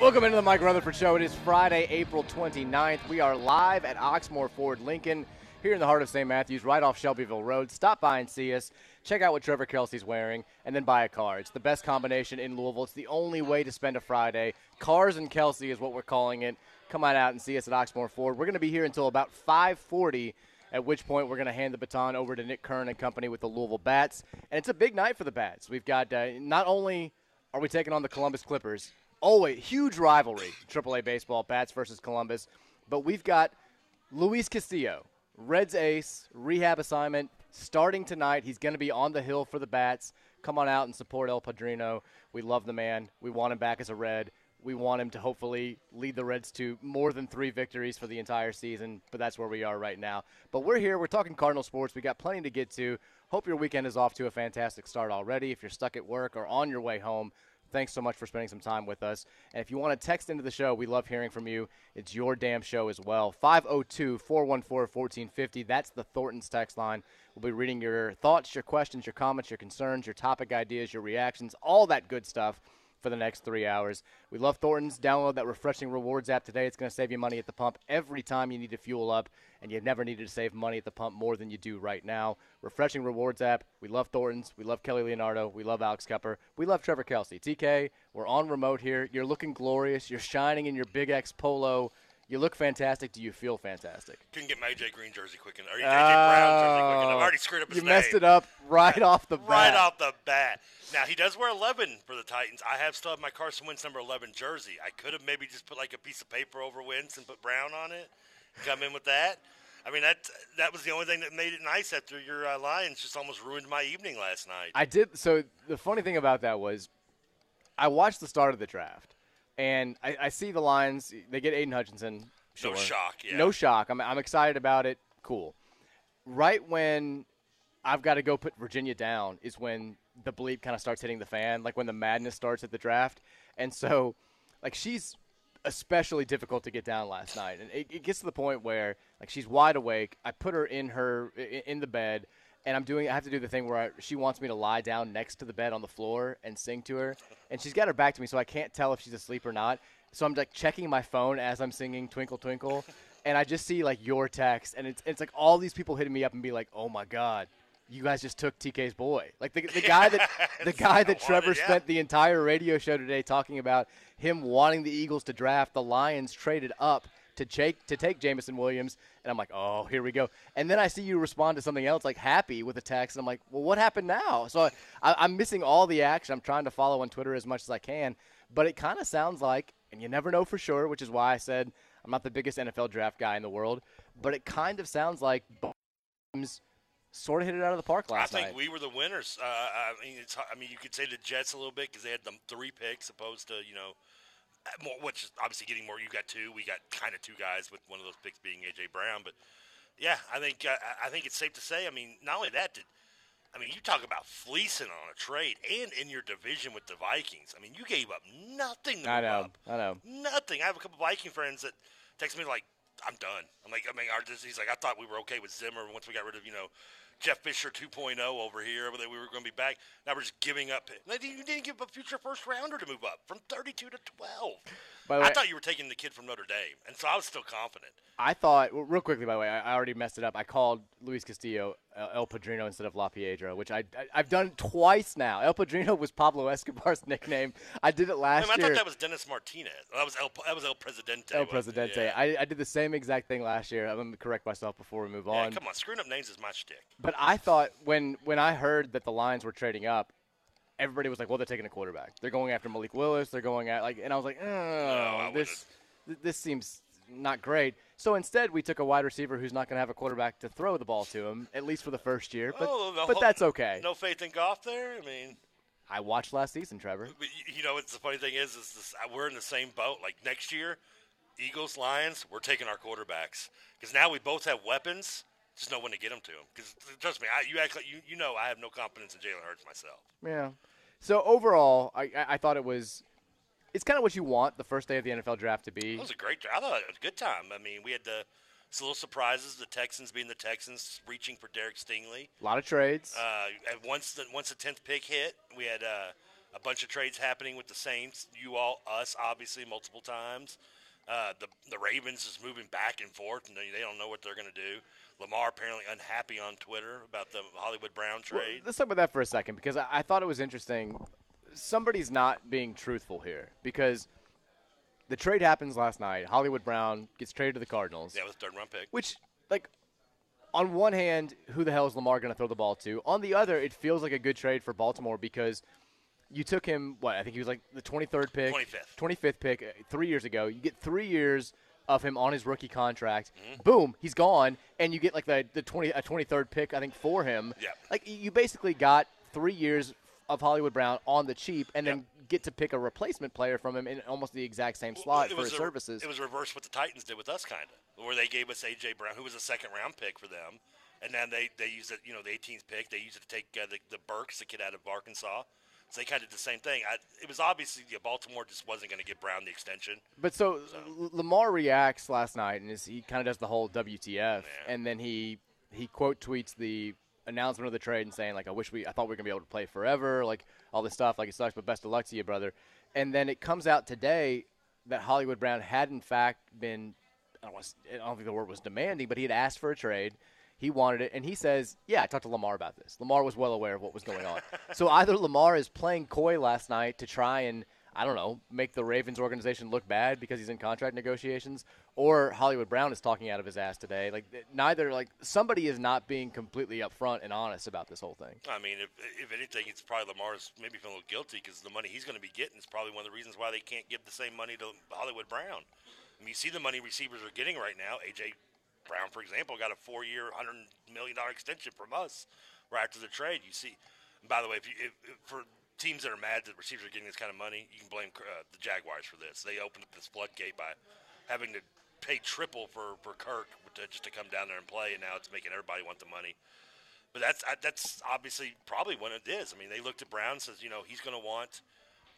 Welcome into the Mike Rutherford Show. It is Friday, April 29th. We are live at Oxmoor Ford Lincoln here in the heart of St. Matthews, right off Shelbyville Road. Stop by and see us. Check out what Trevor Kelsey's wearing, and then buy a car. It's the best combination in Louisville. It's the only way to spend a Friday. Cars and Kelsey is what we're calling it. Come on out and see us at Oxmoor Ford. We're going to be here until about 540 at which point we're going to hand the baton over to Nick Kern and company with the Louisville Bats. And it's a big night for the Bats. We've got uh, not only are we taking on the Columbus Clippers, Oh, always huge rivalry, AAA baseball, Bats versus Columbus, but we've got Luis Castillo, Reds ace, rehab assignment, starting tonight. He's going to be on the hill for the Bats. Come on out and support El Padrino. We love the man. We want him back as a Red. We want him to hopefully lead the Reds to more than three victories for the entire season, but that's where we are right now. But we're here. We're talking Cardinal sports. We got plenty to get to. Hope your weekend is off to a fantastic start already. If you're stuck at work or on your way home, thanks so much for spending some time with us. And if you want to text into the show, we love hearing from you. It's your damn show as well. 502 414 1450. That's the Thornton's text line. We'll be reading your thoughts, your questions, your comments, your concerns, your topic ideas, your reactions, all that good stuff for the next three hours. We love Thornton's. Download that refreshing rewards app today. It's going to save you money at the pump every time you need to fuel up, and you've never needed to save money at the pump more than you do right now. Refreshing rewards app. We love Thornton's. We love Kelly Leonardo. We love Alex Kepper. We love Trevor Kelsey. TK, we're on remote here. You're looking glorious. You're shining in your Big X polo. You look fantastic. Do you feel fantastic? Couldn't get my AJ Green jersey quick enough. Or AJ Brown jersey quick enough. I've already screwed up his You name. messed it up right off the bat. Right off the bat. Now he does wear 11 for the Titans. I have still have my Carson Wentz number 11 jersey. I could have maybe just put like a piece of paper over Wentz and put Brown on it. Come in with that. I mean that that was the only thing that made it nice after your uh, Lions just almost ruined my evening last night. I did. So the funny thing about that was, I watched the start of the draft, and I, I see the Lions. They get Aidan Hutchinson. Sure. No shock. Yeah. No shock. I'm, I'm excited about it. Cool. Right when I've got to go put Virginia down is when the bleep kind of starts hitting the fan, like when the madness starts at the draft. And so, like, she's especially difficult to get down last night. And it, it gets to the point where, like, she's wide awake. I put her in her in the bed, and I'm doing. I have to do the thing where I, she wants me to lie down next to the bed on the floor and sing to her, and she's got her back to me, so I can't tell if she's asleep or not. So I'm like checking my phone as I'm singing "Twinkle Twinkle," and I just see like your text, and it's it's like all these people hitting me up and be like, "Oh my god." You guys just took TK's boy, like the, the guy that the guy that Trevor wanted, yeah. spent the entire radio show today talking about him wanting the Eagles to draft. The Lions traded up to take to take Jameson Williams, and I'm like, oh, here we go. And then I see you respond to something else, like happy with a text, and I'm like, well, what happened now? So I, I'm missing all the action. I'm trying to follow on Twitter as much as I can, but it kind of sounds like, and you never know for sure, which is why I said I'm not the biggest NFL draft guy in the world, but it kind of sounds like sort of hit it out of the park last night. I think night. we were the winners. Uh, I mean, it's. I mean, you could say the Jets a little bit because they had them three picks opposed to you know, more, which is obviously getting more. You got two. We got kind of two guys with one of those picks being AJ Brown. But yeah, I think uh, I think it's safe to say. I mean, not only that, did I mean you talk about fleecing on a trade and in your division with the Vikings. I mean, you gave up nothing. I know, up. I know. Nothing. I have a couple Viking friends that text me like I'm done. I'm like, I mean, our, he's like, I thought we were okay with Zimmer once we got rid of, you know, Jeff Fisher 2.0 over here, that we were going to be back. Now we're just giving up. You didn't give up a future first rounder to move up from 32 to 12. By the I thought you were taking the kid from Notre Dame, and so I was still confident. I thought, well, real quickly, by the way, I I already messed it up. I called Luis Castillo uh, El Padrino instead of La Piedra, which I, I I've done twice now. El Padrino was Pablo Escobar's nickname. I did it I, last mean, I thought that was Dennis Martinez. That was El, that was El Presidente. El? Presidente. Yeah. I, I did the same exact thing last year. I'm going to correct myself before we move yeah, on. come on, screwing up names is my shtick. But I thought when when I heard that the Lions were trading up, everybody was like, "Well, they're taking a quarterback. They're going after Malik Willis. They're going at like," and I was like, "Oh, I this th- this seems not great." So instead, we took a wide receiver who's not going to have a quarterback to throw the ball to him, at least for the first year. But Oh, but whole- that's okay. No faith in Goff there. I mean, I watched last season, Trevor. you know, it's the funny thing is, is this, uh, we're in the same boat. Like next year, Eagles, Lions, we're taking our quarterbacks because now we both have weapons. Just know when to get them to them. Because trust me, I, you act like you, you know I have no confidence in Jalen Hurts myself. Yeah. So overall, I, I thought it was. It's kind of what you want the first day of the NFL draft to be. It was a great. I thought it was a good time. I mean, we had the some little surprises. The Texans being the Texans, reaching for Derek Stingley. A lot of trades. Uh, once the once the tenth pick hit, we had uh, a bunch of trades happening with the Saints. You all, us, obviously, multiple times. Uh, the the Ravens is moving back and forth, and they, they don't know what they're going to do. Lamar apparently unhappy on Twitter about the Hollywood Brown Well, trade. let's talk about that for a second because I, I thought it was interesting. Somebody's not being truthful here because the trade happens last night. Hollywood Brown gets traded to the Cardinals, yeah, with third round pick. which, like, on one hand, who the hell is Lamar going to throw the ball to? On the other, it feels like a good trade for Baltimore because you took him, what, I think he was like the 23rd pick? 25th. 25th pick uh, three years ago. You get three years of him on his rookie contract. Mm-hmm. Boom, he's gone, and you get like the, the 20, a 23rd pick, I think, for him. Yeah. Like, you basically got three years of Hollywood Brown on the cheap and then get to pick a replacement player from him in almost the exact same slot for his a- services. It was reverse what the Titans did with us, kind of, where they gave us AJ Brown, who was a second round pick for them, and then they they used it, you know, the 18th pick. They used it to take uh, the the Burks, the kid out of Arkansas. So they kind of did the same thing. I, it was obviously yeah, Baltimore just wasn't going to give Brown the extension. But so, L- Lamar reacts last night, and is, he kind of does the whole WTF, and then he he quote tweets the announcement of the trade and saying like, "I wish we, I thought we were gonna be able to play forever," like all this stuff, like it sucks, but best of luck to you, brother. And then it comes out today that Hollywood Brown had in fact been, I don't, want to, I don't think the word was demanding, but he had asked for a trade. He wanted it, and he says, "Yeah, I talked to Lamar about this. Lamar was well aware of what was going on. so either Lamar is playing coy last night to try and I don't know, make the Ravens organization look bad because he's in contract negotiations, or Hollywood Brown is talking out of his ass today. Like neither, like somebody is not being completely upfront and honest about this whole thing. I mean, if, if anything, it's probably Lamar's maybe feeling a little guilty because the money he's going to be getting is probably one of the reasons why they can't give the same money to Hollywood Brown. I mean, you see the money receivers are getting right now. AJ Brown, for example, got a four-year, hundred million dollar extension from us right after the trade. You see, by the way, if you if, if for teams that are mad that receivers are getting this kind of money, you can blame uh, the Jaguars for this. They opened up this floodgate by having to pay triple for for Kirk to, just to come down there and play, and now it's making everybody want the money. But that's that's obviously probably what it is. I mean, they looked at Brown and says, you know, he's going to want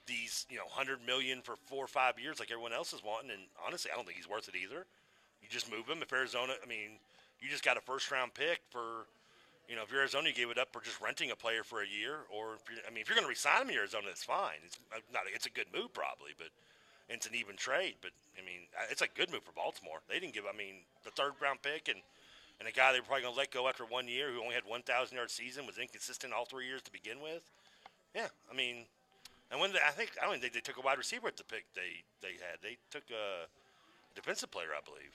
these, you know, hundred million for four or five years, like everyone else is wanting. And honestly, I don't think he's worth it either. You just move him. If Arizona, I mean, you just got a first round pick for, you know, if Arizona, you gave it up for just renting a player for a year, or I mean, if you're going to resign him in Arizona, that's fine. It's uh, not, it's a good move probably, but it's an even trade. But I mean, uh, it's a good move for Baltimore. They didn't give, I mean, the third round pick and and a guy they were probably going to let go after one year who only had 1,000 yard season was inconsistent all three years to begin with. Yeah, I mean, and when they, I think I don't think they, they took a wide receiver at the pick they they had. They took a defensive player, I believe.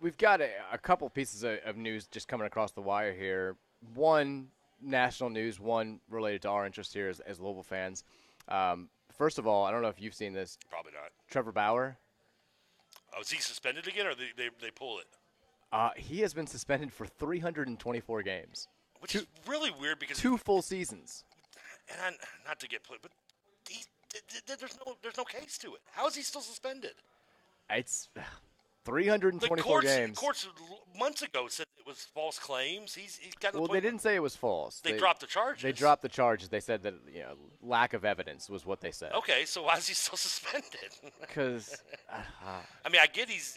We've got a, a couple pieces of, of news just coming across the wire here. One national news, one related to our interest here as, as Louisville fans. Um, first of all, I don't know if you've seen this. Probably not. Trevor Bauer. Oh, is he suspended again, or they they, they pull it? Uh, he has been suspended for 324 games, Which is really weird because two full seasons. and I, not to get put, but he, th- th- th- there's no there's no case to it. How is he still suspended? It's 324 the courts, games. courts months ago said it was false claims. He's, he's got. Well, they didn't say it was false. They, dropped the charges. They dropped the charges. They said that you know lack of evidence was what they said. Okay, so why is he still suspended? Because uh, I mean, I get he's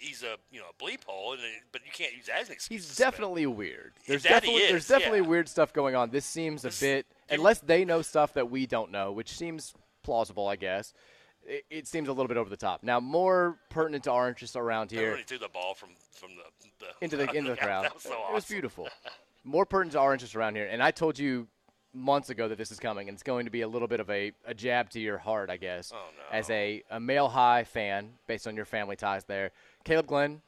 he's a you know a bleep hole, and but you can't use that as an excuse. he's definitely weird. There's That definitely there's definitely yeah. weird stuff going on. This seems a bit unless they know stuff that we don't know, which seems plausible, I guess. It, it seems a little bit over the top. Now, more pertinent to our interests around here. threw the ball from from the, the into the into the crowd. That was so it was beautiful. More pertinent to our interests around here, and I told you months ago that this is coming, and it's going to be a little bit of a, a jab to your heart, I guess. Oh, no. As a, a male high fan, based on your family ties there, Caleb Glenn,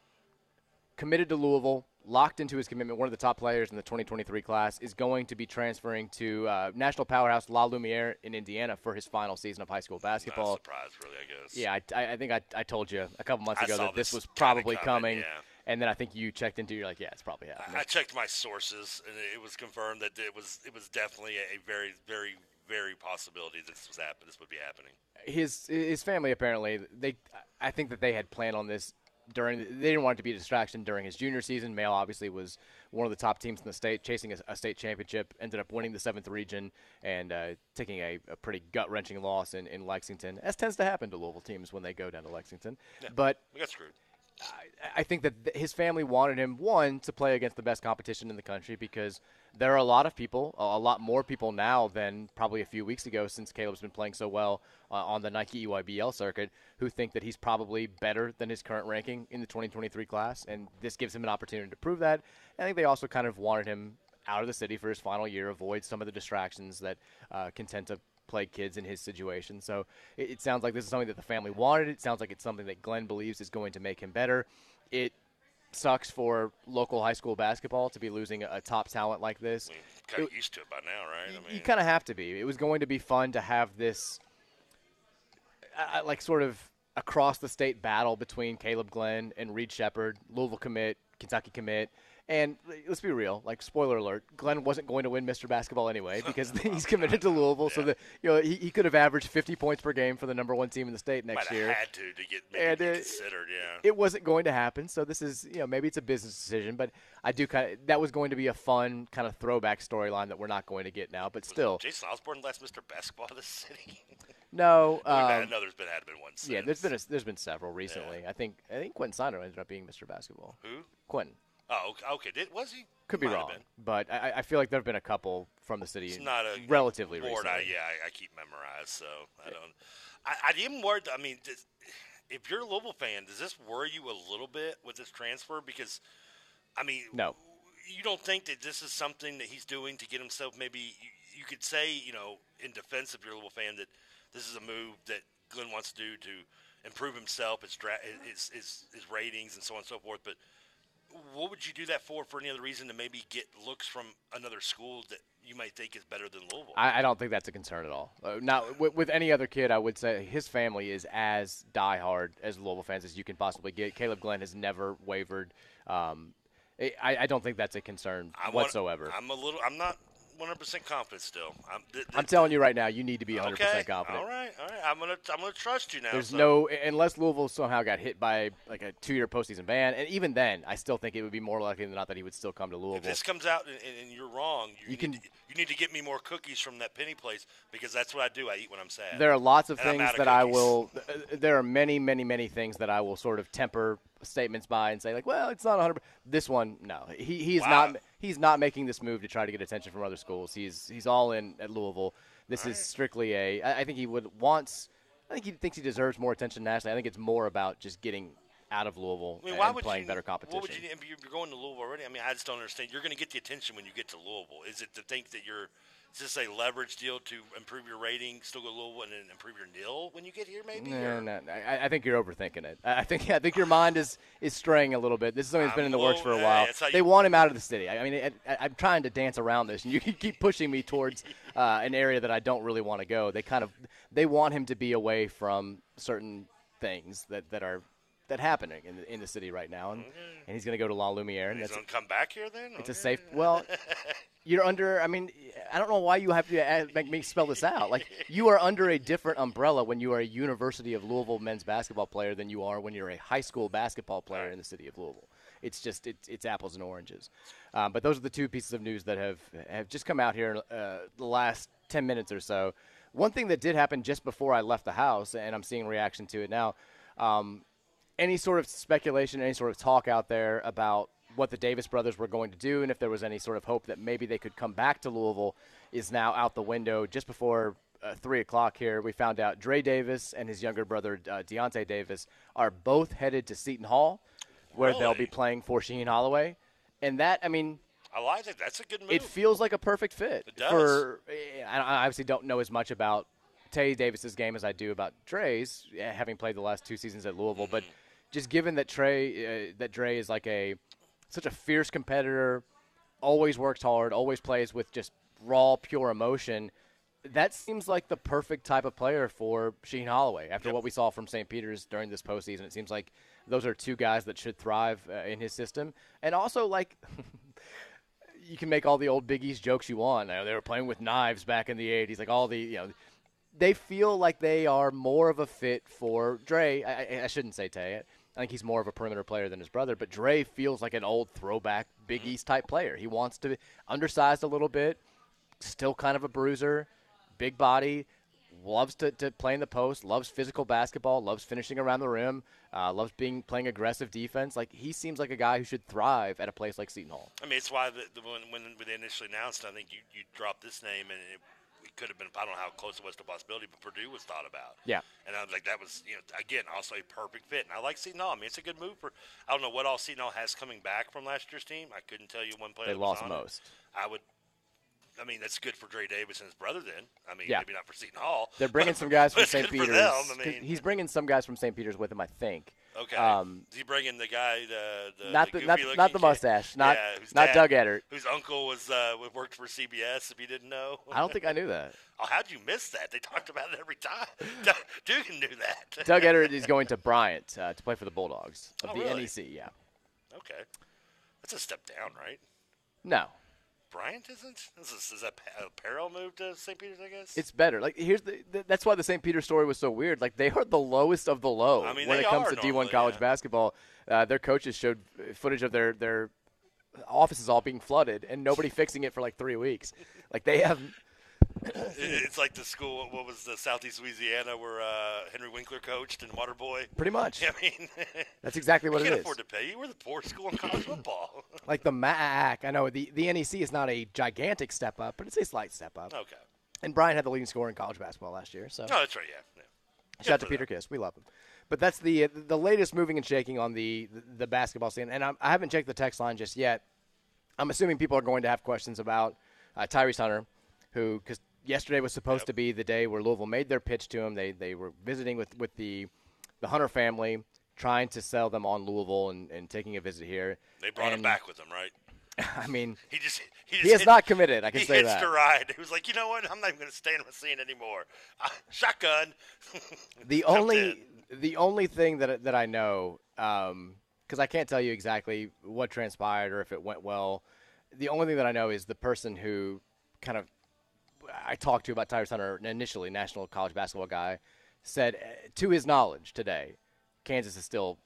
committed to Louisville, locked into his commitment, one of the top players in the 2023 class, is going to be transferring to uh, national powerhouse La Lumiere in Indiana for his final season of high school basketball. Not a surprise, really. I guess. Yeah, I, I, think I, I told you a couple months ago that this, was probably coming, coming. yeah. And then I think you checked into. You're like, yeah, it's probably happening. I, checked my sources, and it was confirmed that it was it was definitely a, very very very possibility that this was happen. This would be happening. his his family apparently they I think that they had planned on this during they didn't want it to be a distraction during his junior season. Male obviously was one of the top teams in the state, chasing a, a state championship. Ended up winning the seventh region and uh, taking a, a pretty gut wrenching loss in, in Lexington, as tends to happen to Louisville teams when they go down to Lexington. Yeah, But we got screwed. I think that his family wanted him one to play against the best competition in the country because there are a lot of people, a lot more people now than probably a few weeks ago, since Caleb's been playing so well uh, on the Nike EYBL circuit, who think that he's probably better than his current ranking in the 2023 class, and this gives him an opportunity to prove that. I think they also kind of wanted him out of the city for his final year, avoid some of the distractions that uh, can tend to plague kids in his situation. So it, it sounds like this is something that the family wanted. It sounds like it's something that Glenn believes is going to make him better. It sucks for local high school basketball to be losing a, top talent like this. Kind of used to it by now, right? I mean, You kind of have to be. It was going to be fun to have this, uh, like, sort of across the state battle between Caleb Glenn and Reed Sheppard, Louisville commit, Kentucky commit. And let's be real, like spoiler alert, Glenn wasn't going to win Mr. Basketball anyway because he's committed to Louisville. So that you know he, he could have averaged 50 points per game for the number one team in the state next year. had to to get And it- considered. Yeah. It wasn't going to happen, so this is you know maybe it's a business decision, but I do kind of that was going to be a fun kind of throwback storyline that we're not going to get now. But still, Jason Osborne last Mr. Basketball of the city. no. Um, I know there's been had been one. yeah, there's been a, there's been several recently. I think I think Quentin Sino ended up being Mr. Basketball. Who? Quentin. Oh, okay. Did, was he? Could be Might wrong, but I, I feel like there have been a couple from the city It's not a relatively board. I, yeah, I, I keep memorized, so I don't. I, I am worried. I mean, does, if you're a Louisville fan, does this worry you a little bit with this transfer? Because, I mean, No. you don't think that this is something that he's doing to get himself maybe you, you could say you know in defense of your Louisville fan that this is a move that Glenn wants to do to improve himself his, dra- his, his, his ratings and so on and so forth but what would you do that for for any other reason to maybe get looks from another school that you might think is better than Louisville I, I don't think that's a concern at all. Uh, now, with, with any other kid, I would say his family is as diehard as Louisville fans as you can possibly get. Caleb Glenn has never wavered. Um, I, I don't think that's a concern I whatsoever. I'm a little I'm not 100% confident still I'm, th- th- I'm telling you right now, you need to be 100% okay. confident. all right all right I'm gonna I'm gonna trust you now There's so. no unless Louisville somehow got hit by like a two-year postseason ban, and even then, I still think it would be more likely than not that he would still come to Louisville. If this comes out and, and, and you're wrong, you, You can- to, you need to get me more cookies from that penny place because that's what I do. I eat when I'm sad. There are lots of And things of that I will. There are many, many, many things that I will sort of temper statements by and say like, well, it's not 100. This one, no, he he's Wow. not he's not making this move to try to get attention from other schools. He's he's all in at Louisville. This is strictly a. I I think he would wants. I think he thinks he deserves more attention nationally. I think it's more about just getting out of Louisville I mean, why and would playing you, better competition. What would you? You're going to Louisville already, I mean, I just don't understand. You're going to get the attention when you get to Louisville. Is it to think that you're? Is this a leverage deal to improve your rating, still go to Louisville, and then improve your nil when you get here? Maybe. No, or- no, no. I, I think you're overthinking it. I think I think your mind is is straying a little bit. This is something that's been in the works for a while. hey, They want him out of the city. I mean, I, I, I'm trying to dance around this, and you keep pushing me towards uh, an area that I don't really want to go. They kind of they want him to be away from certain things that, that are that happening in the, in the city right now, and, and he's going to go to La Lumiere, and He's going to come back here then. it's a safe. Well, you're under. I mean, I don't know why you have to add, make me spell this out. Like you are under a different umbrella when you are a University of Louisville men's basketball player than you are when you're a high school basketball player in the city of Louisville. It's just it's, it's apples and oranges. Um, but those are the two pieces of news that have have just come out here uh, the last ten minutes or so. One thing that did happen just before I left the house, and I'm seeing reaction to it now. Um, any sort of speculation, any sort of talk out there about what the Davis brothers were going to do, and if there was any sort of hope that maybe they could come back to Louisville, is now out the window. Just before uh, three o'clock here, we found out Dre Davis and his younger brother uh, Deontay Davis are both headed to Seton Hall, where Really? they'll be playing for Shaheen Holloway, and that I mean. I like it. That's a good move. It feels like a perfect fit It does. for. I I obviously don't know as much about Tay Davis's game as I do about Dre's, eh, having played the last two seasons at Louisville. But just given that Trey, uh, that Dre is like a such a fierce competitor, always works hard, always plays with just raw, pure emotion. That seems like the perfect type of player for Sheen Holloway. After what we saw from St. Peter's during this postseason, it seems like those are two guys that should thrive uh, in his system. And also, like, you can make all the old Big East jokes you want. You know, they were playing with knives back in the '80s, like all the you know. They feel like they are more of a fit for Dre. I, I, I shouldn't say Tay. I think he's more of a perimeter player than his brother, but Dre feels like an old throwback Big East type player. He wants to be undersized a little bit, still kind of a bruiser, big body, loves to, to play in the post, loves physical basketball, loves finishing around the rim, uh, loves being playing aggressive defense. Like he seems like a guy who should thrive at a place like Seton Hall. I mean, it's why the, the, when, when they initially announced, I think you, you dropped this name, and it, it could have been, I don't know how close it was to possibility, but Purdue was thought about. Yeah. And I was like, that was, you know, again, also a perfect fit. And I like Seton Hall. I mean, it's a good move for, I don't know what all Seton Hall has coming back from last year's team. I couldn't tell you one player They lost on it. most. I would, I mean, that's good for Dre Davis and his brother then. I mean, Yeah. maybe not for Seton Hall. They're bringing some guys from St. Peter's. I mean, He's bringing some guys from St. Peter's with him, I think. Okay. Um, Is he bringing the guy, the, the Not the the- not- not the mustache, not- yeah, not dad- Doug Edert. whose uncle was uh, worked for CBS. If you didn't know, I don't think I knew that. Oh, how'd you miss that? They talked about it every time. Doug Dugan knew that. Doug Edert is going to Bryant uh, to play for the Bulldogs of Oh, the really? NEC. Yeah. Okay, that's a step down, right? No, Bryant isn't. Is, this, is that a parallel move to St. Peter's? I guess. it's better. Like here's the, th- that's why the St. Peter story was so weird. Like they are the lowest of the low I mean, when it comes to D1 college yeah. basketball. Uh, their coaches showed footage of their their offices all being flooded and nobody fixing it for like three weeks. Like they have. It- it's like the school. What was the Southeast Louisiana where uh, Henry Winkler coached and Waterboy? Pretty much. I mean, That's exactly what it can't is. afford to pay you. We're the poorest school in college football. Like the MAC, I know the the NEC is not a gigantic step up, but it's a slight step up. okay. And Bryant had the leading scorer in college basketball last year, so. Oh, that's right. Yeah. yeah. Shout out to Peter Kiss. We love him. But that's the the latest moving and shaking on the the basketball scene. And I'm, I haven't checked the text line just yet. I'm assuming people are going to have questions about uh, Tyrese Hunter, who because yesterday was supposed to be the day where Louisville made their pitch to him. They they were visiting with with the the Hunter family, trying to sell them on Louisville and, and taking a visit here. They brought him back with them, right? I mean, He just he, He just has hit- not committed, I can he say that. a ride. He was like, you know what? I'm not even going to stay in the scene anymore. Uh, shotgun. the only the only thing that that I know, because I can't tell you exactly what transpired or if it went well. The only thing that I know is the person who kind of I talked to about Tyrese Hunter initially, national college basketball guy, said uh, to his knowledge today, Kansas is still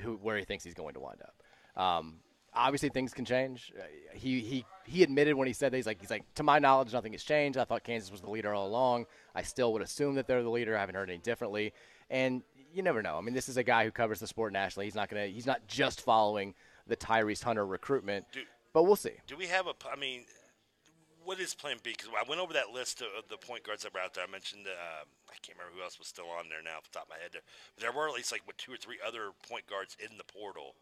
who where he thinks he's going to wind up. Um, obviously, things can change. Uh, he he he admitted when he said that he's like he's like to my knowledge, nothing has changed. I thought Kansas was the leader all along. I still would assume that they're the leader. I haven't heard any differently. And you never know. I mean, this is a guy who covers the sport nationally. He's not gonna. He's not just following the Tyrese Hunter recruitment. Do- but we'll see. Do we have a? I mean, what is Plan B? Because I went over that list of, of the point guards that were out there. I mentioned uh, I can't remember who else was still on there now off the top of my head. There, but there were at least like what two or three other point guards in the portal.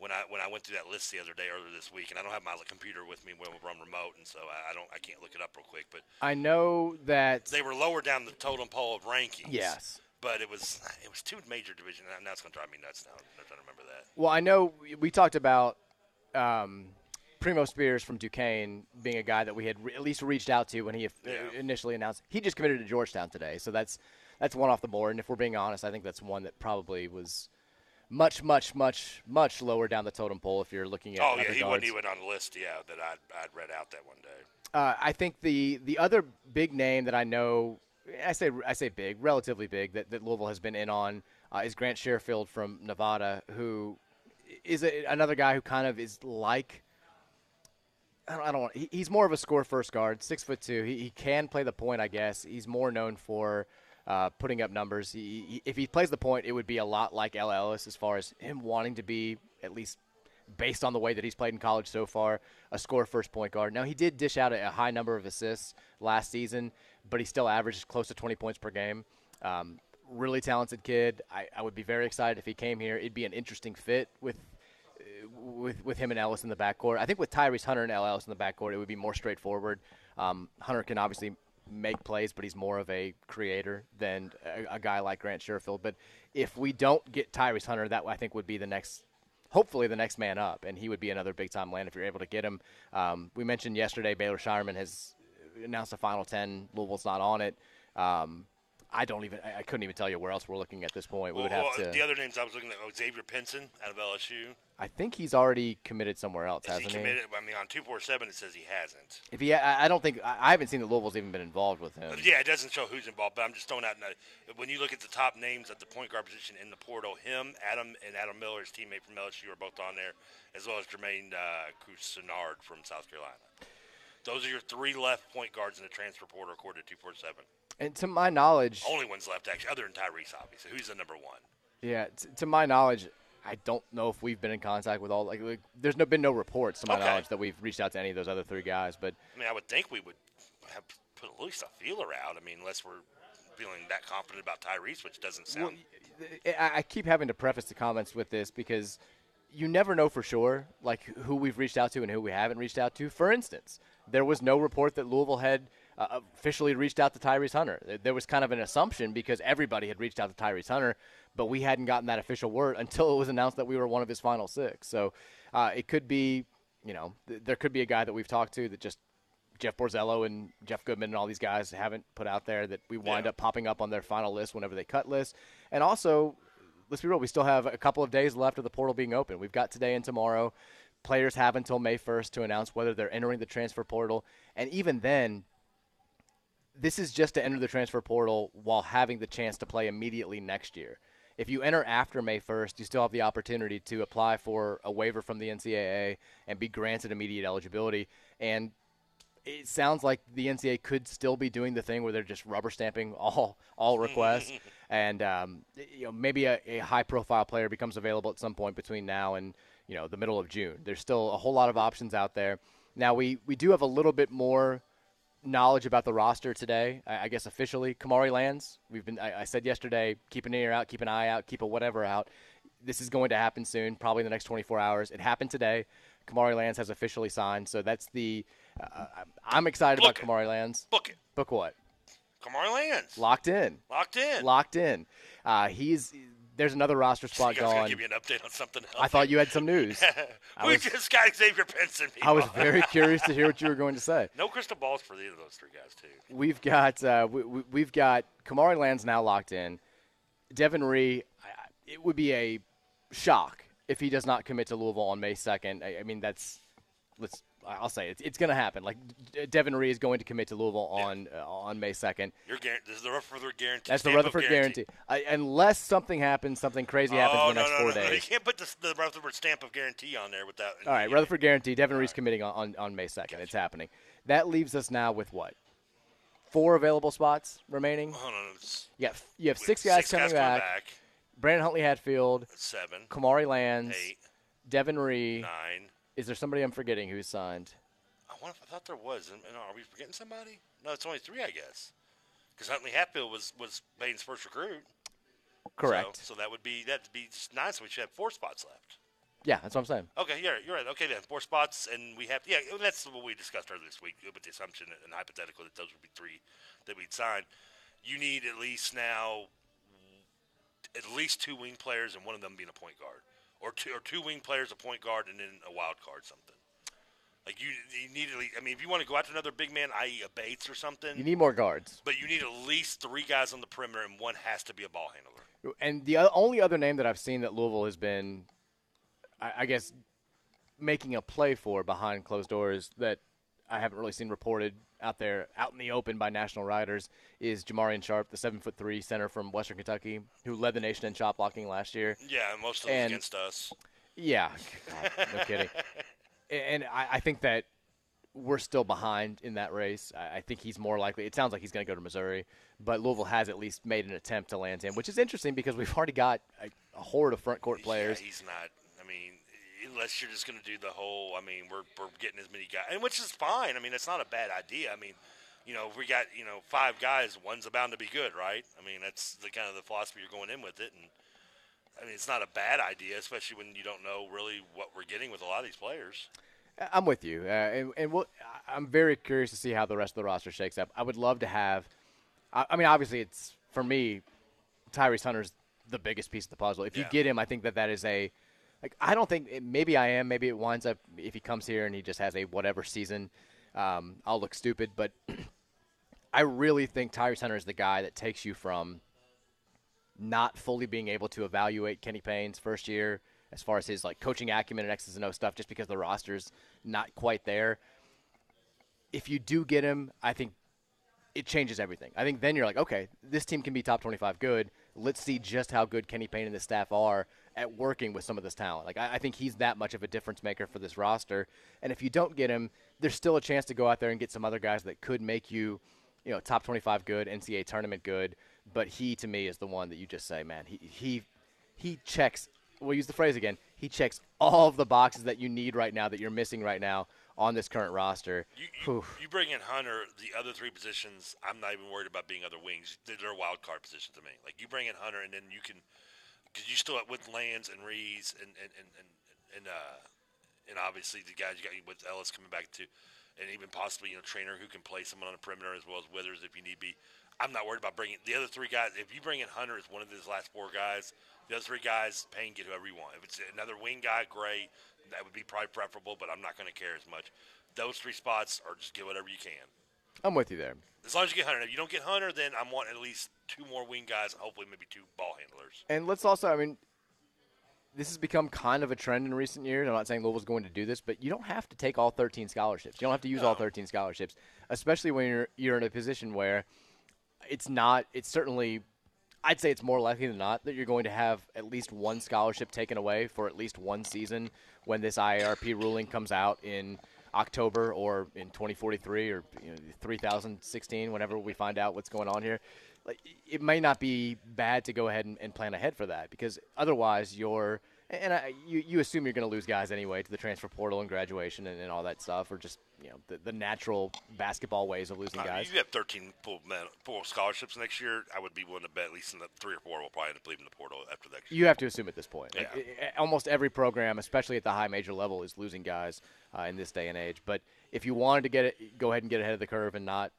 When I when I went through that list the other day earlier this week, and I don't have my computer with me when we're on remote, and so I, I don't I can't look it up real quick. But I know that they were lower down the totem pole of rankings. Yes. But it was it was two major division. Now it's going to drive me nuts. Now I'm trying to remember that. Well, I know we- we talked about um, Primo Spears from Duquesne being a guy that we had re- at least reached out to when he uh, initially announced he just committed to Georgetown today. So that's that's one off the board. And if we're being honest, I think that's one that probably was much, much, much, much lower down the totem pole if you're looking at. Oh yeah, he guards. wasn't even on the list. Yeah, that I'd, I'd read out that one day. Uh, I think the the other big name that I know, I say I say big, relatively big, that, that Louisville has been in on uh, is Grant Sherfield from Nevada, who is a, another guy who kind of is like. I don't, I don't want. He, he's more of a score first guard, six foot two. He, he can play the point, I guess. He's more known for uh, putting up numbers. He, he, if he plays the point, it would be a lot like El Ellis as far as him wanting to be at least based on the way that he's played in college so far, a score first point guard. Now he did dish out a, a high number of assists last season, but he still averaged close to 20 points per game. Um, really talented kid. I, I would be very excited if he came here. It'd be an interesting fit with with with him and Ellis in the backcourt. I think with Tyrese Hunter and. Ellis in the backcourt, it would be more straightforward. Um, Hunter can obviously make plays, but he's more of a creator than a, a guy like Grant Sherfield. But if we don't get Tyrese Hunter, that I think would be the next hopefully the next man up, and he would be another big time land if you're able to get him. Um, we mentioned yesterday Baylor Scheierman has announced a Final Ten. Louisville's not on it. Um, I don't even. I couldn't even tell you where else we're looking at this point. We Well, would have well, to. The other names I was looking at, oh, Xavier Pinson out of LSU. I think he's already committed somewhere else, Is hasn't he? committed? I mean, on two four seven it says he hasn't. If he, I I don't think I haven't seen that Louisville's even been involved with him. Yeah, it doesn't show who's involved, but I'm just throwing out. When you look at the top names at the point guard position in the portal, him, Adam, and Adam Miller, his teammate from LSU, are both on there, as well as Jermaine uh, Couisnard from South Carolina. Those are your three left point guards in the transfer portal, according to 247. And to my knowledge, Only ones left, actually, other than Tyrese, obviously. Who's the number one? yeah, t- to my knowledge, I don't know if we've been in contact with all. Like, like there's no been no reports to my Okay. knowledge that we've reached out to any of those other three guys. But I mean, I would think we would have put at least a feeler out. I mean, unless we're feeling that confident about Tyrese, which doesn't sound. I, I keep having to preface the comments with this because you never know for sure, like who we've reached out to and who we haven't reached out to. For instance, there was no report that Louisville had uh, officially reached out to Tyrese Hunter. There- was kind of an assumption because everybody had reached out to Tyrese Hunter, but we hadn't gotten that official word until it was announced that we were one of his final six. So uh, it could be, you know, th- there could be a guy that we've talked to that just Jeff Borzello and Jeff Goodman and all these guys haven't put out there that we wind Yeah. up popping up on their final list whenever they cut lists. And also, let's be real, we still have a couple of days left of the portal being open. We've got today and tomorrow. Players have until May 1st to announce whether they're entering the transfer portal. And even then, this is just to enter the transfer portal while having the chance to play immediately next year. If you enter after May 1st, you still have the opportunity to apply for a waiver from the NCAA and be granted immediate eligibility. And it sounds like the NCAA could still be doing the thing where they're just rubber stamping all all requests, and um, you know maybe a, a high profile player becomes available at some point between now and you know the middle of June. There's still a whole lot of options out there. Now we we do have a little bit more knowledge about the roster today. I, I guess officially, Kamari Lands. We've been. I, I said yesterday, keep an ear out, keep an eye out, keep a whatever out. This is going to happen soon, probably in the next 24 hours. It happened today. Kamari Lands has officially signed, so that's the. Uh, I'm excited Book about Kamari Lands. Book it. Book what? Kamari Lands. Locked in. Locked in. Locked in. Uh, he's. There's another roster spot gotta gone. give me an update on something else. I thought you had some news. We was- just got Xavier Pinson. I was very curious to hear what you were going to say. No crystal balls for either of those three guys, too. We've got uh, we, we've got Kamari Land's now locked in. Devin Ree, it would be a shock if he does not commit to Louisville on May second. I, I mean, that's let's I'll say it's it's going to happen. Like Devin Ree is going to commit to Louisville on uh, on May second. You're guaranteed. This is the Rutherford guarantee. That's the Rutherford guarantee. I, unless something happens, something crazy happens oh, in the no, next no, four no, no. You can't put the, the Rutherford stamp of guarantee on there without. All right, Rutherford guarantee. Devin Ree's committing on, on, on May 2nd. It's happening. That leaves us now with what? Four available spots remaining? Hold on. It's You, got, you have six guys six coming guys back. back. Brandon Huntley Hatfield, Seven. Kamari Lands, Eight. Devin Ree. Nine. Is there somebody I'm forgetting who's signed? I, wonder if, I thought there was. And, and are we forgetting somebody? No, it's only three, I guess. Because Huntley Hatfield was was Bain's first recruit. Correct. So, so that would be that'd be just nine. So we should have four spots left. Yeah, that's what I'm saying. Okay, right, you're right. Okay, then four spots, and we have yeah. That's what we discussed earlier this week with the assumption and hypothetical that those would be three that we'd sign. You need at least now at least two wing players, and one of them being a point guard, or two or two wing players, a point guard, and then a wild card, something. Like you, you need at least. I mean, if you want to go after another big man, i.e., a Bates or something, You need more guards. but you need at least three guys on the perimeter, and one has to be a ball handler. And the only other name that I've seen that Louisville has been, I, I guess, making a play for behind closed doors that I haven't really seen reported out there, out in the open by national riders, is Jamarion Sharp, the seven foot three center from Western Kentucky, who led the nation in shot blocking last year. Yeah, most of them And- against us. Yeah, God, no kidding. And I, I think that we're still behind in that race. I, I think he's more likely. It sounds like he's going to go to Missouri, but Louisville has at least made an attempt to land him, which is interesting because we've already got a, a horde of front court players. Yeah, he's not. Unless you're just going to do the whole. I mean, we're we're getting as many guys, and which is fine. I mean, it's not a bad idea. I mean, you know, if we got you know five guys, one's bound to be good, right? I mean, that's the kind of the philosophy you're going in with it, and I mean, it's not a bad idea, especially when you don't know really what we're getting with a lot of these players. I'm with you, uh, and, and we'll, I'm very curious to see how the rest of the roster shakes up. I would love to have. I, I mean, obviously, it's for me, Tyrese Hunter's the biggest piece of the puzzle. If you get him, I think that that is a. Like, I don't think maybe I am. Maybe it winds up if he comes here and he just has a whatever season. Um, I'll look stupid, but I really think Tyrese Hunter is the guy that takes you from not fully being able to evaluate Kenny Payne's first year as far as his like coaching acumen and X's and O stuff, just because the roster's not quite there. If you do get him, I think it changes everything. I think then you're like, okay, this team can be top 25 good. Let's see just how good Kenny Payne and the staff are at working with some of this talent. Like, I, I think he's that much of a difference maker for this roster. And if you don't get him, there's still a chance to go out there and get some other guys that could make you, you know, top 25 good, NCAA tournament good. But he, to me, is the one that you just say, man, he he he checks. We'll use the phrase again. He checks all of the boxes that you need right now, that you're missing right now on this current roster. You, you, you bring in Hunter, the other three positions. I'm not even worried about being other wings. They're, they're wild card positions to me. Like you bring in Hunter, and then you can, because you still have with Lands and Reeves and and and and, and uh, and obviously the guys you got with Ellis coming back to, and even possibly you know Traynor who can play someone on the perimeter as well as Withers if you need be. I'm not worried about bringing the other three guys. If you bring in Hunter as one of those last four guys, the other three guys, Payne get whoever you want. If it's another wing guy, great. That would be probably preferable, but I'm not going to care as much. Those three spots are just get whatever you can. I'm with you there. As long as you get Hunter. If you don't get Hunter, then I'm wanting at least two more wing guys and hopefully maybe two ball handlers. And let's also, I mean, this has become kind of a trend in recent years. I'm not saying Louisville's going to do this, but you don't have to take all 13 scholarships. You don't have to use all 13 scholarships, especially when you're you're in a position where it's not. It's certainly, I'd say it's more likely than not that you're going to have at least one scholarship taken away for at least one season when this IARP ruling comes out in October or in 2043 or you know, 3016, whenever we find out what's going on here. Like, it may not be bad to go ahead and, and plan ahead for that because otherwise you're and I, you, you assume you're going to lose guys anyway to the transfer portal and graduation and, and all that stuff, or just you know the, the natural basketball ways of losing I guys. you have 13 full, full scholarships next year, I would be willing to bet at least in the three or four will probably end up leaving the portal after year. You have to assume at this point. Yeah. i- i- almost every program, especially at the high major level, is losing guys uh, in this day and age. But if you wanted to get it, go ahead and get ahead of the curve and not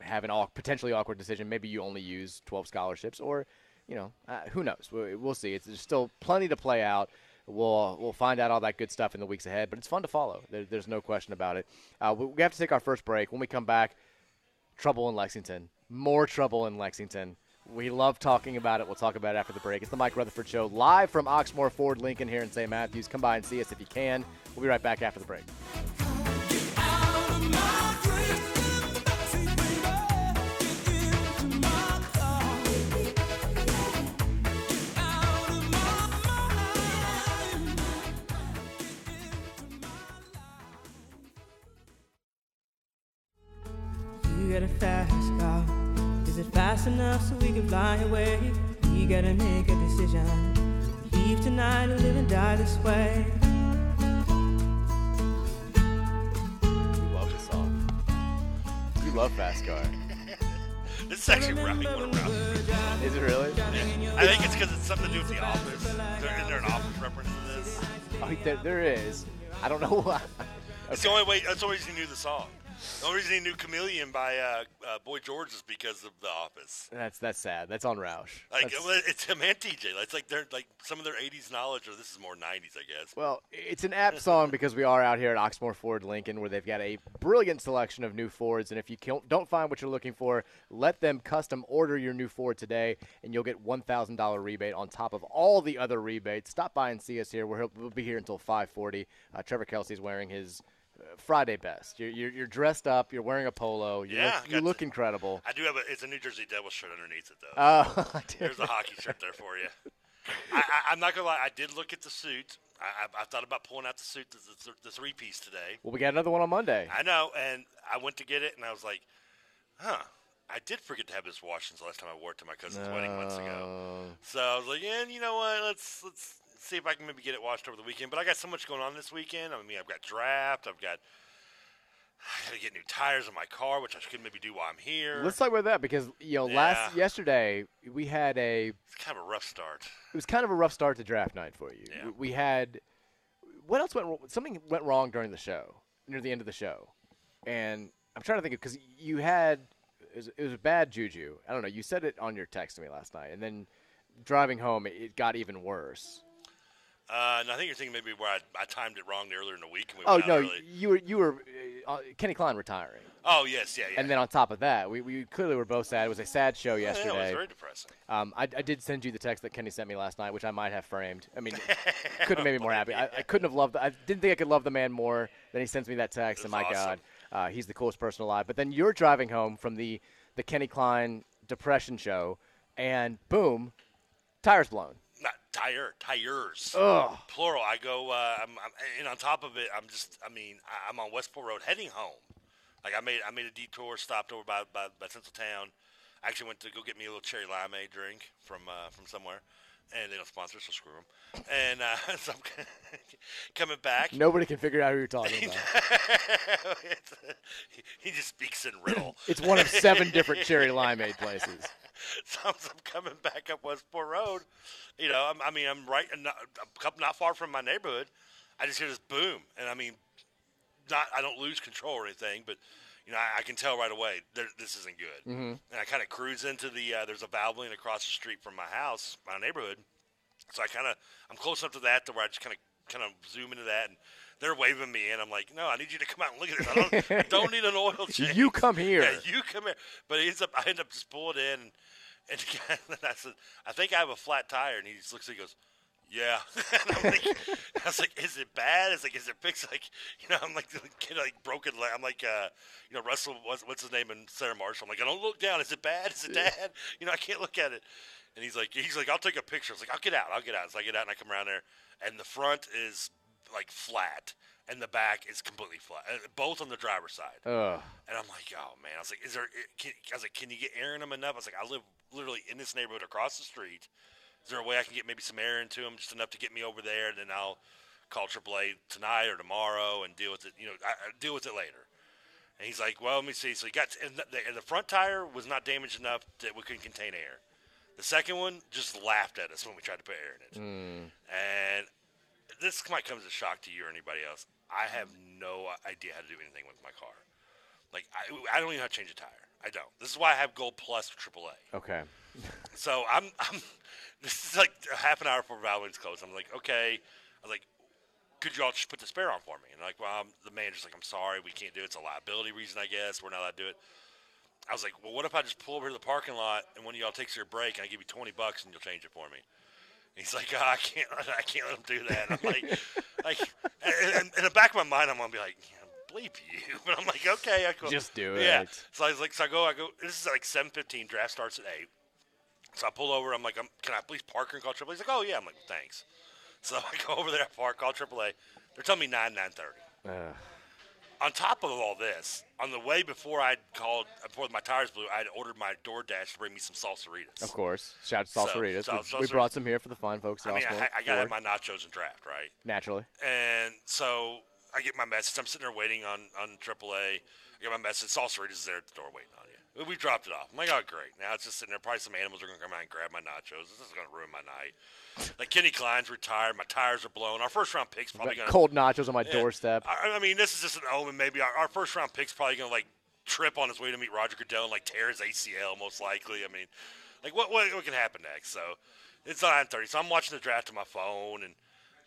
have an au- potentially awkward decision, maybe you only use 12 scholarships, or you know, uh, who knows? We- We'll see. It's, there's still plenty to play out. We'll we'll find out all that good stuff in the weeks ahead. But it's fun to follow. There, there's no question about it. Uh, we, we have to take our first break. When we come back, trouble in Lexington. More trouble in Lexington. We love talking about it. We'll talk about it after the break. It's the Mike Rutherford Show, live from Oxmoor Ford Lincoln here in St. Matthews. Come by and see us if you can. We'll be right back after the break. You got a fast fast enough so we can fly away? We gotta make a decision. Leave tonight or live and die this way. You love this song. You love Fast Car. This is actually right one around. Is it really? I think it's because it's something to do with The Office. There, is there an Office reference to this? Oh, there, there is. I don't know why. It's the only way. That's the only reason you knew the song. The only reason he knew Chameleon by uh, uh, Boy George is because of The Office. That's that's sad. That's on Roush. Like That's- it's him and TJ. It's like they're like some of their '80s knowledge, or this is more '90s, I guess. Well, it's an apt song because we are out here at Oxmoor Ford Lincoln where they've got a brilliant selection of new Fords. And if you don't find what you're looking for, let them custom order your new Ford today, and you'll get $1,000 rebate on top of all the other rebates. Stop by and see us here. We're, we'll be here until 540. Uh, Trevor Kelsey's wearing his Friday best. You're, you're, you're dressed up. You're wearing a polo. You Yeah, look, you look incredible. I do have a. It's a New Jersey Devils shirt underneath it, though. Oh, I did. There's a hockey shirt there for you. I, I, I'm not gonna lie. I did look at the suit. I, I, I thought about pulling out the suit, the, the, the three piece today. Well, we got another one on Monday. I know, and I went to get it, and I was like, huh. I did forget to have this washed since the last time I wore it to my cousin's wedding months ago. So I was like, yeah, you know what? Let's let's see if I can maybe get it watched over the weekend. But I got so much going on this weekend. I mean, I've got draft. I've got I got to get new tires on my car, which I could maybe do while I'm here. Let's talk about that because you know last yesterday we had a It's kind of a rough start. it was kind of a rough start to draft night for you. Yeah. We, had what else went wrong? Something went wrong during the show, near the end of the show, and I'm trying to think of because you had it was, it was a bad juju. I don't know. You said it on your text to me last night, and then driving home, it got even worse. Uh, and I think you're thinking maybe where I, I timed it wrong earlier in the week. And we Oh no, early. you were you were uh, uh, Kenny Klein retiring, Oh yes, yeah, yeah. and then on top of that, we, we clearly were both sad. It was a sad show Yeah, yesterday. it was very depressing. Um, I, I did send you the text that Kenny sent me last night, which I might have framed. I mean, couldn't have made me more happy. I, I couldn't have loved. I didn't think I could love the man more than he sends me that text. And my That's God, uh, he's the coolest person alive. But then you're driving home from the the Kenny Klein depression show, and boom, tires blown. Tire tires. Ugh. Plural. I go. Uh, I'm, I'm, and on top of it, I'm just. I mean, I'm on Westport Road heading home. Like I made. I made a detour, stopped over by by, by Central Town. I actually went to go get me a little cherry limeade drink from uh, from somewhere, and they don't sponsor, so screw them. And uh, so I'm coming back. Nobody can figure out who you're talking about. Uh, he, he just speaks in riddle. it's one of seven different cherry limeade places. so I'm coming back up Westport Road. You know, I'm, I mean, I'm right, not, a couple not far from my neighborhood. I just hear this boom, and I mean, not I don't lose control or anything, but you know, I, I can tell right away this isn't good. Mhm. And I kind of cruise into the uh, there's a Valvoline across the street from my house, my neighborhood. So I kind of I'm close enough to that to where I just kind of kind of zoom into that, and they're waving me in. I'm like, no, I need you to come out and look at this. I don't, I don't need an oil change. You come here. Yeah, you come here. But he ends up, I end up just pulling in, and, and I said, I think I have a flat tire, and he just looks at me and goes, yeah. and I'm like, I was like, is it bad? It's like, is it fixed? Like, you know, I'm like, kid, like broken leg. I'm like, uh, you know, Russell, what's, what's his name? And Sarah Marshall. I'm like, I don't look down. Is it bad? Is it bad? You know, I can't look at it. And he's like, he's like, I'll take a picture. I was like, I'll get out. I'll get out. So I get out and I come around there, and the front is like flat, and the back is completely flat, uh, both on the driver's side. Ugh. And I'm like, oh man, I was like, is there? Can, I was like, can you get air in them enough? I was like, I live literally in this neighborhood across the street. Is there a way I can get maybe some air into them, just enough to get me over there, and then I'll call AAA tonight or tomorrow and deal with it. You know, I, I deal with it later. And he's like, well, let me see. So he got, and the, and the front tire was not damaged enough that we couldn't contain air. The second one just laughed at us when we tried to put air in it. Mm. And this might come as a shock to you or anybody else. I have no idea how to do anything with my car. Like I, I don't even know how to change a tire. I don't. This is why I have Gold Plus AAA. Okay. So I'm, I'm. This is like a half an hour before Valvoline's closed. I'm like, okay. I was like, could you all just put the spare on for me? And like, well, I'm, the manager's like, I'm sorry, we can't do it. It's a liability reason, I guess. We're not allowed to do it. I was like, well, what if I just pull over to the parking lot and one of y'all takes your break and I give you 20 bucks and you'll change it for me? And he's like, oh, I can't, I can't let him do that. And I'm like, like, and, and in the back of my mind, I'm gonna be like, yeah, bleep you. But I'm like, okay, I cool. Just do it. Yeah. So I was like, so I go, I go. This is like 7:15. Draft starts at eight. So I pull over. I'm like, I'm, can I please park and call AAA? He's like, oh yeah. I'm like, thanks. So I go over there, I park, call AAA. They're telling me nine, nine thirty. Ugh. On top of all this, on the way before I called, before my tires blew, I had ordered my DoorDash to bring me some salsaritas. Of course. Shout out to Salsaritas. so- we, so- we so- brought some here for the fine folks I mean, I, I got to have my nachos and draft, right? Naturally. And so I get my message. I'm sitting there waiting on on AAA. I get my message. Salsaritas is there at the door waiting on you. We dropped it off. I'm like, oh, great. Now it's just sitting there. Probably some animals are going to come out and grab my nachos. This is going to ruin my night. Like, Kenny Klein's retired. My tires are blown. Our first round pick's probably going to. Cold nachos on my Yeah. doorstep. I, I mean, this is just an omen. Maybe our, our first round pick's probably going to, like, trip on his way to meet Roger Goodell and, like, tear his ACL, most likely. I mean, like, what, what, what can happen next? So it's 9.30. So I'm watching the draft on my phone, and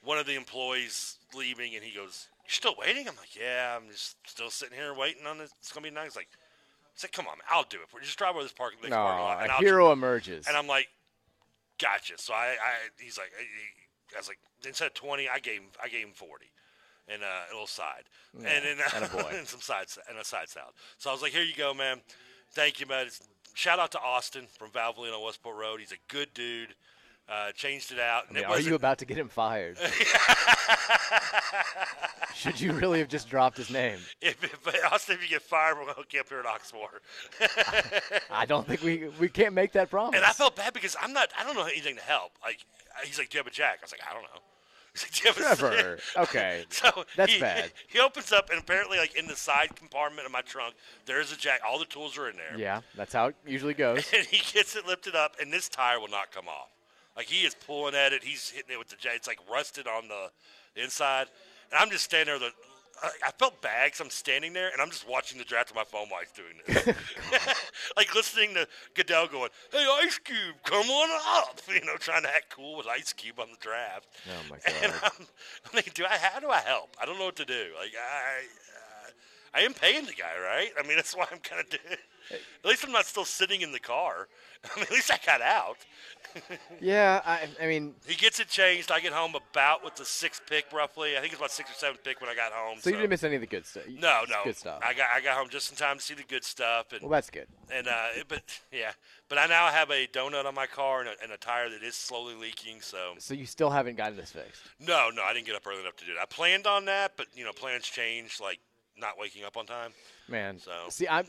one of the employees leaving, and he goes, You're still waiting? I'm like, Yeah, I'm just still sitting here waiting on this. It's going to be nice. He's like, Like, Come on, man, I'll do it. We're just drive over this park, next No, parking lot. a and I'll hero emerges. And I'm like, Gotcha. So I, I he's like, I, I was like, instead of 20, I gave him, I gave him 40. And uh, a little side, Yeah, and then attaboy. and some sides and a side salad. So I was like, "Here you go, man. Thank you, man. It's, shout out to Austin from Valvoline on Westport Road. He's a good dude. Uh, changed it out. I And mean, it are you about to get him fired? Should you really have just dropped his name? If, if Austin, if you get fired, we're gonna hook you up here at Oxmoor. I don't think we we can't make that promise. and I felt bad because I'm not. I don't know anything to help. Like he's like, "Do you have a jack?" I was like, "I don't know." He's like, "Do you have a Trevor, okay, So that's he, bad. He opens up, and apparently, like in the side compartment of my trunk, there's a jack. All the tools are in there. Yeah, that's how it usually goes. and he gets it lifted up, and this tire will not come off. Like he is pulling at it, he's hitting it with the jack. It's like rusted on the inside, and I'm just standing there. The, I, I felt bad because I'm standing there, and I'm just watching the draft on my phone while he's doing this, like listening to Goodell going, "Hey, Ice Cube, come on up," you know, trying to act cool with Ice Cube on the draft. Oh my And god. I'm, I'm thinking, do I? How do I help? I don't know what to do. Like I, uh, I am paying the guy, right? I mean, that's why I'm kind of doing. At least I'm not still sitting in the car. I mean, at least I got out. Yeah, I, I mean, He gets it changed. I get home about with the sixth pick, roughly. I think it's about sixth or seventh pick when I got home. so you didn't miss any of the good stuff. No, no. good stuff. I got I got home just in time to see the good stuff, and Well, that's good. and uh, but yeah, but I now have a donut on my car and a, and a tire that is slowly leaking. So So you still haven't gotten this fixed. no, no, I didn't get up early enough to do it. I planned on that, but you know, plans change, like not waking up on time. Man, So see, I'm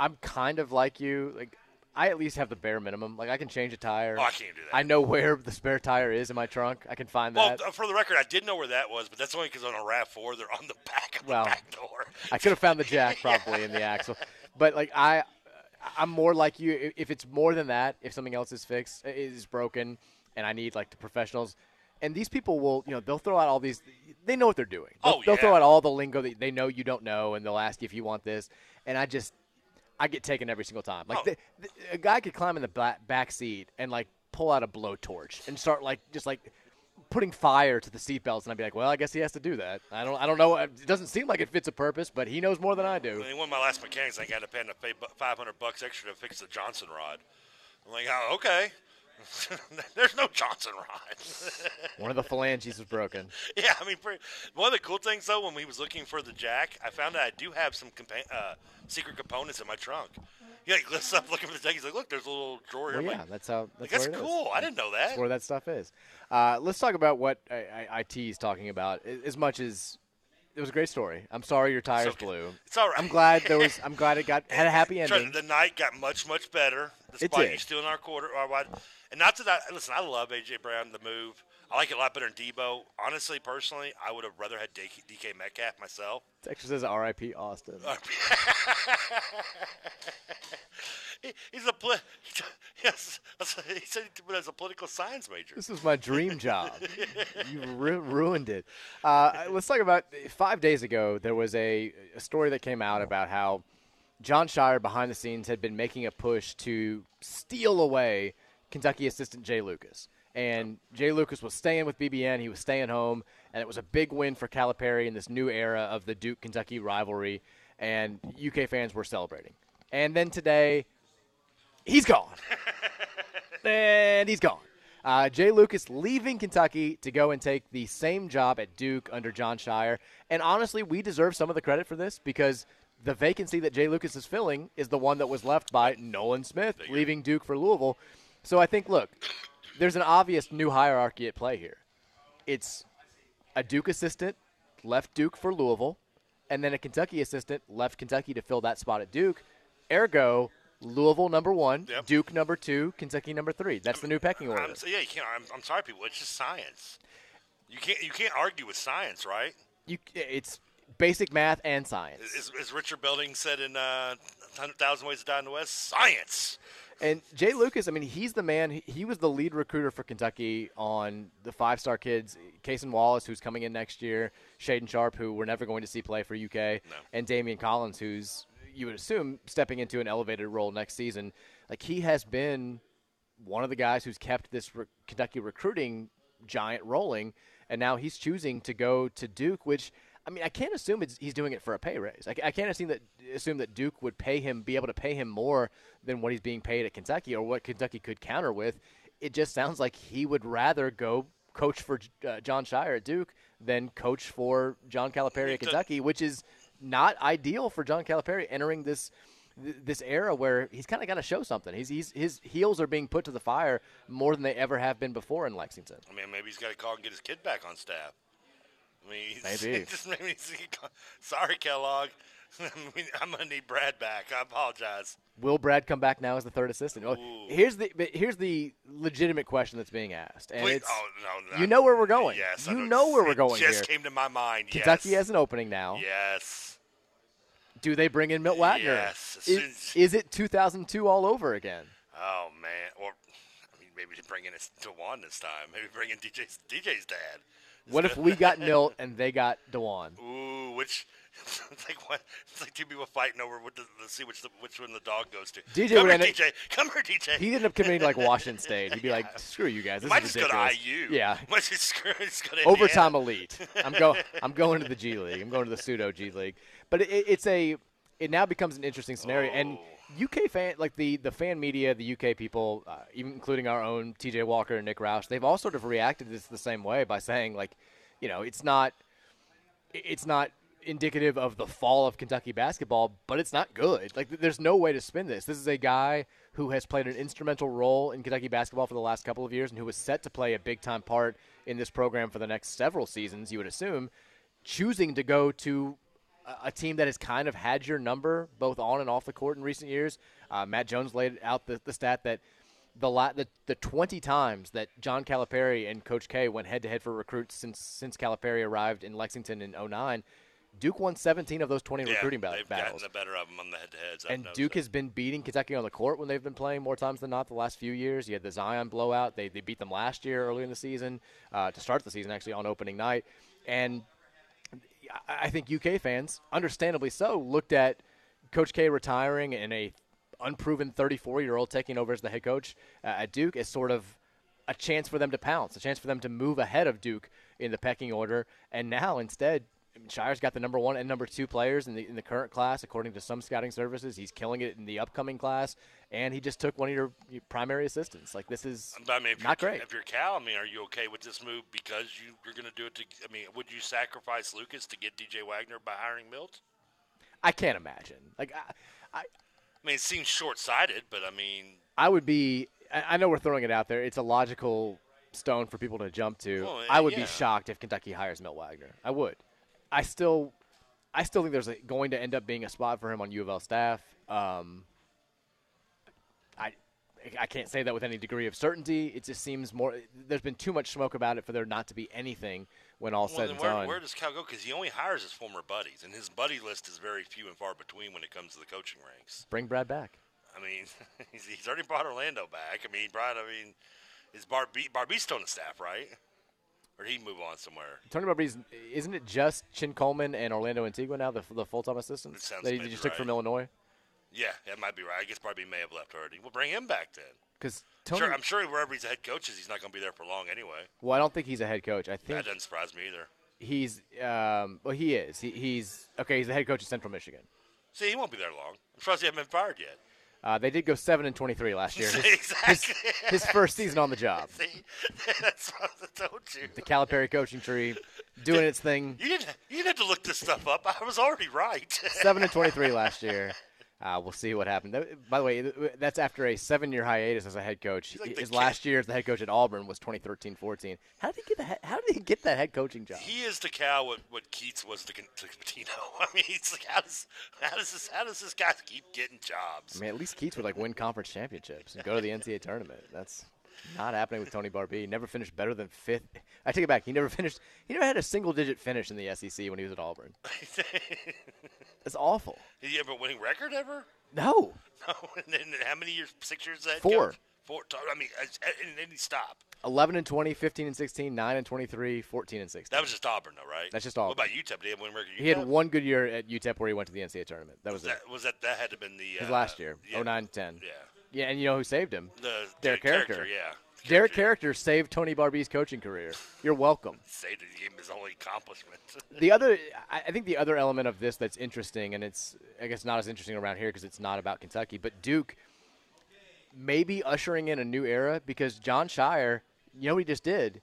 I'm kind of like you. Like, I at least have the bare minimum. Like, I can change a tire. Oh, I can't do that. I know where the spare tire is in my trunk. I can find well, that. uh, for the record, I did know where that was, but that's only because on a Rav Four, they're on the back of Well, the back door. I could have found the jack probably in the axle, but like I, I'm more like you. If it's more than that, if something else is fixed, is broken, and I need like the professionals, and these people will, you know, they'll throw out all these. They know what they're doing. They'll, Oh, they'll throw out all the lingo that they know you don't know, and they'll ask you if you want this, and I just, I get taken every single time. Like Oh. the, the, a guy could climb in the back, back seat and like pull out a blowtorch and start like just like putting fire to the seatbelts, and I'd be like, well, I guess he has to do that. I don't, I don't know. It doesn't seem like it fits a purpose, but he knows more than I do. I mean, one of my last mechanics, I got to pay five hundred bucks extra to fix the Johnson rod. I'm like, oh, okay. There's no Johnson rod. One of the phalanges was broken. yeah, I mean, pretty, one of the cool things though, when we was looking for the jack, I found out I do have some compa- uh, secret components in my trunk. He like lifts up looking for the jack. He's like, look, there's a little drawer here. Well, I'm yeah, like, that's how. like, That's, that's where it is. cool. I didn't know that. That's where that stuff is. Uh, let's talk about what I, I, IT is talking about. As much as it was a great story. I'm sorry your tires okay. blew. It's all right. I'm glad there was. I'm glad it got had a happy ending. The night got much, much better. Despite did. you stealing our quarter, our. And not that I listen. I love AJ Brown. The move. I like it a lot better than Deebo. Honestly, personally, I would have rather had DK, DK Metcalf myself. Texas says R.I.P. Austin. He- He's a poli- yes. He said he was a political science major. This was my dream job. you ru- ruined it. Uh, let's talk about five days ago. There was a, a story that came out about how Jon Scheyer, behind the scenes, had been making a push to steal away Kentucky assistant Jai Lucas. And Jai Lucas was staying with BBN. He was staying home, and it was a big win for Calipari in this new era of the Duke Kentucky rivalry. And UK fans were celebrating. And then today, he's gone. and he's gone. Uh, Jai Lucas leaving Kentucky to go and take the same job at Duke under Jon Scheyer. And honestly, we deserve some of the credit for this because the vacancy that Jai Lucas is filling is the one that was left by Nolan Smith leaving Duke for Louisville. So I think, look, there's an obvious new hierarchy at play here. It's a Duke assistant left Duke for Louisville, and then a Kentucky assistant left Kentucky to fill that spot at Duke. Ergo, Louisville number one, Yep. Duke number two, Kentucky number three. That's the new pecking order. I'm, yeah, you can't. I'm, I'm sorry, people. It's just science. You can't. You can't argue with science, right? You, it's basic math and science. As, is Richard Belding said in uh, 100,000 Ways to Die in the West? Science. And Jai Lucas, I mean, he's the man. He, was the lead recruiter for Kentucky on the five star kids. Cason Wallace, who's coming in next year, Shaedon Sharpe, who we're never going to see play for UK, No. and Daimion Collins, who's, you would assume, stepping into an elevated role next season. Like, he has been one of the guys who's kept this re- Kentucky recruiting giant rolling, and now he's choosing to go to Duke, which. I mean, I can't assume it's, he's doing it for a pay raise. I, I can't assume that assume that Duke would pay him, be able to pay him more than what he's being paid at Kentucky, or what Kentucky could counter with. It just sounds like he would rather go coach for uh, Jon Scheyer at Duke than coach for John Calipari at Kentucky, which is not ideal for John Calipari entering this this era where he's kind of got to show something. He's, he's his heels are being put to the fire more than they ever have been before in Lexington. I mean, maybe he's got to call and get his kid back on staff. I mean, Maybe. just maybe he's, sorry, Kellogg. I'm gonna need Brad back. I apologize. Will Brad come back now as the third assistant? Oh, well, here's the here's the legitimate question that's being asked, and Please- it's oh, no, no. you know where we're going. Yes, you know- where we're it going just here. came to my mind. Kentucky has an opening now. Yes. Do they bring in Milt Wagner? Yes, Is, is it 2002 all over again? Oh man. Or I mean, maybe to bring in his Dajuan this time. Maybe bring in DJ's DJ's dad. What if we got Milt and they got Dajuan? Ooh, which it's like what? It's like two people fighting over what to, to see which the, which one the dog goes to. DJ come would here, end up- DJ. Come here, DJ. He ended up committing to like Washington State. He'd be like, "Screw you guys, this Might is just go to ridiculous." IU. Yeah, Might just go, just go to overtime elite. I'm go. I'm going to the G League. I'm going to the pseudo G League. But it, it's a. It now becomes an interesting scenario, and Oh. UK fan, like the the fan media, the UK people, uh, even including our own T.J. Walker and Nick Roush, they've all sort of reacted to this the same way by saying like, you know, it's not. It's not indicative of the fall of Kentucky basketball, but it's not good. Like, there's no way to spin this. This is a guy who has played an instrumental role in Kentucky basketball for the last couple of years and who was set to play a big time part in this program for the next several seasons, you would assume, choosing to go to a- team that has kind of had your number both on and off the court in recent years. Uh, Matt Jones laid out the, the stat that the, la- the the 20 times that John Calipari and Coach K went head to head for recruits since since Calipari arrived in Lexington in 09, Duke won 17 of those 20 Yeah, recruiting ba- they've battles. gotten the better of them on the head-to-heads. And Duke that. has been beating Kentucky on the court when they've been playing more times than not the last few years. You had the Zion blowout. They, they beat them last year early in the season, uh, to start the season, actually, on opening night. And I think UK fans, understandably so, looked at Coach K retiring and a unproven 34 year old taking over as the head coach at Duke as sort of a chance for them to pounce, a chance for them to move ahead of Duke in the pecking order. And now instead, I mean, Scheyer's got the number one and number two players in the in the current class, according to some scouting services. He's killing it in the upcoming class, and he just took one of your, your primary assistants. Like this is I mean, if not you're, great. If you're Cal, I mean, are you okay with this move because you, you're going to do it to? I mean, would you sacrifice Lucas to get DJ Wagner by hiring Milt? I can't imagine. Like I, I, I mean, it seems short-sighted, but I mean, I would be. I I know we're throwing it out there. It's a logical stone for people to jump to. Well, I eh, would yeah. be shocked if Kentucky hires Milt Wagner. I would. I still, I still think there's a, going to end up being a spot for him on U of L staff. Um, I, I can't say that with any degree of certainty. It just seems more. There's been too much smoke about it for there not to be anything when all well, said and where, done. where does Cal go? Because he only hires his former buddies, and his buddy list is very few and far between when it comes to the coaching ranks. Bring Brad back. I mean, he's, he's already brought Orlando back. I mean, brought. I mean, is Barbee Barbee's still on the staff, right? Or he move on somewhere? Tony Barbee's, isn't it just Chin Coleman and Orlando Antigua now, the, the full time assistants? Sounds that he just took from Illinois? Yeah, that might be right. I guess Barbee may have left already. We'll bring him back then. Because Tony. Sure, I'm sure wherever he's a head coach is, he's not going to be there for long anyway. Well, I don't think he's a head coach. I think That doesn't surprise me either. he's um, well, he is. He, he's okay. He's the head coach of Central Michigan. See, he won't be there long. I'm surprised he hasn't been fired yet. Uh, they did go seven and twenty-three last year. His, exactly. his, his first season on the job. See, that's what I told you. The Calipari coaching tree doing its thing. You didn't. You didn't have to look this stuff up. I was already right. Seven and twenty-three last year. Uh, we'll see what happened. By the way, that's after a seven-year hiatus as a head coach. like His last year as the head coach at Auburn was 2013-14. How did he get the How did he get that head coaching job? He is to Cal what, what Keatts was to, to Pitino. I mean, it's like how does how does this how does this guy keep getting jobs? I mean, at least Keatts would like win conference championships and go to the NCAA tournament. That's Not happening with Tony Barbee. He never finished better than fifth. I take it back. He never finished. He never had a single digit finish in the SEC when he was at Auburn. That's awful. Did he have a winning record ever? No. No. And then how many years? Six years? That Four. coach? Four. I mean, and then he stopped. 11 and 20, 15 and 16, 9 and 23, 14 and 16. That was just Auburn, though, right? That's just Auburn. What about UTEP? Did he have a winning record? He had one good year at UTEP where he went to the NCAA tournament. That was, Was it. that was that that had to have been the His uh, last year, yeah, 09 10. Yeah. Yeah, and you know who saved him? The Derrick Caracter, Caracter. yeah. Derrick Caracter saved Tony Barbee's coaching career. You're welcome. Say that he gave him his only accomplishment. the other, I think the other element of this that's interesting, and it's I guess not as interesting around here because it's not about Kentucky, but Duke maybe ushering in a new era because Jon Scheyer, you know what he just did?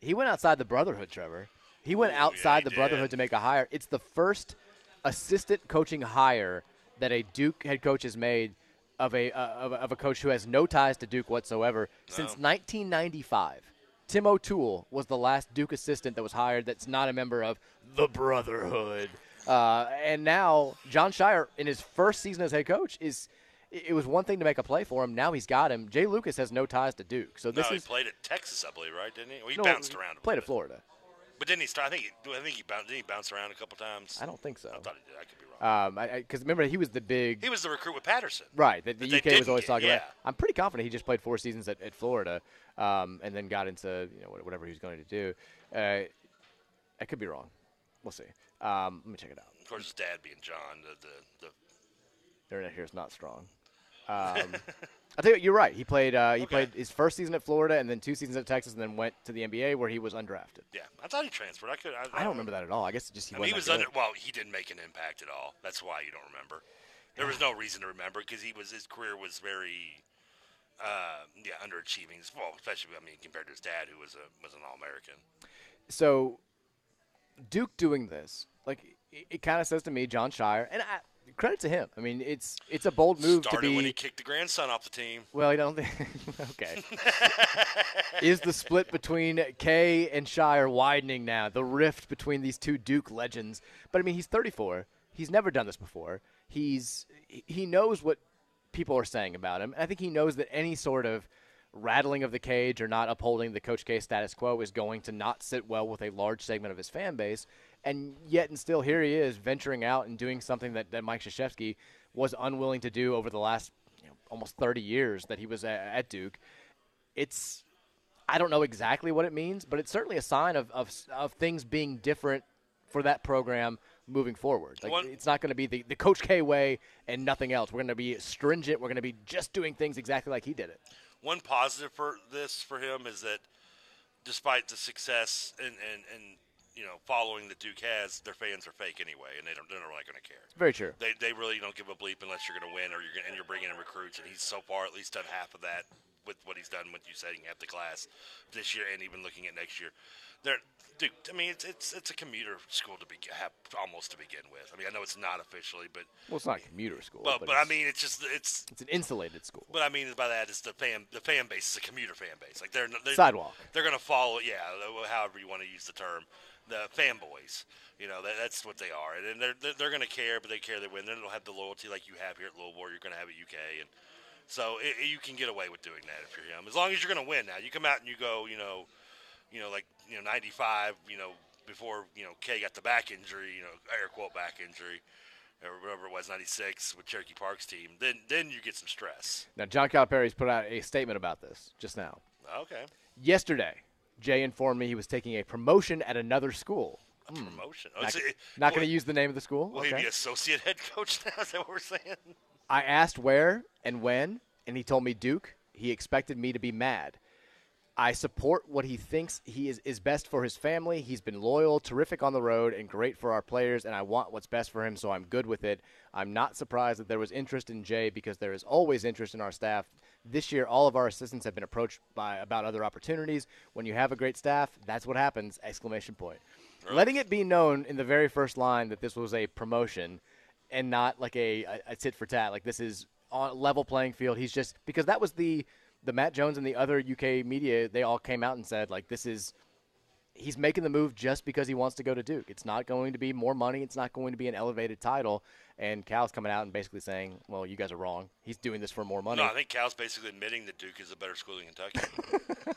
He went outside the brotherhood, Trevor. He went Ooh, outside yeah, the he brotherhood to make a hire. It's the first assistant coaching hire that a Duke head coach has made of a uh, of, a- of a coach who has no ties to Duke whatsoever since 1995. Tim O'Toole was the last Duke assistant that was hired that's not a member of the Brotherhood. Uh, and now Jon Scheyer, in his first season as head coach, is it was one thing to make a play for him. Now he's got him. Jai Lucas has no ties to Duke, so no, this he is played at Texas, I believe, right? Didn't he? Well, he no, bounced around. A Played bit. at Florida. But didn't he start? I think he, I think he bounced. Did he bounce around a couple times? I don't think so. I thought he did. I could be wrong. Um, because remember he was the big He was the recruit with Patterson. Right, that the UK was always get, talking yeah. about. I'm pretty confident he just played four seasons at, at Florida, um, and then got into you know whatever he was going to do. Uh, I could be wrong. We'll see. Um, let me check it out. Of course, his dad being John, the the, the Internet here is not strong. Um, I tell you, you're right. He played. Uh, he Okay. played his first season at Florida, and then two seasons at Texas, and then went to the NBA where he was undrafted. yeah. I thought he transferred. I could. I, I don't remember that at all. I guess just he I mean, he was under. Well, he didn't make an impact at all. That's why you don't remember. There was no reason to remember because he was his career was very, uh, yeah, underachieving. Well, especially I mean compared to his dad, who was a was an All American. So Duke doing this, like it, it kind of says to me, Jon Scheyer, and I, credit to him. I mean, it's it's a bold move Started to be. when he kicked the grandson off the team. Well, I don't think. okay. Is the split between Kay and Scheyer widening now? The rift between these two Duke legends. But I mean, he's 34. He's never done this before. He's he knows what people are saying about him. I think he knows that any sort of rattling of the cage or not upholding the Coach K status quo is going to not sit well with a large segment of his fan base. And yet, and still, here he is venturing out and doing something that, that Mike Krzyzewski was unwilling to do over the last you know, almost 30 years that he was at, at Duke. It's I don't know exactly what it means, but it's certainly a sign of, of, of things being different for that program moving forward. Like One- it's not going to be the, the Coach K way and nothing else. We're going to be stringent. We're going to be just doing things exactly like he did it. One positive for this for him is that despite the success and, and, and you know following that Duke has, their fans are fake anyway, and they don't they're not really going to care. Very true. They, they really don't give a bleep unless you're going to win or you're gonna, and you're bringing in recruits. And he's so far at least done half of that with what he's done with you setting half the class this year and even looking at next year. They're, dude, I mean, it's it's it's a commuter school to be have, almost to begin with. I mean, I know it's not officially, but Well, it's not a commuter school, but, but, but I mean, it's just it's it's an insulated school. what I mean by that is the fan the fan base is a commuter fan base. Like they're, they're Sidewalk. They're going to follow, yeah, however you want to use the term, the fanboys. You know, that, that's what they are, and they're they're, they're going to care, but they care they win. They don't have the loyalty like you have here at Louisville. You're going to have at UK, and so it, it- you can get away with doing that if you're him, as long as you're going to win. Now you come out and you go, you know, you know, like you know, 95, you know, before you know Kay got the back injury, you know, air quote back injury. Or whatever it was, '96 with Cherokee Park's team. Then, then you get some stress. Now, John Calipari's put out a statement about this just now. Okay. Yesterday, Jai informed me he was taking a promotion at another school. A hmm. promotion. Oh, Not, not going to use the name of the school. Will he Okay. be associate head coach now? Is that what we're saying? I asked where and when, and he told me Duke. He expected me to be mad. I support what he thinks he is, is best for his family. He's been loyal, terrific on the road, and great for our players, and I want what's best for him, so I'm good with it. I'm not surprised that there was interest in Jai because there is always interest in our staff. This year, all of our assistants have been approached by about other opportunities. When you have a great staff, that's what happens! Exclamation point. Letting it be known in the very first line that this was a promotion and not like a, a, a tit for tat. Like this is on level playing field. He's just because that was the the Matt Jones and the other UK media. They all came out and said like this is he's making the move just because he wants to go to Duke. It's not going to be more money. It's not going to be an elevated title. And Cal's coming out and basically saying, "Well, you guys are wrong. He's doing this for more money." No, I think Cal's basically admitting that Duke is a better school than Kentucky.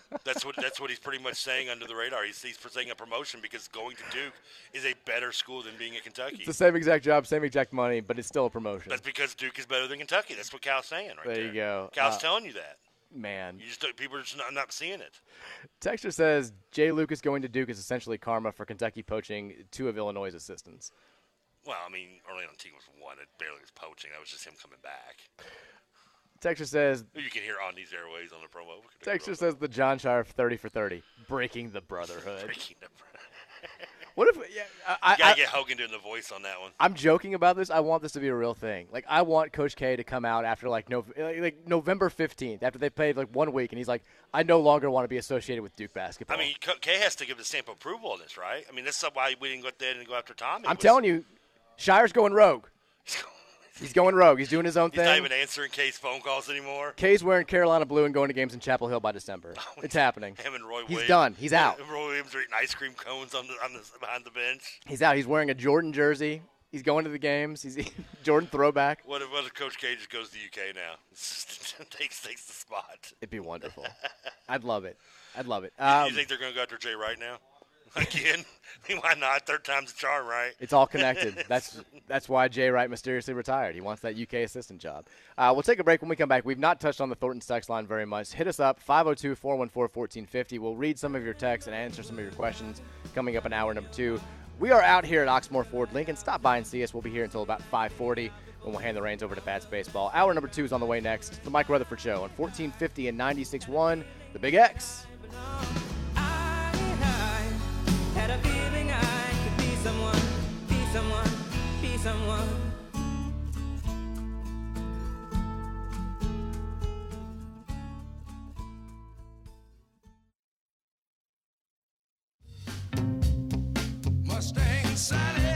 that's what that's what he's pretty much saying under the radar. He's, he's saying a promotion because going to Duke is a better school than being at Kentucky. It's the same exact job, same exact money, but it's still a promotion. That's because Duke is better than Kentucky. That's what Cal's saying right there. there you go. Cal's Uh, telling you that. Man. You just people are just not, not seeing it. Texture says Jai Lucas going to Duke is essentially karma for Kentucky poaching two of Illinois' assistants. Well, I mean, Orlando team was one. It barely was poaching. That was just him coming back. Texture says You can hear on these airways on the promo. Texture says the Jon Scheyer 30 for 30, breaking the brotherhood. Breaking the What if yeah, I, You gotta I, get Hogan doing the voice on that one. I'm joking about this. I want this to be a real thing. Like I want Coach K to come out after like no, like November 15th after they played like one week and he's like I no longer want to be associated with Duke basketball. I mean, K has to give the stamp of approval on this, right? I mean, this is why we didn't go there and go after Tommy. I'm telling you Scheyer's going rogue. He's going rogue. He's doing his own He's thing. not even answering K's phone calls anymore. K's wearing Carolina blue and going to games in Chapel Hill by December. It's happening. Him and Roy He's Williams. done. He's out. Roy Williams are eating ice cream cones on the, on the behind the bench. He's out. He's wearing a Jordan jersey. He's going to the games. He's Jordan throwback. What if, what if Coach K just goes to the UK now? takes takes the spot. It'd be wonderful. I'd love it. I'd love it. You- Um, you think they're going to go after Jay Wright now? Again? Why not? Third time's a charm, right? It's all connected. That's that's why Jay Wright mysteriously retired. He wants that UK assistant job. Uh, we'll take a break when we come back. We've not touched on the Thornton text line very much. Hit us up 502-414-1450. We'll read some of your texts and answer some of your questions coming up in hour number two. We are out here at Oxmoor Ford Lincoln. Stop by and see us. We'll be here until about 540 when we'll hand the reins over to Bats Baseball. Hour number two is on the way next. The Mike Rutherford Show on 1450 and 96.1, The Big X. someone, be someone, be someone. Mustang Sally.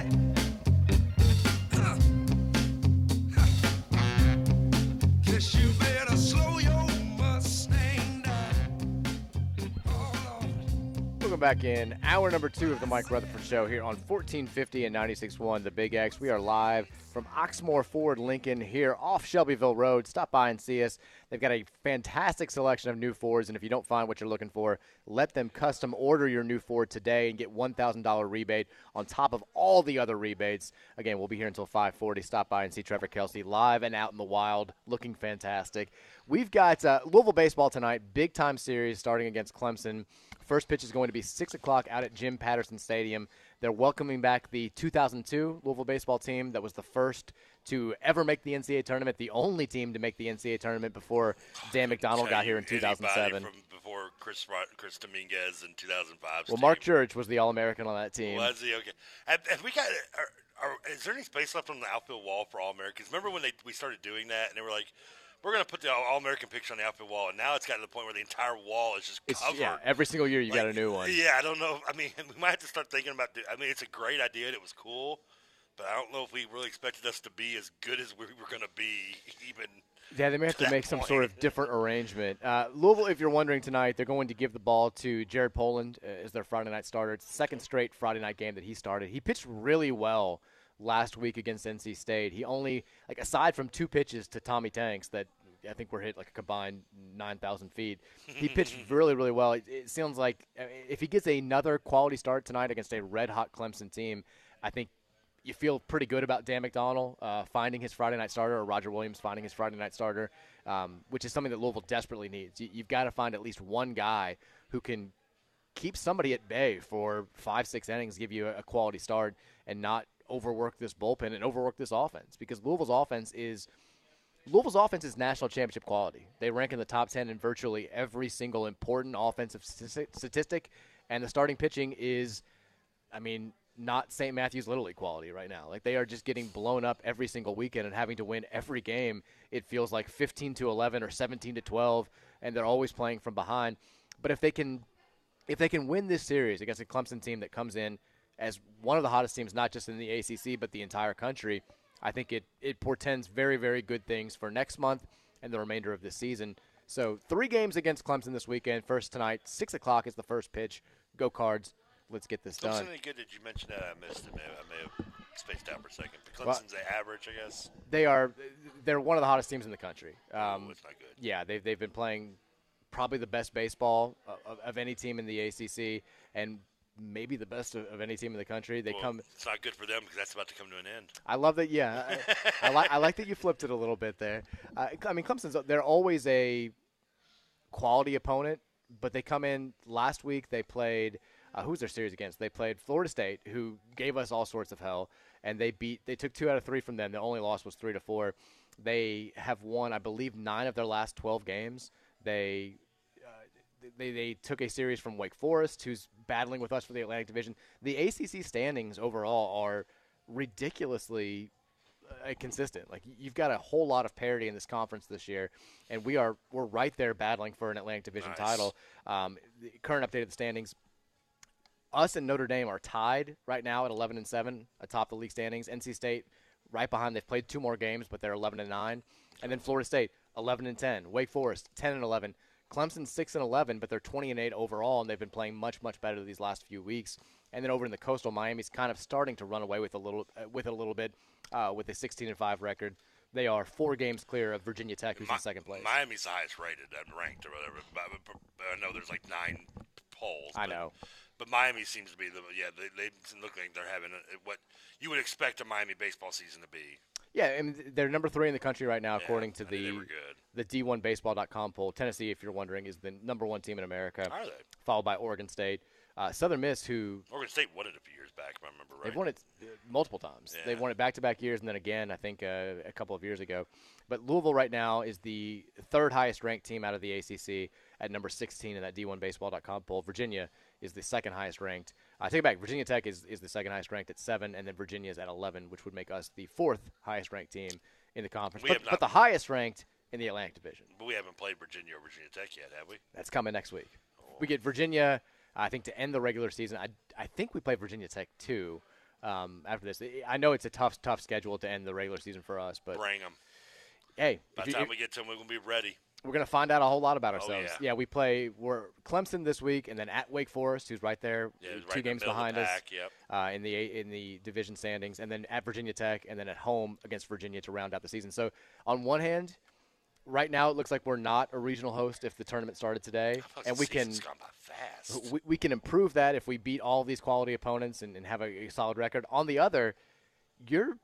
Back in hour number two of the Mike Rutherford Show here on 1450 and 96.1 The Big X. We are live from Oxmoor Ford Lincoln here off Shelbyville Road. Stop by and see us. They've got a fantastic selection of new Fords, and if you don't find what you're looking for, let them custom order your new Ford today and get $1,000 rebate on top of all the other rebates. Again, we'll be here until 540. Stop by and see Trevor Kelsey live and out in the wild, looking fantastic. We've got uh, Louisville baseball tonight, big time series starting against Clemson. First pitch is going to be 6 o'clock out at Jim Patterson Stadium. They're welcoming back the 2002 Louisville baseball team that was the first to ever make the NCAA tournament, the only team to make the NCAA tournament before Dan McDonnell got here in Anybody 2007. From before Chris Chris Dominguez in 2005. Well, Mark Church was the All American on that team. Was he okay? Have, have we got? Are, are, is there any space left on the outfield wall for All Americans? Remember when they we started doing that and they were like, "We're going to put the All American picture on the outfield wall," and now it's gotten to the point where the entire wall is just It's, covered. yeah, every single year you got a new one. Yeah, I don't know. I mean, we might have to start thinking about. I mean, it's a great idea. and It was cool, but I don't know if we really expected us to be as good as we were going to be. Even Yeah, they may have to that make some sort of different arrangement. Uh, Louisville, if you're wondering tonight, they're going to give the ball to Jared Poland uh, as their Friday night starter. It's the second straight Friday night game that he started. He pitched really well last week against NC State. He only, like, aside from two pitches to Tommy Tanks that I think were hit like a combined 9,000 feet, he pitched really, really well. It, it sounds like if he gets another quality start tonight against a red hot Clemson team, I think you feel pretty good about Dan McDonnell uh, finding his Friday night starter or Roger Williams finding his Friday night starter, um, which is something that Louisville desperately needs. You, you've got to find at least one guy who can keep somebody at bay for five, six innings, give you a, a quality start, and not overwork this bullpen and overwork this offense because Louisville's offense is. Louisville's offense is national championship quality. They rank in the top 10 in virtually every single important offensive statistic, and the starting pitching is, I mean, not St. Matthews Little League quality right now. Like they are just getting blown up every single weekend and having to win every game. It feels like 15 to 11 or 17 to 12, and they're always playing from behind. But if they can, if they can win this series against a Clemson team that comes in as one of the hottest teams, not just in the ACC but the entire country, I think it it portends very very good things for next month and the remainder of this season. So three games against Clemson this weekend. First tonight, six o'clock is the first pitch. Go Cards. let's get this done. any good? Did you mention that? I missed it. Maybe, I may have spaced out for a second. But Well- Clemson's the average, I guess. They are they're one of the hottest teams in the country. Um, Ooh, not good. Yeah, they've they've been playing probably the best baseball of, of any team in the ACC, and maybe the best of, of any team in the country. They Well, come. It's not good for them because that's about to come to an end. I love that. Yeah, I, I like I like that you flipped it a little bit there. Uh, I mean, Clemson's they're always a quality opponent, but they come in last week. They played uh, who's their series against? They played Florida State, who gave us all sorts of hell, and they beat. They took two out of three from them. The only loss was three to four. They have won, I believe, nine of their last twelve games. They they, they took a series from Wake Forest, who's battling with us for the Atlantic Division. The ACC standings overall are ridiculously uh, consistent. Like you've got a whole lot of parity in this conference this year, and we are we're right there battling for an Atlantic Division Nice. title. Um, the current update of the standings. Us and Notre Dame are tied right now at 11 and 7 atop the league standings. NC State right behind. They've played two more games, but they're 11 and 9. And then Florida State 11 and 10. Wake Forest 10 and 11. Clemson 6 and 11, but they're 20 and 8 overall, and they've been playing much much better these last few weeks. And then over in the coastal, Miami's kind of starting to run away with a little uh, with it a little bit uh, with a 16 and 5 record. They are four games clear of Virginia Tech, who's Mi- in second place. Miami's the highest rated and ranked or whatever. I know there's like nine polls. I but- know. But Miami seems to be the yeah. They, they look like they're having a, what you would expect a Miami baseball season to be. Yeah, I mean, they're number three in the country right now, Yeah, according to I the they were good. the D1Baseball.com poll. Tennessee, if you're wondering, is the number one team in America. Are they? Followed by Oregon State, uh, Southern Miss, who Oregon State won it a few years back, if I remember right. they've won it multiple times. Yeah. They've won it back to back years, and then again, I think uh, a couple of years ago. But Louisville right now is the third highest ranked team out of the ACC at number 16 in that D1Baseball.com poll. Virginia is the second highest ranked. I take it back. Virginia Tech is, is the second highest ranked at seven, and then Virginia is at 11, which would make us the fourth highest ranked team in the conference. But, but the highest ranked in the Atlantic Division. But we haven't played Virginia or Virginia Tech yet, have we? That's coming next week. We get Virginia, I think, to end the regular season. I, I think we play Virginia Tech too. Um, after this, I know it's a tough, tough schedule to end the regular season for us, but Bring them. hey, By the time if- we get to them, we're gonna be ready. We're gonna find out a whole lot about Oh, ourselves. yeah. we play we're Clemson this week, and then at Wake Forest, who's right there, Yeah, two right games middle the behind us yep. uh, in the in the division standings, and then at Virginia Tech, and then at home against Virginia to round out the season. So on one hand, right now it looks like we're not a regional host if the tournament started today, and we can season's gone by fast. we, we can improve that if we beat all these quality opponents and, and have a, a solid record. On the other, you're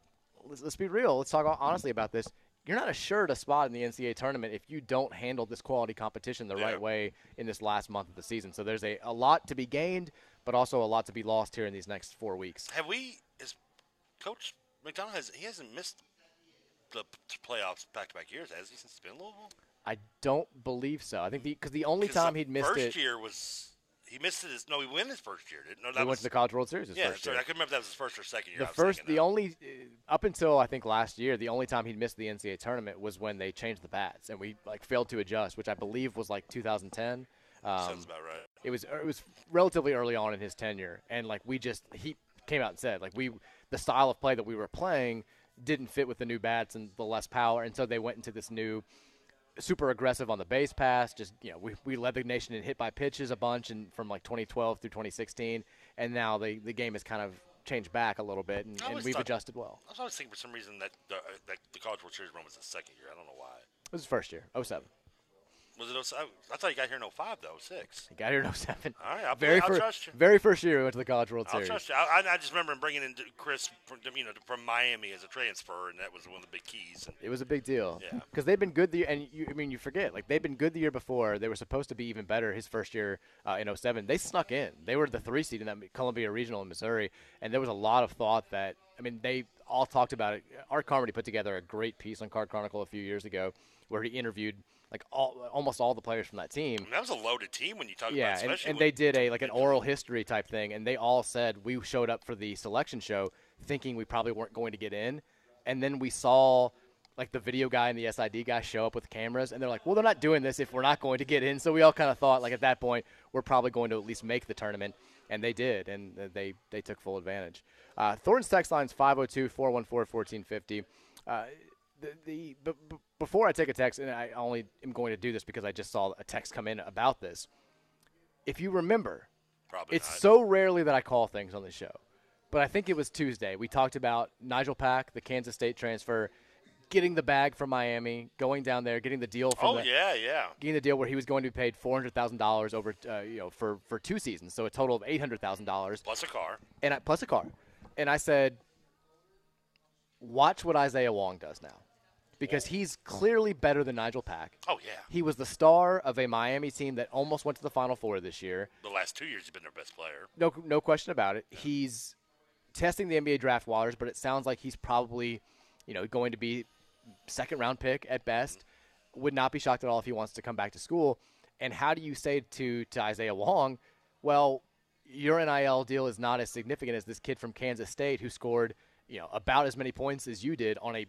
let's, let's be real. Let's talk honestly about this. You're not assured a spot in the NCAA tournament if you don't handle this quality competition the Yeah. right way in this last month of the season. So there's a, a lot to be gained, but also a lot to be lost here in these next four weeks. Have we? Is Coach McDonnell has he hasn't missed the playoffs back to back years, has he? Since he's been Louisville. I don't believe so. I think because the, only time he'd missed first it, year was he missed it. His, no, he won his first year. Didn't? No, that he was, went to the College World Series his yeah, first sorry, year. I couldn't remember if that was his first or second year. The first, the of. only uh, up until I think last year, the only time he'd missed the NCAA tournament was when they changed the bats and we like failed to adjust, which I believe was like 2010. Um, sounds about right. it was it was relatively early on in his tenure, and like we just he came out and said like we the style of play that we were playing didn't fit with the new bats and the less power, and so they went into this new super aggressive on the base pass. Just you know, we, we led the nation in hit by pitches a bunch, and from like 2012 through 2016, and now the the game has kind of changed back a little bit, and, and we've thought- adjusted well. I was always thinking for some reason that the, uh, that the College World Series run was the second year. I don't know why. It was the first year, 07. Was it? 07? I thought you got here in 05, though. 06. He got here in 07. All right, I'll, very I'll fir- trust you. Very first year we went to the College World I'll Series. trust you. I, I- I just remember him bringing in Chris, from, you know, from Miami as a transfer, and that was one of the big keys. And It was a big deal. Yeah. Because they've been good the year and you, I mean you forget like they've been good the year before. They were supposed to be even better his first year uh, in 07. They snuck in. They were the three seed in that Columbia Regional in Missouri, and there was a lot of thought that I mean they all talked about it. Art Carmody put together a great piece on Card Chronicle a few years ago where he interviewed like all almost all the players from that team. I mean, that was a loaded team when you talk Yeah, about, and, especially and they did a like an oral history type thing, and they all said we showed up for the selection show thinking we probably weren't going to get in, and then we saw like the video guy and the SID guy show up with cameras, and they're like, well, they're not doing this if we're not going to get in. So we all kind of thought like at that point we're probably going to at least make the tournament, and they did, and they they took full advantage. Uh, Thornton's text line's 502-414-1450. Uh, the, the b- b- before I take a text, and I only am going to do this because I just saw a text come in about this. If you remember, Probably it's not. so rarely that I call things on the show, but I think it was Tuesday. We talked about Nijel Pack, the Kansas State transfer, getting the bag from Miami, going down there, getting the deal from Oh the, yeah, yeah. getting the deal where he was going to be paid four hundred thousand dollars over, uh, you know, for for two seasons, so a total of eight hundred thousand dollars, Plus a car. and I, plus a car. And I said, watch what Isaiah Wong does now, because he's clearly better than Nijel Pack. Oh yeah. He was the star of a Miami team that almost went to the Final Four this year. The last two years, he's been their best player. No, no question about it. He's testing the NBA draft waters, but it sounds like he's probably, you know, going to be second round pick at best. Mm-hmm. Would not be shocked at all if he wants to come back to school. And how do you say to to Isaiah Wong, well, your NIL deal is not as significant as this kid from Kansas State who scored, you know, about as many points as you did on a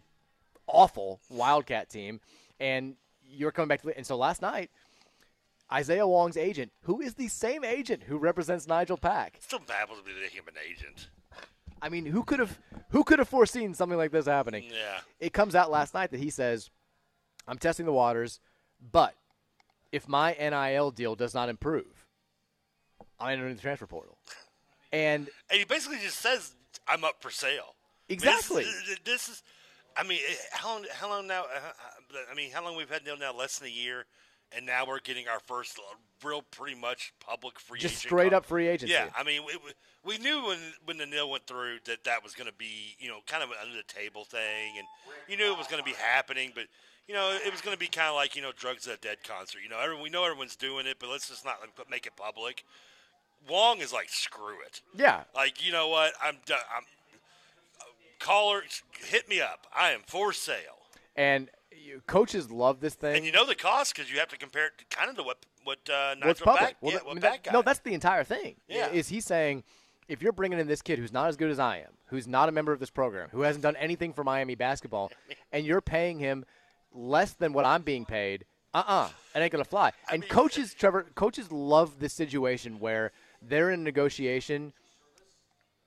awful Wildcat team, and you're coming back to and so last night. Isaiah Wong's agent, who is the same agent who represents Nijel Pack. Still baffles me that him an agent. I mean, who could have who could have foreseen something like this happening? Yeah. It comes out last night that he says, "I'm testing the waters, but if my NIL deal does not improve, I'm entering the transfer portal." And And he basically just says, "I'm up for sale." Exactly. I mean, this, this is, I mean, eh, how long? How long now? uh, I mean, how long we've had NIL now? Less than a year, and now we're getting our first real, pretty much public free Just straight up free agency. Yeah, I mean, we, we- we knew when when the NIL went through that that was going to be, you know, kind of an under the table thing, and you knew it was going to be happening, but. You know, it was going to be kind of like you know, drugs at a dead concert. You know, everyone, we know everyone's doing it, but let's just not like, make it public. Wong is like, screw it. yeah, Like, you know what? I'm done. I'm caller, hit me up. I am for sale. and coaches love this thing. And you know the cost because you have to compare it to kind of to what what uh, Nijel What's public? Pack, Well, yeah, that- I mean, that- no, that's the entire thing. Yeah. Is he saying if you're bringing in this kid who's not as good as I am, who's not a member of this program, who hasn't done anything for Miami basketball, and you're paying him less than what I'm being paid, uh-uh, it ain't gonna fly. And coaches, Trevor, coaches love this situation where they're in negotiation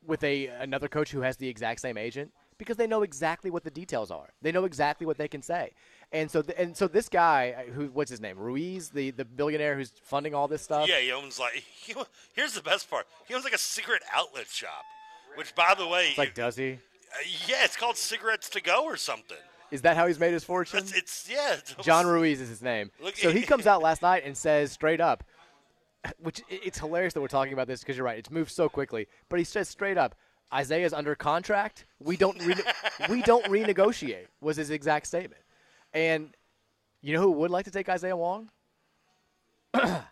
with a another coach who has the exact same agent because they know exactly what the details are. They know exactly what they can say. And so, th- and so this guy, uh, who what's his name, Ruiz, the the billionaire who's funding all this stuff. yeah, he owns like. He, here's the best part. He owns like a cigarette outlet shop, which, by the way, It's like, does he? uh, yeah, it's called Cigarettes to Go or something. Is that how he's made his fortune? It's, it's yeah. It's, John Ruiz is his name. Look- so he comes out last night and says straight up, which it's hilarious that we're talking about this because you're right. It's moved so quickly, but he says straight up, Isaiah's under contract. We don't re- we don't renegotiate. Was his exact statement. And you know who would like to take Isaiah Wong?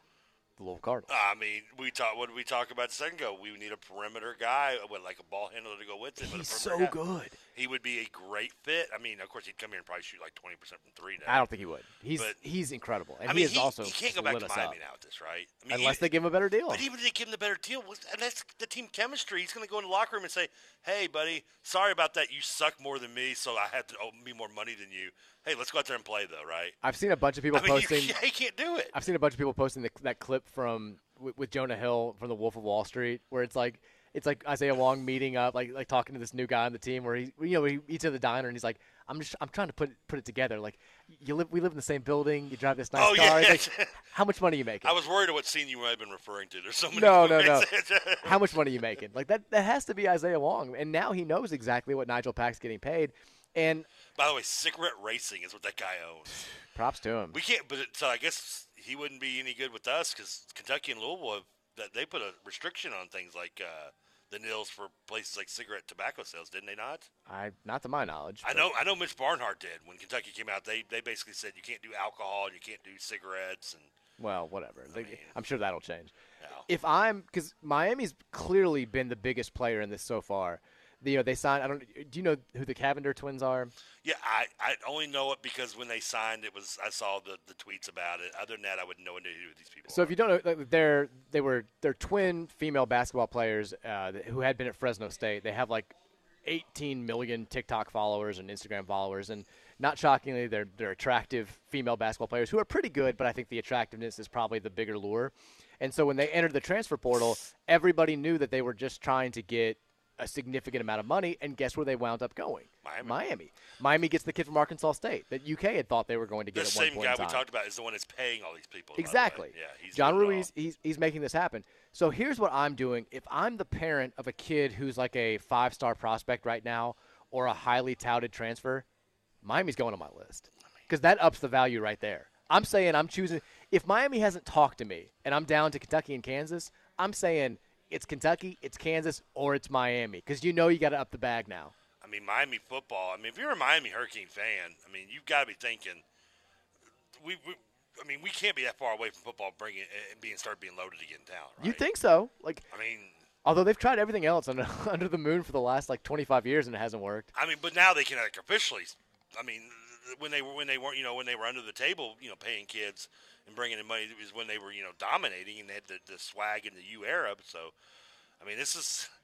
the Louisville Cardinals. I mean, we talk. What did we talk about a second ago? We need a perimeter guy with like a ball handler to go with him. He's so guy. good. He would be a great fit. I mean, of course, he'd come here and probably shoot like twenty percent from three now. I don't think he would. He's But- he's incredible, and I mean, he is also he can't go back to Miami now with this, right? I mean, unless he- they give him a better deal. But even if they give him the better deal, and that's the team chemistry. He's going to go in the locker room and say, "Hey, buddy, sorry about that. You suck more than me, so I have to owe me more money than you. Hey, let's go out there and play, though, right?" I've seen a bunch of people I mean, you- posting. he can't do it. I've seen a bunch of people posting the, that clip from with, with Jonah Hill from The Wolf of Wall Street, where it's like it's like Isaiah Wong meeting up, like like talking to this new guy on the team, where he you know he eats at the diner and he's like, I'm just I'm trying to put put it together. Like you live we live in the same building, you drive this nice Oh, car. yeah. Like, how much money are you making? I was worried of what scene you might have been referring to. There's so many. no, no, no. how much money are you making? Like that that has to be Isaiah Wong, and now he knows exactly what Nijel Pack's getting paid, and By the way, cigarette racing is what that guy owns. props to him. We can't, but it, so I guess he wouldn't be any good with us because Kentucky and Louisville that they put a restriction on things like uh, the nils for places like cigarette tobacco sales, didn't they not? I not to my knowledge. I know, I know. Mitch Barnhart did when Kentucky came out. They they basically said you can't do alcohol, and you can't do cigarettes, and Well, whatever. Mean- I'm sure that'll change. Yeah. If I'm because Miami's clearly been the biggest player in this so far. You know, they signed. I don't. Do you know who the Cavender twins are? yeah, I, I only know it because when they signed, it was I saw the, the tweets about it. Other than that, I wouldn't know who these people. So are. if you don't know, they're they were they're twin female basketball players uh, who had been at Fresno State. They have like 18 million TikTok followers and Instagram followers, and not shockingly, they're they're attractive female basketball players who are pretty good. But I think the attractiveness is probably the bigger lure. And so when they entered the transfer portal, everybody knew that they were just trying to get a significant amount of money. And guess where they wound up going? Miami. Miami. Miami gets the kid from Arkansas State that UK had thought they were going to get The same guy we talked about is the one that's paying all these people. by the way. Exactly. Yeah, he's John doing it all. Ruiz, he's, he's making this happen. So here's what I'm doing. If I'm the parent of a kid who's like a five star prospect right now or a highly touted transfer, Miami's going on my list because that ups the value right there. I'm saying I'm choosing. If Miami hasn't talked to me and I'm down to Kentucky and Kansas, I'm saying it's Kentucky, it's Kansas, or it's Miami because you know you got to up the bag now. I mean, Miami football. I mean, if you're a Miami Hurricane fan, I mean, you've got to be thinking. We, we, I mean, we can't be that far away from football bringing and being start being loaded again in town. Right? You think so? Like, I mean, although they've tried everything else under, under the moon for the last like 25 years and it hasn't worked. I mean, but now they can like officially. I mean, when they were when they weren't, you know, when they were under the table, you know, paying kids and bringing in money is when they were, you know, dominating and they had the, the swag in the U era. So, I mean, this is.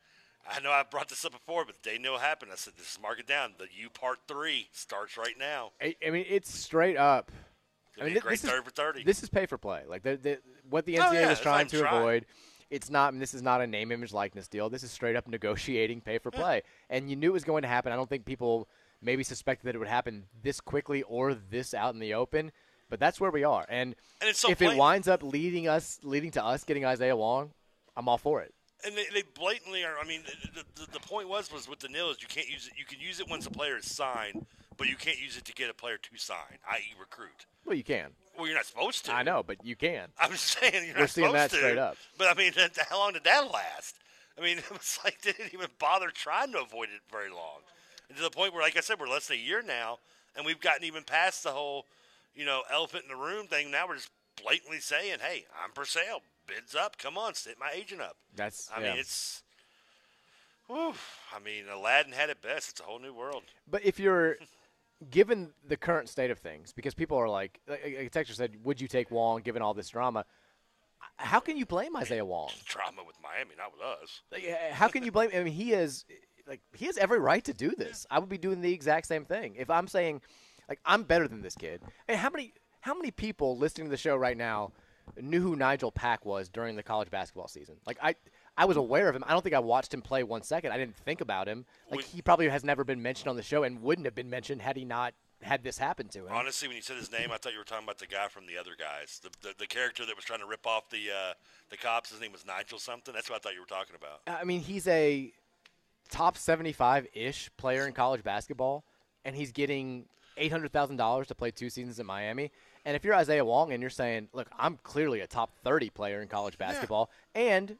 I know I brought this up before, but they day no happened. I said, "This is mark it down. The U Part Three starts right now." I, I mean, it's straight up. It's I mean, this is. This is pay for play. Like the, the, what the Oh, NCAA yeah, was trying to trying. avoid. It's not. This is not a name, image, likeness deal. This is straight up negotiating pay for mm. play. And you knew it was going to happen. I don't think people maybe suspected that it would happen this quickly or this out in the open. But that's where we are. And, And so if it winds up leading us, leading to us getting Isaiah Wong, I'm all for it. And they, they blatantly are. I mean, the, the, the point was was with the nil is you can't use it. You can use it once a player is signed, but you can't use it to get a player to sign, i.e., recruit. Well, you can. Well, you're not supposed to. I know, but you can. I'm just saying you're We're not seeing supposed that to. straight up. But I mean, how long did that last? I mean, it was like they didn't even bother trying to avoid it very long, and to the point where, like I said, we're less than a year now, and we've gotten even past the whole, you know, elephant in the room thing. Now we're just blatantly saying, "Hey, I'm for sale. Bids up. Come on, sit my agent up." That's. I yeah. mean, it's. Whew, I mean, Aladdin had it best. It's a whole new world. But if you're given the current state of things, because people are like, like a texter said, would you take Wong given all this drama? How can you blame Isaiah Wong? Drama with Miami, not with us. Like, uh, How can you blame? I mean, he is like he has every right to do this. I would be doing the exact same thing if I'm saying, like, I'm better than this kid. And how many how many people listening to the show right now knew who Nijel Pack was during the college basketball season? Like, I I was aware of him. I don't think I watched him play one second. I didn't think about him. Like, he probably has never been mentioned on the show and wouldn't have been mentioned had he not had this happen to him. Honestly, when you said his name, I thought you were talking about the guy from the other guys, the the, the character that was trying to rip off the uh, the cops. His name was Nigel something. That's what I thought you were talking about. I mean, he's a top 75 ish player in college basketball, and he's getting $800,000 to play two seasons in Miami. And if you're Isaiah Wong and you're saying, look, I'm clearly a top 30 player in college basketball, and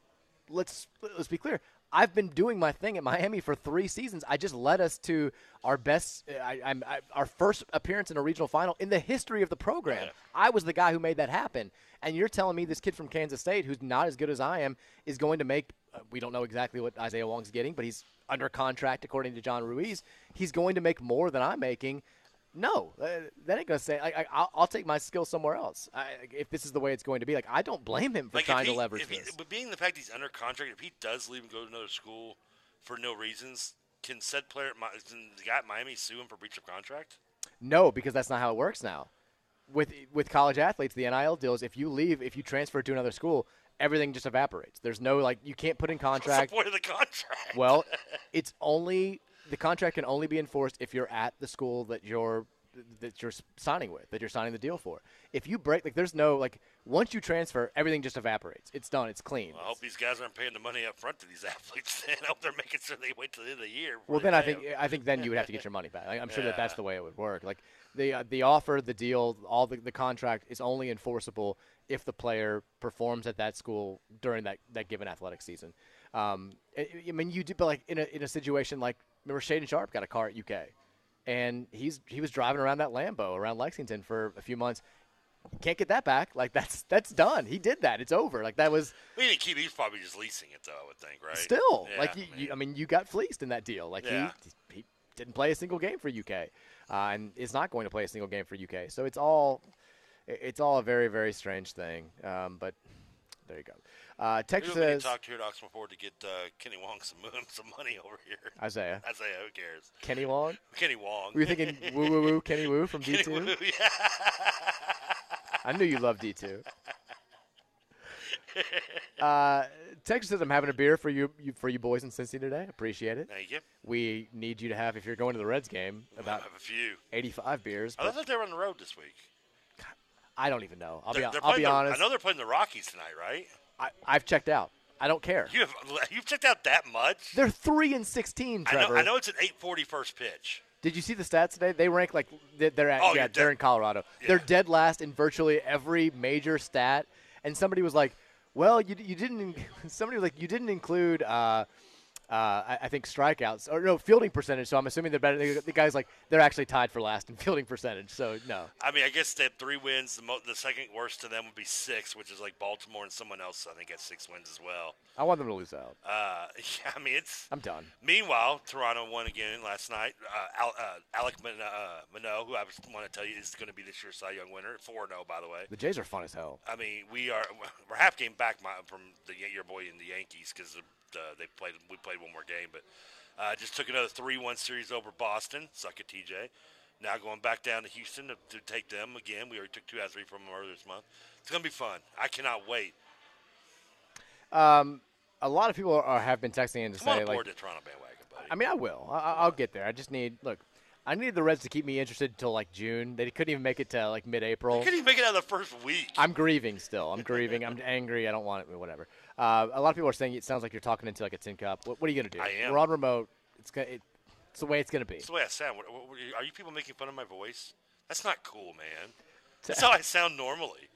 let's let's be clear. I've been doing my thing at Miami for three seasons. I just led us to our best, I, I'm, I, our first appearance in a regional final in the history of the program. I was the guy who made that happen. And you're telling me this kid from Kansas State, who's not as good as I am, is going to make. Uh, we don't know exactly what Isaiah Wong's getting, but he's under contract according to John Ruiz. He's going to make more than I'm making. No, uh, that ain't gonna say. I, I, I'll, I'll take my skill somewhere else. I, if this is the way it's going to be, like I don't blame him for Like trying he, to leverage he, this. But being the fact he's under contract, if he does leave and go to another school for no reasons, can said player, can the guy at Miami sue him for breach of contract? No, because that's not how it works now. With with college athletes, the NIL deals. If you leave, if you transfer to another school, everything just evaporates. There's no like you can't put in What's contract. the point of the contract? well, it's only the contract can only be enforced if you're at the school that you're that you're signing with, that you're signing the deal for. If you break, like, there's no like once you transfer, everything just evaporates. It's done. It's clean. Well, I hope these guys aren't paying the money up front to these athletes. Then I hope they're making sure they wait till the end of the year. Well, then I think 'em. I think then you would have to get your money back. I- I'm sure that that's the way it would work. Like the uh, the offer, the deal, all the, the contract is only enforceable if the player performs at that school during that, that given athletic season. Um, I, I mean, you do, but like in a in a situation like remember Shaedon Sharpe got a car at UK, and he's he was driving around that Lambo around Lexington for a few months. Can't get that back. Like that's that's done. He did that. It's over. Like that was We didn't keep. He's probably just leasing it, though. I would think, right? Still, Yeah, like you, you, I mean, you got fleeced in that deal. Like Yeah. he, he didn't play a single game for UK, uh, and is not going to play a single game for UK. So it's all, it's all a very very strange thing. Um, but there you go. Uh, Texas says talk here at Oxmoor Ford to get uh, Kenny Wong some some money over here. Isaiah Isaiah, who cares? Kenny Wong. Kenny Wong. Were you thinking woo woo woo Kenny Woo from D two? Yeah. I knew you loved D two. uh, Texas says I'm having a beer for you, you for you boys in Cincy today. Appreciate it. Thank you. We need you to have if you're going to the Reds game about have a few. 85 beers. I thought they were on the road this week. I don't even know. I'll They're- be they're I'll be the- honest. I know they're playing the Rockies tonight, right? I, I've checked out. I don't care. You have you've checked out that much? They're three and 16. I Trevor. know. I know it's an 8:40 first pitch. Did you see the stats today? They rank like they're at, Oh, yeah, they're in Colorado. They're dead last in virtually every major stat. And somebody was like, "Well, you you didn't." Somebody was like, "You didn't include." Uh, uh, I, I think strikeouts or no fielding percentage. So I'm assuming they're better. The guys like they're actually tied for last in fielding percentage. So no, I mean, I guess they have three wins. The, mo- the second worst to them would be six, which is like Baltimore and someone else. I think has six wins as well. I want them to lose out. Uh, yeah, I mean, it's. I'm done. Meanwhile, Toronto won again last night. Uh, Al, uh, Alec Min- uh, who I want to tell you is going to be this year's Cy Young winner, four zero by the way. The Jays are fun as hell. I mean, we are we're half game back my, from the your boy in the Yankees because uh, they played we played one more game, but uh, just took another three one series over Boston. Suck it, TJ. Now going back down to Houston to, to take them again. We already took two out of three from them earlier this month. It's gonna be fun. I cannot wait. Um, a lot of people are, have been texting in to on say board like, the Toronto bandwagon, buddy. I mean, I will. I, I'll get there. I just need look. I need the Reds to keep me interested until like June. They couldn't even make it to like mid-April. Couldn't even make it out of the first week. I'm grieving still. I'm grieving. I'm angry. I don't want it. Whatever. Uh, a lot of people are saying it sounds like you're talking into like a tin cup. What, what are you gonna do? I am. We're on remote. It's gonna. It, it's the way it's gonna be. It's the way I sound. What, what, what- are you people making fun of my voice? That's not cool, man. That's how I sound normally.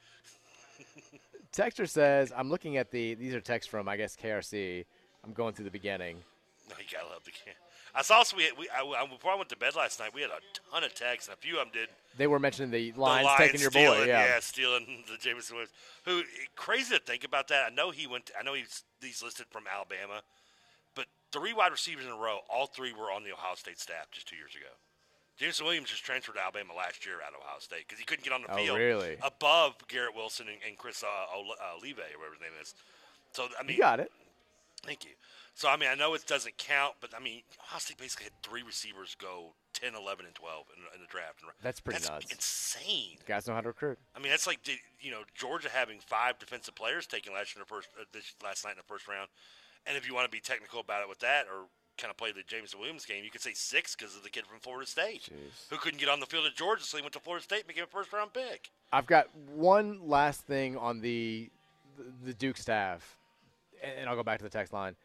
Texter says, "I'm looking at the. These are texts from I guess KRC. I'm going through the beginning. No, you gotta love the can. I saw also we, we I, I, before I went to bed last night, we had a ton of texts, and a few of them did. They were mentioning the the lines Lions taking your stealing, boy. Yeah. stealing the Jameson Williams. Who crazy to think about that? I know he went. I know he's he's listed from Alabama, but three wide receivers in a row, all three were on the Ohio State staff just two years ago. Jameson Williams just transferred to Alabama last year out of Ohio State because he couldn't get on the Oh, field really? above Garrett Wilson and, and Chris uh, uh, or whatever his name is. So I mean, You got it. Thank you. So, I mean, I know it doesn't count, but I mean, Ohio State basically had three receivers go 10, 11, and 12 in, in the draft. That's pretty that's nuts. insane. Guys know how to recruit. I mean, that's like, you know, Georgia having five defensive players taken last, year in the first, uh, this, last night in the first round. And if you want to be technical about it with that or kind of play the James Williams game, you could say six because of the kid from Florida State who couldn't get on the field at Georgia, so he went to Florida State and became a first round pick. I've got one last thing on the the, the Duke staff, and I'll go back to the text line.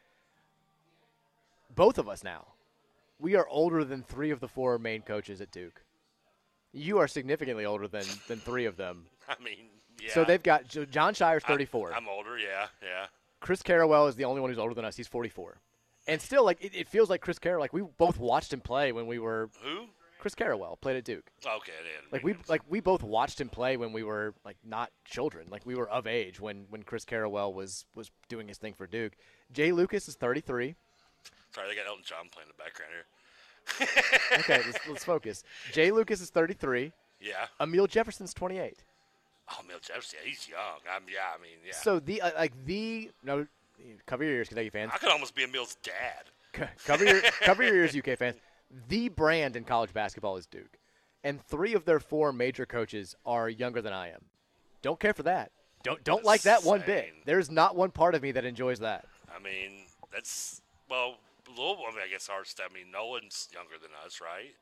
Both of us now, we are older than three of the four main coaches at Duke. You are significantly older than than three of them. I mean, yeah. So they've got Jon Scheyer's I- 34. I'm older, yeah, yeah. Chris Carrawell is the only one who's older than us. He's 44. And still, like it, it feels like Chris Carrawell. Like we both watched him play when we were. Who? Chris Carrawell played at Duke. Okay, then. Like we like we both watched him play when we were like not children. Like we were of age when when Chris Carrawell was was doing his thing for Duke. Jai Lucas is 33. Sorry, they got Elton John playing in the background here. Okay, let's, let's focus. Jai Lucas is 33. Yeah. Amile Jefferson's 28. Oh, Mel Jefferson, yeah, he's young. I'm, yeah, I mean, yeah. So the uh, like the no cover your ears, Kentucky fans. I could almost be Amile's dad. C- cover your cover your ears, UK fans. The brand in college basketball is Duke, and three of their four major coaches are younger than I am. Don't care for that. Don't don't like that one bit. There's not one part of me that enjoys that. I mean, that's well, Louisville. I mean, I guess our step. I mean, Nolan's younger than us, right?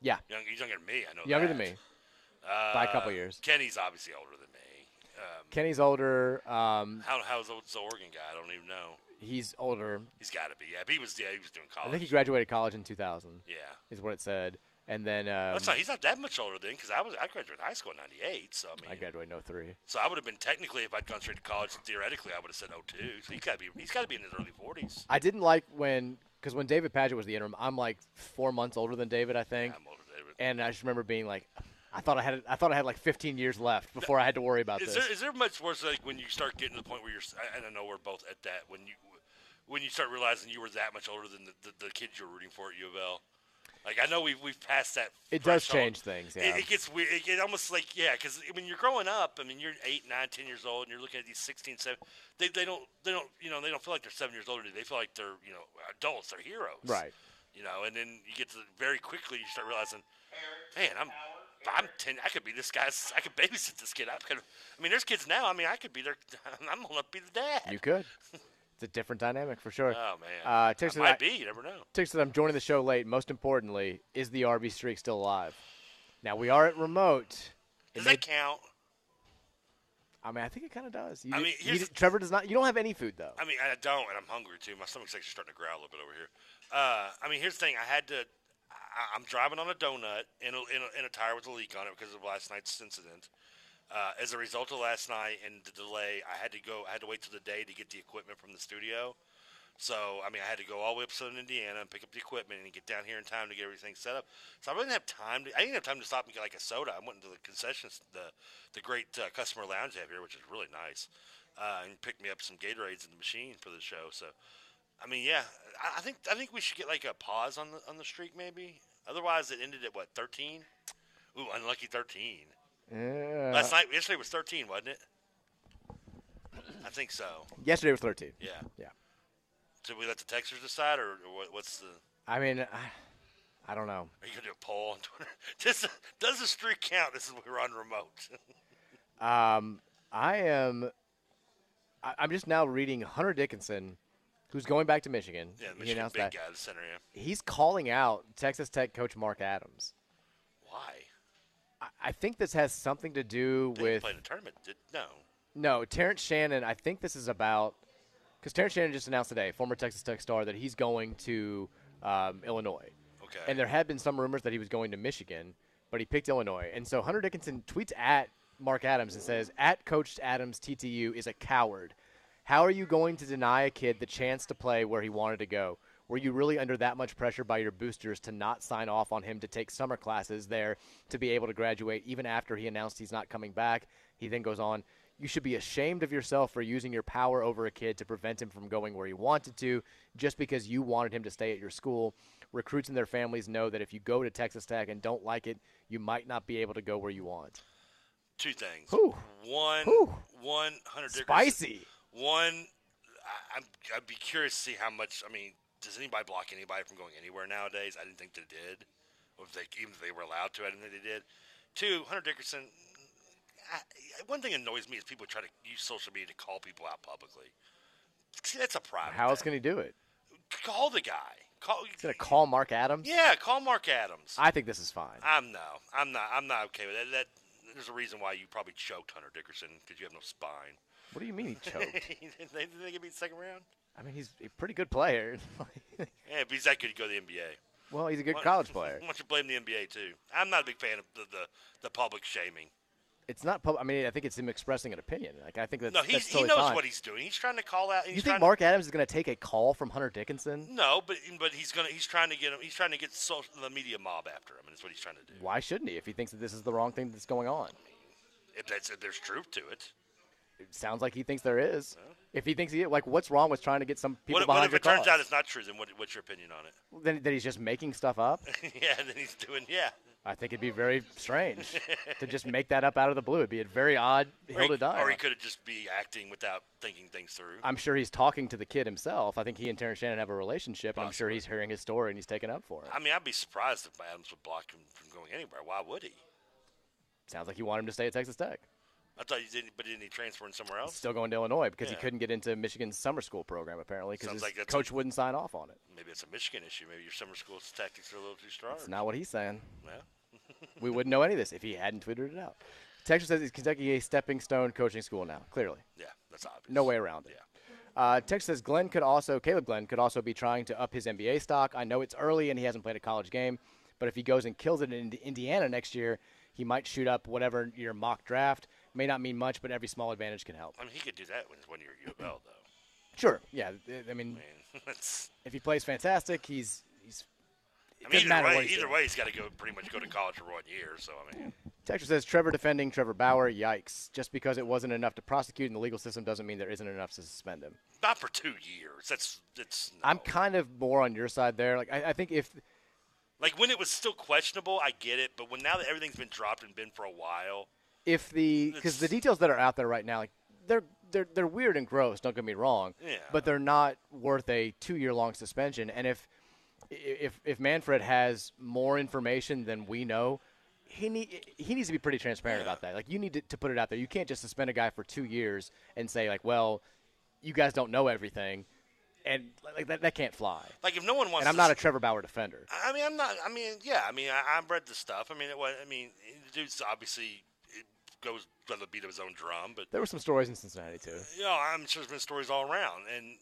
Yeah, Young, he's younger than me. I know. younger that. than me. Uh, by a couple years. Kenny's obviously older than me. Um, Kenny's older. Um, how how's the, the Oregon guy? I don't even know. he's older. He's got to be. Yeah, he was. Yeah, he was doing college. I think he graduated college in 2000. Yeah. is what it said. And then um, That's not. He's not that much older then, because I was. I graduated high school in '98. So I mean, I graduated in 03. so I would have been technically, if I'd gone straight to college, theoretically, I would have said 02. So he's got to be. He's got to be in his early 40s. I didn't like when because when David Padgett was the interim, I'm like four months older than David, I think. I'm older than David. And I just remember being like, I thought I had I thought I had like 15 years left before I had to worry about Is this. there is there much worse like when you start getting to the point where you're? And I know we're both at that when you when you start realizing you were that much older than the, the, the kids you were rooting for at U of L. Like I know we've we've passed that. It does change things, It- yeah. It, gets weird. It, get almost like yeah, because when you're growing up, I mean, you're eight, nine, ten years old, and you're looking at these 16, 17. They they don't they don't you know they don't feel like they're seven years older. They feel like they're you know adults. They're heroes. Right. You know, and then you get to very quickly you start realizing, man, I'm I'm ten. I could be this guy's. I could babysit this kid. I could. I mean, there's kids now. I mean, I could be their. I'm gonna be the dad. You could. A different dynamic for sure. Oh man. Uh, I says might I- be. You never know. Says I'm joining the show late. Most importantly, is the RB streak still alive? Now we are at remote. Does that count? I mean, I think it kind of does. You I mean, you Trevor does not. You don't have any food though. I mean, I don't, and I'm hungry too. My stomach's actually starting to growl a little bit over here. Uh, I mean, here's the thing. I had to. I, I'm driving on a donut in a, in, a, in a tire with a leak on it because of last night's incident. Uh, as a result of last night and the delay, I had to go. I had to wait till the day to get the equipment from the studio. So I mean, I had to go all the way up to Southern Indiana and pick up the equipment and get down here in time to get everything set up. So I didn't have time. To, I didn't have time to stop and get like a soda. I went into the concessions, the the great uh, customer lounge they have here, which is really nice, uh, and picked me up some Gatorades in the machine for the show. So, I mean, yeah, I, I think I think we should get like a pause on the on the streak maybe. Otherwise, it ended at what thirteen? Ooh, unlucky thirteen. Yeah. Last night, yesterday was thirteen, wasn't it? I think so. Yesterday was 13. Yeah. Yeah. Should we let the Texans decide, or, or what, what's the? I mean, I, I don't know. Are you gonna do a poll on Twitter? Does does the streak count? This is we're on remote. Um, I am. I, I'm just now reading Hunter Dickinson, who's going back to Michigan. yeah, he Michigan announced big that. guy, the center. Yeah. He's calling out Texas Tech coach Mark Adams. Why? I, think this has something to do They with play in the tournament. Did, no. no Terrence Shannon. I think this is about because Terrence Shannon just announced today, former Texas Tech star, that he's going to um, Illinois. Okay. And there had been some rumors that he was going to Michigan, but he picked Illinois. And so Hunter Dickinson tweets at Mark Adams and says, "At Coach Adams, TTU is a coward. How are you going to deny a kid the chance to play where he wanted to go? Were you really under that much pressure by your boosters to not sign off on him to take summer classes there to be able to graduate even after he announced he's not coming back?" He then goes on, "You should be ashamed of yourself for using your power over a kid to prevent him from going where he wanted to just because you wanted him to stay at your school." Recruits and their families know that if you go to Texas Tech and don't like it, you might not be able to go where you want. Two things. Whew. One, Whew. one Dickinson. Spicy. One, I, I'm, I'd be curious to see how much. I mean, does anybody block anybody from going anywhere nowadays? I didn't think they did. Or if they, even if they were allowed to, I didn't think they did. Two, Hunter Dickinson. I, one thing annoys me is people try to use social media to call people out publicly. See, that's a private. How else thing. can he do it? call the guy? Call. He's gonna call Mark Adams. Yeah, call Mark Adams. I think this is fine. I'm no, I'm not. I'm not okay with that. That there's a reason why you probably choked Hunter Dickinson because you have no spine. What do you mean he choked? they, they give me the second round. I mean, he's a pretty good player. Yeah, if he's that good, go to the NBA. well, he's a good Why- college player. Why don't you blame the NBA too? I'm not a big fan of the the, the public shaming. It's not. public. I mean, I think it's him expressing an opinion. Like I think that's no, he's, that's he knows fine. what he's doing. He's trying to call out. You think Mark Adams is going to take a call from Hunter Dickinson? No, but but he's gonna he's trying to get him. He's trying to get social, the media mob after him, and that's what he's trying to do. Why shouldn't he? If he thinks that this is the wrong thing that's going on, If that's if there's truth to it. Sounds like he thinks there is. If he thinks he like, what's wrong with trying to get some people What, what behind if your it turns out it's not true? Then what, what's your opinion on it? Then that he's just making stuff up. yeah, then he's doing yeah. I think it'd be very strange to just make that up out of the blue. It'd be a very odd hill he, to die. or he could have just be acting without thinking things through. I'm sure he's talking to the kid himself. I think he and Terrence Shannon have a relationship, and I'm sure he's hearing his story and he's taking up for it. I mean, I'd be surprised if Adams would block him from going anywhere. Why would he? Sounds like he wanted him to stay at Texas Tech. I thought he didn't, but didn't he transfer in somewhere else? Still going to Illinois because he couldn't get into Michigan's summer school program apparently because his like coach a- wouldn't sign off on it. Maybe it's a Michigan issue. Maybe your summer school tactics are a little too strong. That's not what he's saying. Yeah. we wouldn't know any of this if he hadn't tweeted it out. Texas says is Kentucky a stepping stone coaching school now. Clearly, Yeah, that's obvious. no way around it. Uh, Texas says Glenn could also, Caleb Glenn could also be trying to up his NBA stock. I know it's early and he hasn't played a college game, but if he goes and kills it in Indiana next year, he might shoot up whatever your mock draft. May not mean much, but every small advantage can help. I mean, he could do that when, when you're at U of L, though. Sure, yeah. I mean, That's, if he plays fantastic, he's he's. I mean, either way, either doing. way, he's got to go pretty much go to college for one year. So I mean, Texture says Trevor defending Trevor Bauer. Yikes! Just because it wasn't enough to prosecute in the legal system doesn't mean there isn't enough to suspend him. not for two years. That's that's I'm kind of more on your side there. Like I, I think if like when it was still questionable. I get it, but when now that everything's been dropped and been for a while, if the because the details that are out there right now, like they're they're they're weird and gross. Don't get me wrong. Yeah. But they're not worth a two year long suspension. And if if if Manfred has more information than we know, he need, he needs to be pretty transparent about that. Like you need to, to put it out there. You can't just suspend a guy for two years and say like, well, you guys don't know everything, and like that, that can't fly. Like if no one wants, And I'm not a Trevor Bauer defender. I mean, I'm not. I mean, yeah. I mean, I, I've read the stuff. I mean, it was. I mean, the dude's obviously goes by the beat of his own drum, but There were some stories in Cincinnati too. you know, I'm sure there's been stories all around. And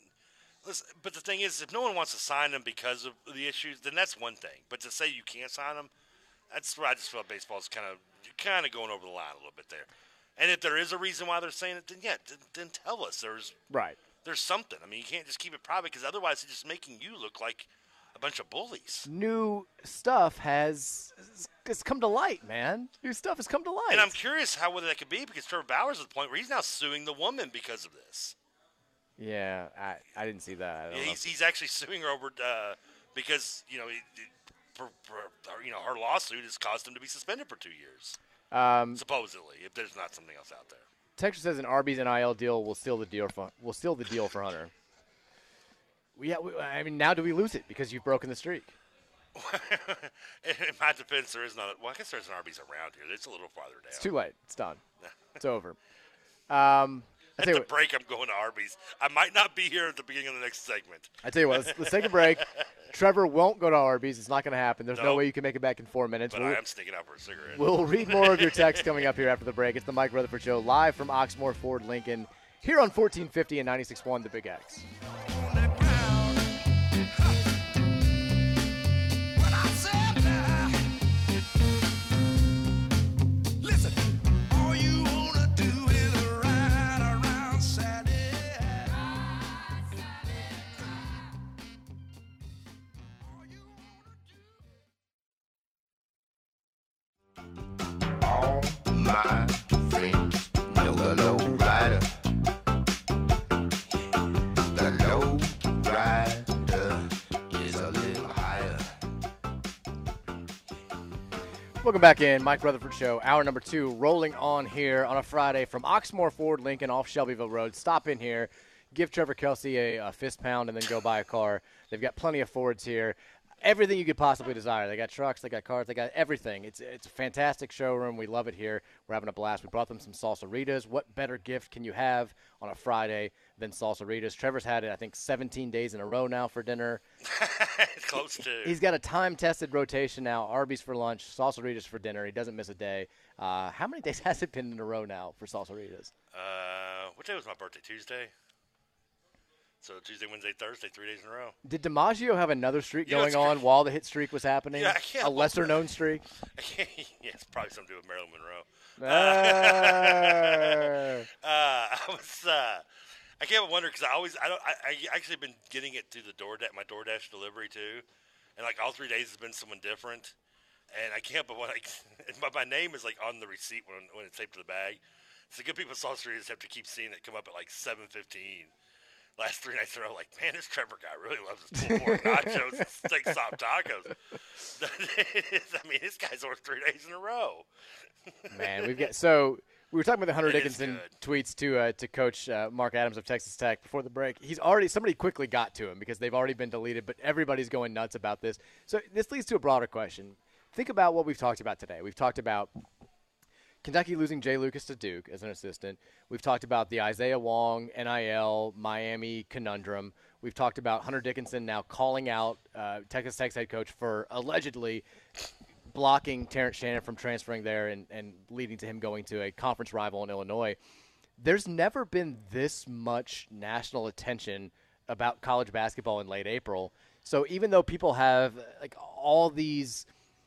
listen, but the thing is, if no one wants to sign him because of the issues, then that's one thing. But to say you can't sign him, that's where I just feel like baseball's kind of kind of going over the line a little bit there. And if there is a reason why they're saying it, then yeah, then, then tell us. There's Right. there's something. I mean, you can't just keep it private because otherwise it's just making you look like bunch of bullies. New stuff has has come to light, man. New stuff has come to light. And I'm curious how whether that could be because Trevor Bauer's at the point where he's now suing the woman because of this. yeah, I, I didn't see that. Yeah, he's, he's actually suing her over uh, because you know it, it, for, for, you know her lawsuit has caused him to be suspended for two years, Um, supposedly. If there's not something else out there. Texas says an Arby's NIL deal will seal the deal for will seal the deal for Hunter. We, I mean, now do we lose it because you've broken the streak? in my defense, there is not. Well, I guess there's an Arby's around here. It's a little farther down. It's too late. It's done. it's over. Um, I At the what, break, I'm going to Arby's. I might not be here at the beginning of the next segment. I tell you what. Let's, let's take a break. Trevor won't go to Arby's. It's not going to happen. There's no No. way you can make it back in four minutes. But We'll- I am sneaking out for a cigarette. We'll read more of your text coming up here after the break. It's the Mike Rutherford Show live from Oxmoor Ford Lincoln here on 1450 and 96.1 The Big X. Ha! Welcome back in, Mike Rutherford Show, hour number two, rolling on here on a Friday from Oxmoor Ford Lincoln off Shelbyville Road. Stop in here, give Trevor Kelsey a, a fist pound, and then go buy a car. They've got plenty of Fords here. Everything you could possibly desire. They got trucks, they got cars, they got everything. It's it's a fantastic showroom. We love it here. We're having a blast. We brought them some salsaritas. What better gift can you have on a Friday than salsaritas? Trevor's had it, I think, 17 days in a row now for dinner. Close to. He's got a time-tested rotation now. Arby's for lunch, salsaritas for dinner. He doesn't miss a day. Uh, how many days has it been in a row now for salsaritas? Uh, what day was my birthday? Tuesday. So Tuesday, Wednesday, Thursday, three days in a row. Did DiMaggio have another streak You know, going on while the hit streak was happening? Yeah, I can't a lesser-known streak. yeah, it's probably something to do with Marilyn Monroe. Ah. uh, I was. Uh, I can't but wonder because I always. I don't. I, I actually been getting it through the DoorDash, my DoorDash delivery too, and like all three days has been someone different, and I can't but when I. But my name is like on the receipt when when it's taped to the bag. So good people saw just have to keep seeing it come up at like seven fifteen. Last three nights in a row, like, man, this Trevor guy really loves his pulled pork nachos and steak sop tacos. I mean, this guy's ordered three days in a row. Man, we've got so we were talking about the Hunter It Dickinson tweets to uh, to Coach uh, Mark Adams of Texas Tech before the break. He's already somebody quickly got to him because they've already been deleted, but everybody's going nuts about this. So this leads to a broader question. Think about what we've talked about today. We've talked about Kentucky losing Jai Lucas to Duke as an assistant. We've talked about the Isaiah Wong NIL Miami conundrum. We've talked about Hunter Dickinson now calling out uh, Texas Tech's head coach for allegedly blocking Terrence Shannon from transferring there and, and leading to him going to a conference rival in Illinois. There's never been this much national attention about college basketball in late April. So even though people have like all these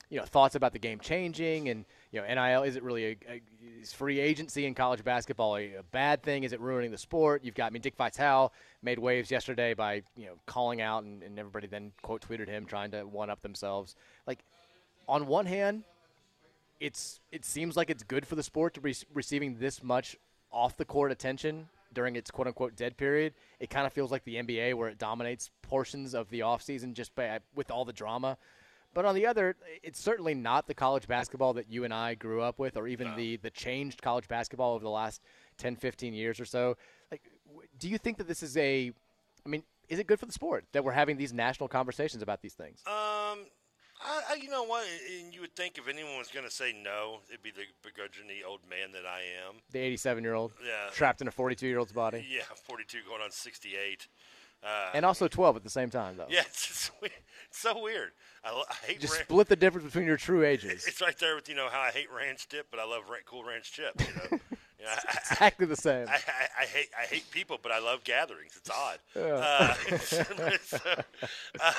you know thoughts about the game changing and you know NIL is it really a, a is free agency in college basketball a, a bad thing? Is it ruining the sport? You've got I mean Dick Vitale made waves yesterday by you know calling out and, and everybody then quote tweeted him trying to one up themselves. Like on one hand, it's it seems like it's good for the sport to be receiving this much off the court attention during its quote unquote dead period. It kind of feels like the NBA where it dominates portions of the offseason just by, with all the drama. But on the other, it's certainly not the college basketball that you and I grew up with, or even the, the changed college basketball over the last 10, 15 years or so. Like, do you think that this is a, I mean, is it good for the sport that we're having these national conversations about these things? Um, I, I, you know what? And you would think if anyone was going to say no, it'd be the begrudgingly old man that I am. The 87 year old, Yeah. trapped in a 42 year old's body, Yeah, 42 going on 68. Uh, and also 12 at the same time, though. yeah, it's, weird. it's so weird. I, I hate Just ran- split the difference between your true ages. It's right there with you know how I hate ranch dip, but I love cool ranch chip. You know, you know, I, I- exactly the same. I, I, I hate I hate people, but I love gatherings. It's odd. Yeah. Uh, so, uh, uh,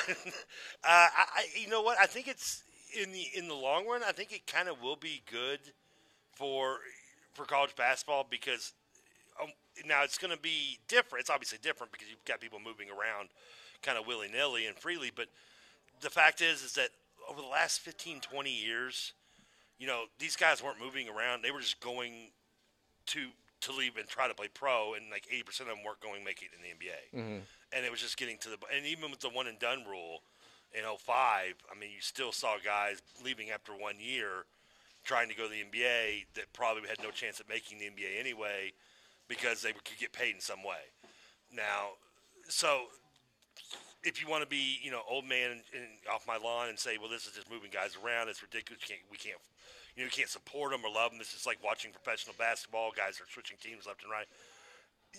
I, I, you know what? I think it's in the in the long run. I think it kind of will be good for for college basketball because um, now it's going to be different. It's obviously different because you've got people moving around kind of willy nilly and freely. But the fact is, is that over the last 15, 20 years, you know, these guys weren't moving around. They were just going to to leave and try to play pro, and like 80% of them weren't going to make it in the NBA. Mhm. And it was just getting to the and even with the one and done rule in 05, I mean, you still saw guys leaving after one year trying to go to the NBA that probably had no chance at making the NBA anyway because they could get paid in some way. Now, so if you want to be, you know, old man and, and off my lawn and say, well, this is just moving guys around, it's ridiculous. You can't, we can't, you know, you can't support them or love them. This is like watching professional basketball. Guys are switching teams left and right.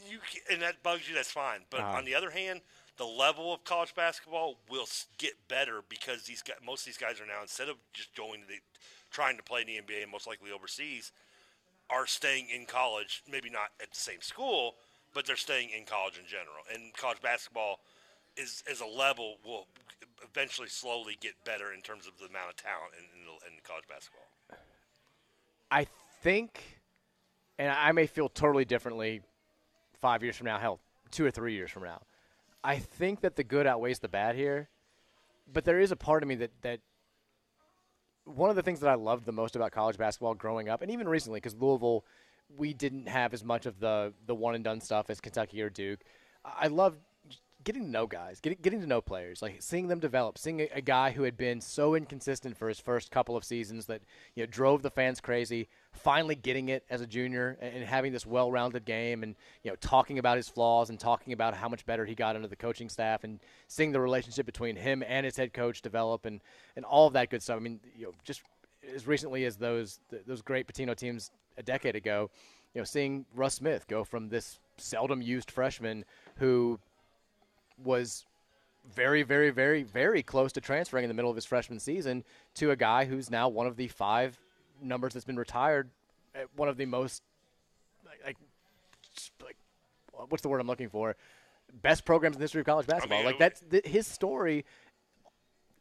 You can, and that bugs you. That's fine. But Uh-huh. on the other hand, the level of college basketball will get better because these guys, most of these guys are now instead of just going to the, trying to play in the NBA and most likely overseas, are staying in college. Maybe not at the same school, but they're staying in college in general. And college basketball is as a level will eventually slowly get better in terms of the amount of talent in, in, in college basketball. I think, and I may feel totally differently five years from now, hell, two or three years from now. I think that the good outweighs the bad here, but there is a part of me that that one of the things that I loved the most about college basketball growing up, and even recently, because Louisville, we didn't have as much of the the one and done stuff as Kentucky or Duke. I loved getting to know guys, getting getting to know players, like seeing them develop, seeing a, a guy who had been so inconsistent for his first couple of seasons that you know drove the fans crazy, finally getting it as a junior and, and having this well-rounded game, and you know talking about his flaws and talking about how much better he got under the coaching staff, and seeing the relationship between him and his head coach develop, and and all of that good stuff. I mean, you know, just as recently as those those great Pitino teams a decade ago, you know, seeing Russ Smith go from this seldom used freshman who was very, very, very, very close to transferring in the middle of his freshman season to a guy who's now one of the five numbers that's been retired at one of the most like, like, what's the word I'm looking for? Best programs in the history of college basketball. mean, like that's th- his story.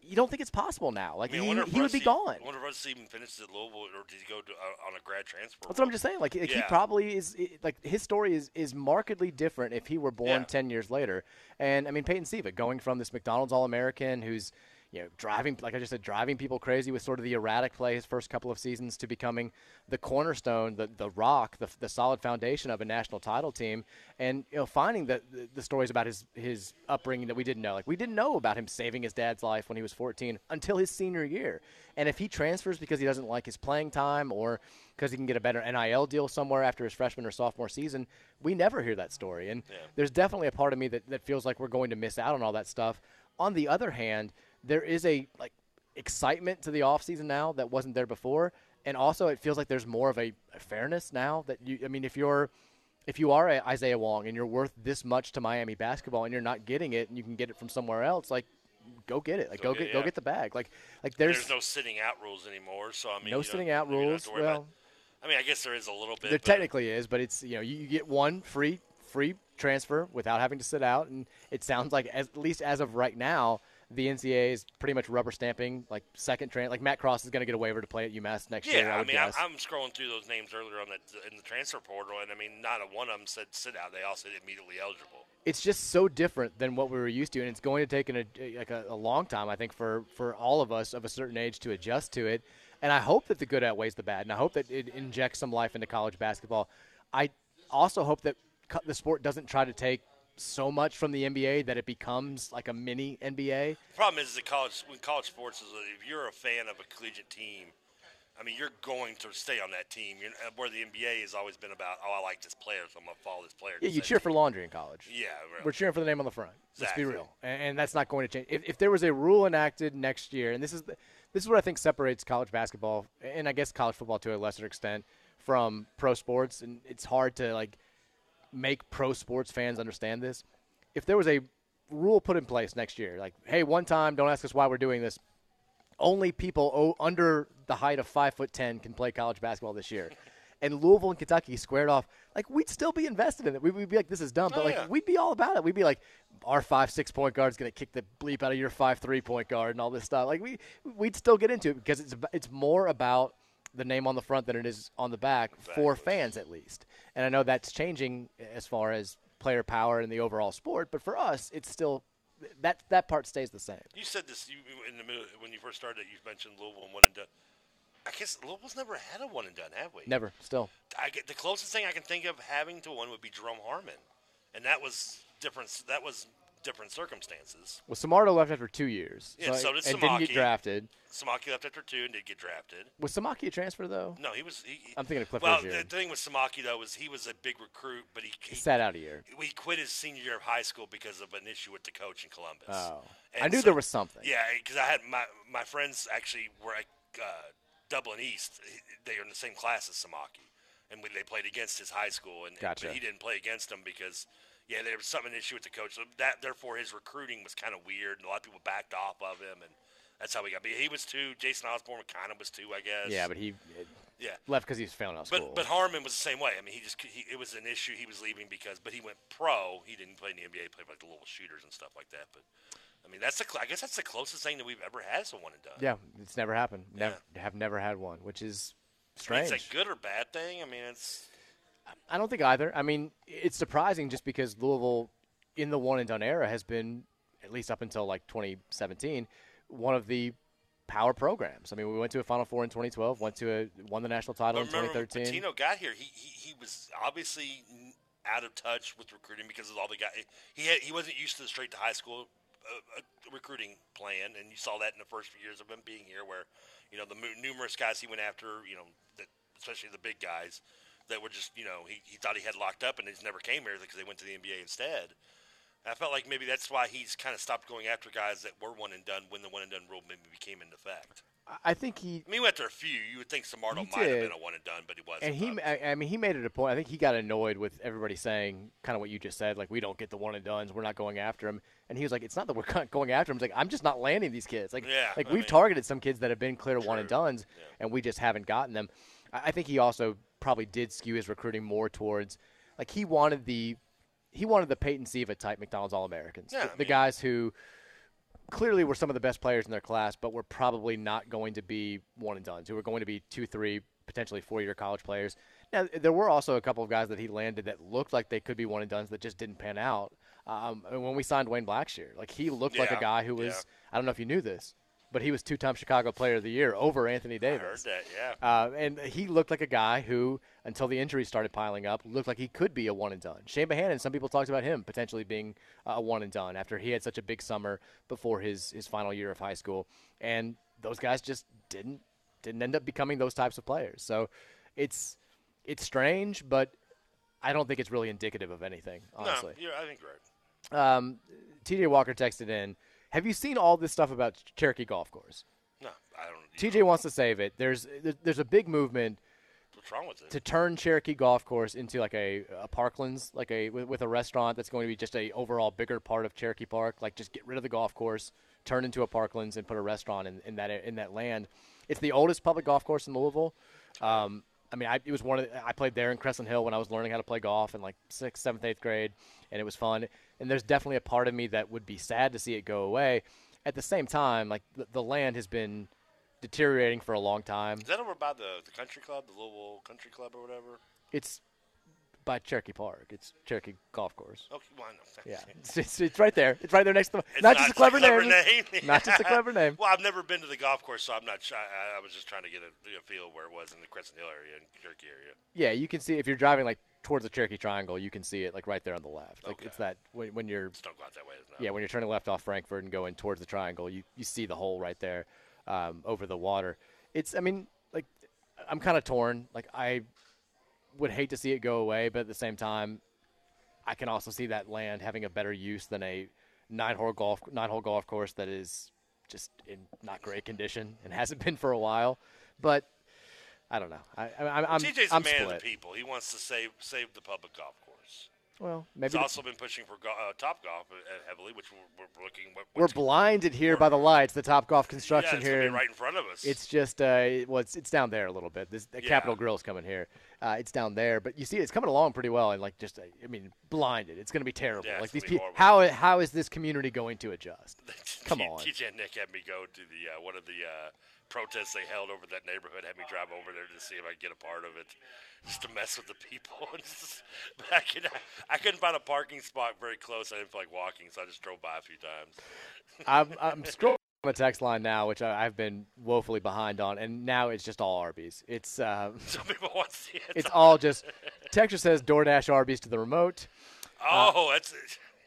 You don't think it's possible now? Like I mean, he, he would be Rusty- gone. I wonder if Russ even finishes at Louisville, or did he go to, uh, on a grad transfer? That's what I'm just saying. Like, like he probably is. Like his story is is markedly different if he were born Yeah. ten years later. And I mean, Peyton Siva going from this McDonald's All American who's you know driving, like I just said, driving people crazy with sort of the erratic play his first couple of seasons to becoming the cornerstone, the the rock, the, the solid foundation of a national title team. And you know, finding the, the the stories about his his upbringing that we didn't know. Like we didn't know about him saving his dad's life when he was 14 until his senior year. And if he transfers because he doesn't like his playing time or because he can get a better NIL deal somewhere after his freshman or sophomore season, we never hear that story. And there's definitely a part of me that, that feels like we're going to miss out on all that stuff. On the other hand, there is a like excitement to the offseason now that wasn't there before. And also it feels like there's more of a, a fairness now that you I mean if you're if you are a Isaiah Wong and you're worth this much to Miami basketball and you're not getting it and you can get it from somewhere else, like go get it. Like Go go, get- get, go get the bag. Like like there's, there's, no sitting out rules anymore. So I mean, no sitting out you don't have rules. about- Well, I mean, I guess there is a little bit. there technically is, but it's you know you, you get one free free transfer without having to sit out, and it sounds like as, at least as of right now, the NCAA is pretty much rubber stamping like second tran Like Matt Cross is going to get a waiver to play at UMass next year. Yeah, I, I mean, I'm. I'm scrolling through those names earlier on the in the transfer portal, and I mean, not a one of them said sit out. They all said immediately eligible. it's just so different than what we were used to, and it's going to take an, a, like a, a long time, I think, for, for all of us of a certain age to adjust to it. And I hope that the good outweighs the bad, and I hope that it injects some life into college basketball. I also hope that the sport doesn't try to take so much from the NBA that it becomes like a mini NBA. The problem is that college when college sports is if you're a fan of a collegiate team, I mean, you're going to stay on that team. You're, uh, where the NBA has always been about, oh, I like this player, so I'm gonna follow this player. Yeah, you cheer team." for laundry in college. Yeah, right. We're cheering for the name on the front. Let's be real, and, and that's not going to change. If, if there was a rule enacted next year, and this is the, this is what I think separates college basketball and I guess college football to a lesser extent from pro sports, and it's hard to like make pro sports fans understand this. If there was a rule put in place next year, like, hey, one time, don't ask us why we're doing this. Only people o- under the height of five foot ten can play college basketball this year. And Louisville and Kentucky squared off. Like we'd still be invested in it. We- We'd be like, "This is dumb," but Oh, like yeah. we'd be all about it. We'd be like, "Our five six point guard's gonna kick the bleep out of your five three point guard and all this stuff." Like we we'd still get into it because it's it's more about the name on the front than it is on the back for fans at least. And I know that's changing as far as player power and the overall sport, but for us, it's still that that part stays the same. You said this you, in the middle when you first started. You mentioned Louisville and one and done. I guess Louisville's never had a one and done, have we? Never, still. I get the closest thing I can think of having to one would be Jerome Harmon, and that was different. That was different circumstances. Well, Samardo left after two years. Yeah, so did and didn't get drafted. Samaki left after two and did get drafted. Was Samaki a transfer though? No, he was. He, I'm thinking of Cliff Well, Rozier. the thing with Samaki though was he was a big recruit, but he, he Sat out a year. He quit his senior year of high school because of an issue with the coach in Columbus. Oh. And I knew so- there was something. Yeah, because I had my my friends actually were at uh, Dublin East. They are in the same class as Samaki, and we, they played against his high school, and Gotcha. but he didn't play against them because. Yeah, there was something an issue with the coach. So that therefore his recruiting was kind of weird, and a lot of people backed off of him, and that's how we got. But he was two. Jason Osborne kind of was two, I guess. Yeah, but he Yeah. left because he was failing out school. But but Harmon was the same way. I mean, he just he, it was an issue. He was leaving because, but he went pro. He didn't play in the NBA. He played for like the little shooters and stuff like that. But I mean, that's the I guess that's the closest thing that we've ever had as a one and done. yeah, it's never happened. Never have never had one, which is I mean, strange. it's a good or bad thing. I mean, it's I don't think either. I mean, it's surprising just because Louisville, in the one and done era, has been at least up until like 2017, one of the power programs. I mean, we went to a Final Four in 2012, went to a won the national title in But remember when 2013. Pitino got here. He, he he was obviously out of touch with recruiting because of all the guys. He had, he wasn't used to the straight to high school uh, uh, recruiting plan, and you saw that in the first few years of him being here, where you know the numerous guys he went after, you know, that, especially the big guys that were just you know he, he thought he had locked up and they just never came here because they went to the NBA instead. I felt like maybe that's why he's kind of stopped going after guys that were one and done when the one and done rule maybe became into effect. I think he I mean, he went after a few. You would think Samardo might have been a one and done, but he wasn't. and he, I, I mean, he made it a point. I think he got annoyed with everybody saying kind of what you just said, like we don't get the one and duns, we're not going after him. And he was like, it's not that we're not going after him. It's like I'm just not landing these kids. Like, Yeah, like I we've mean- targeted some kids that have been clear one and duns, and we just haven't gotten them. I, I think he also probably did skew his recruiting more towards, like he wanted the, he wanted the Peyton Siva type McDonald's All Americans, Yeah, the, I the guys who clearly were some of the best players in their class, but were probably not going to be one and done. Who were going to be two, three, potentially four year college players. Now, there were also a couple of guys that he landed that looked like they could be one and duns that just didn't pan out. Um, and when we signed Wayne Blackshear, like he looked like a guy who was, yeah. I don't know if you knew this, but he was two time Chicago Player of the Year over Anthony Davis. heard that, yeah. Uh, and he looked like a guy who, until the injuries started piling up, looked like he could be a one and done. Chane Behanan, some people talked about him potentially being a one and done after he had such a big summer before his, his final year of high school. And those guys just didn't didn't end up becoming those types of players. So it's it's strange, but I don't think it's really indicative of anything, honestly. No, yeah, I think you're right. Um, TJ Walker texted in, "Have you seen all this stuff about Cherokee Golf Course?" No, I don't. TJ wants to save it. There's there's- there's a big movement What's wrong with it? to turn Cherokee Golf Course into like a, a Parklands, like a with, with a restaurant that's going to be just a overall bigger part of Cherokee Park. Like just get rid of the golf course, turn into a Parklands, and put a restaurant in, in that in that land. It's the oldest public golf course in Louisville. Um, I mean, I, it was one of the, I played there in Crescent Hill when I was learning how to play golf in like sixth, seventh, eighth grade, and it was fun. And there's definitely a part of me that would be sad to see it go away. At the same time, like the, the land has been deteriorating for a long time. Is that over by the the country club, the Louisville Country Club or whatever? It's by Cherokee Park. It's Cherokee Golf Course. Okay, well. Yeah, it's, it's, it's right there. It's right there next to. It's not, just a clever, name. name. not just a clever name. Well, I've never been to the golf course, so I'm not. Sure. I, I was just trying to get a, a feel where it was in the Crescent Hill area and Cherokee area. Yeah, you can see if you're driving like towards the Cherokee Triangle, you can see it like right there on the left. Like Okay. it's that when, when you're Just don't go out that way. Yeah when you're turning left off Frankfort and going towards the Triangle, you you see the hole right there um, over the water. It's I mean like I'm kind of torn. Like I would hate to see it go away, but at the same time, I can also see that land having a better use than a nine hole golf nine hole golf course that is just in not great condition and hasn't been for a while. But I don't know. I, I, I'm TJ's I'm a man split. of the people. He wants to save save the public golf. Well, maybe He's also been pushing for uh, Top Golf uh, heavily, which we're, we're looking. What, We're blinded here by the lights. The Top Golf construction it's here, right in front of us. It's just uh, well, it's, it's down there a little bit. This the Yeah. Capital Grille's coming here. Uh, it's down there, but you see, it's coming along pretty well. And like, just uh, I mean, blinded. It's going to be terrible. Yeah, like these people, how how is this community going to adjust? Come on. TJ and Nick had me go to the uh, one of the uh, protests they held over that neighborhood. Had me drive over there to see if I could get a part of it, just to mess with the people. But I could I couldn't find a parking spot very close. I didn't feel like walking, so I just drove by a few times. I'm, I'm scrolling on the text line now, which I, I've been woefully behind on, and now it's just all Arby's. It's uh, Some people want to see it. it's all just. Texture says DoorDash Arby's to the remote. Oh, that's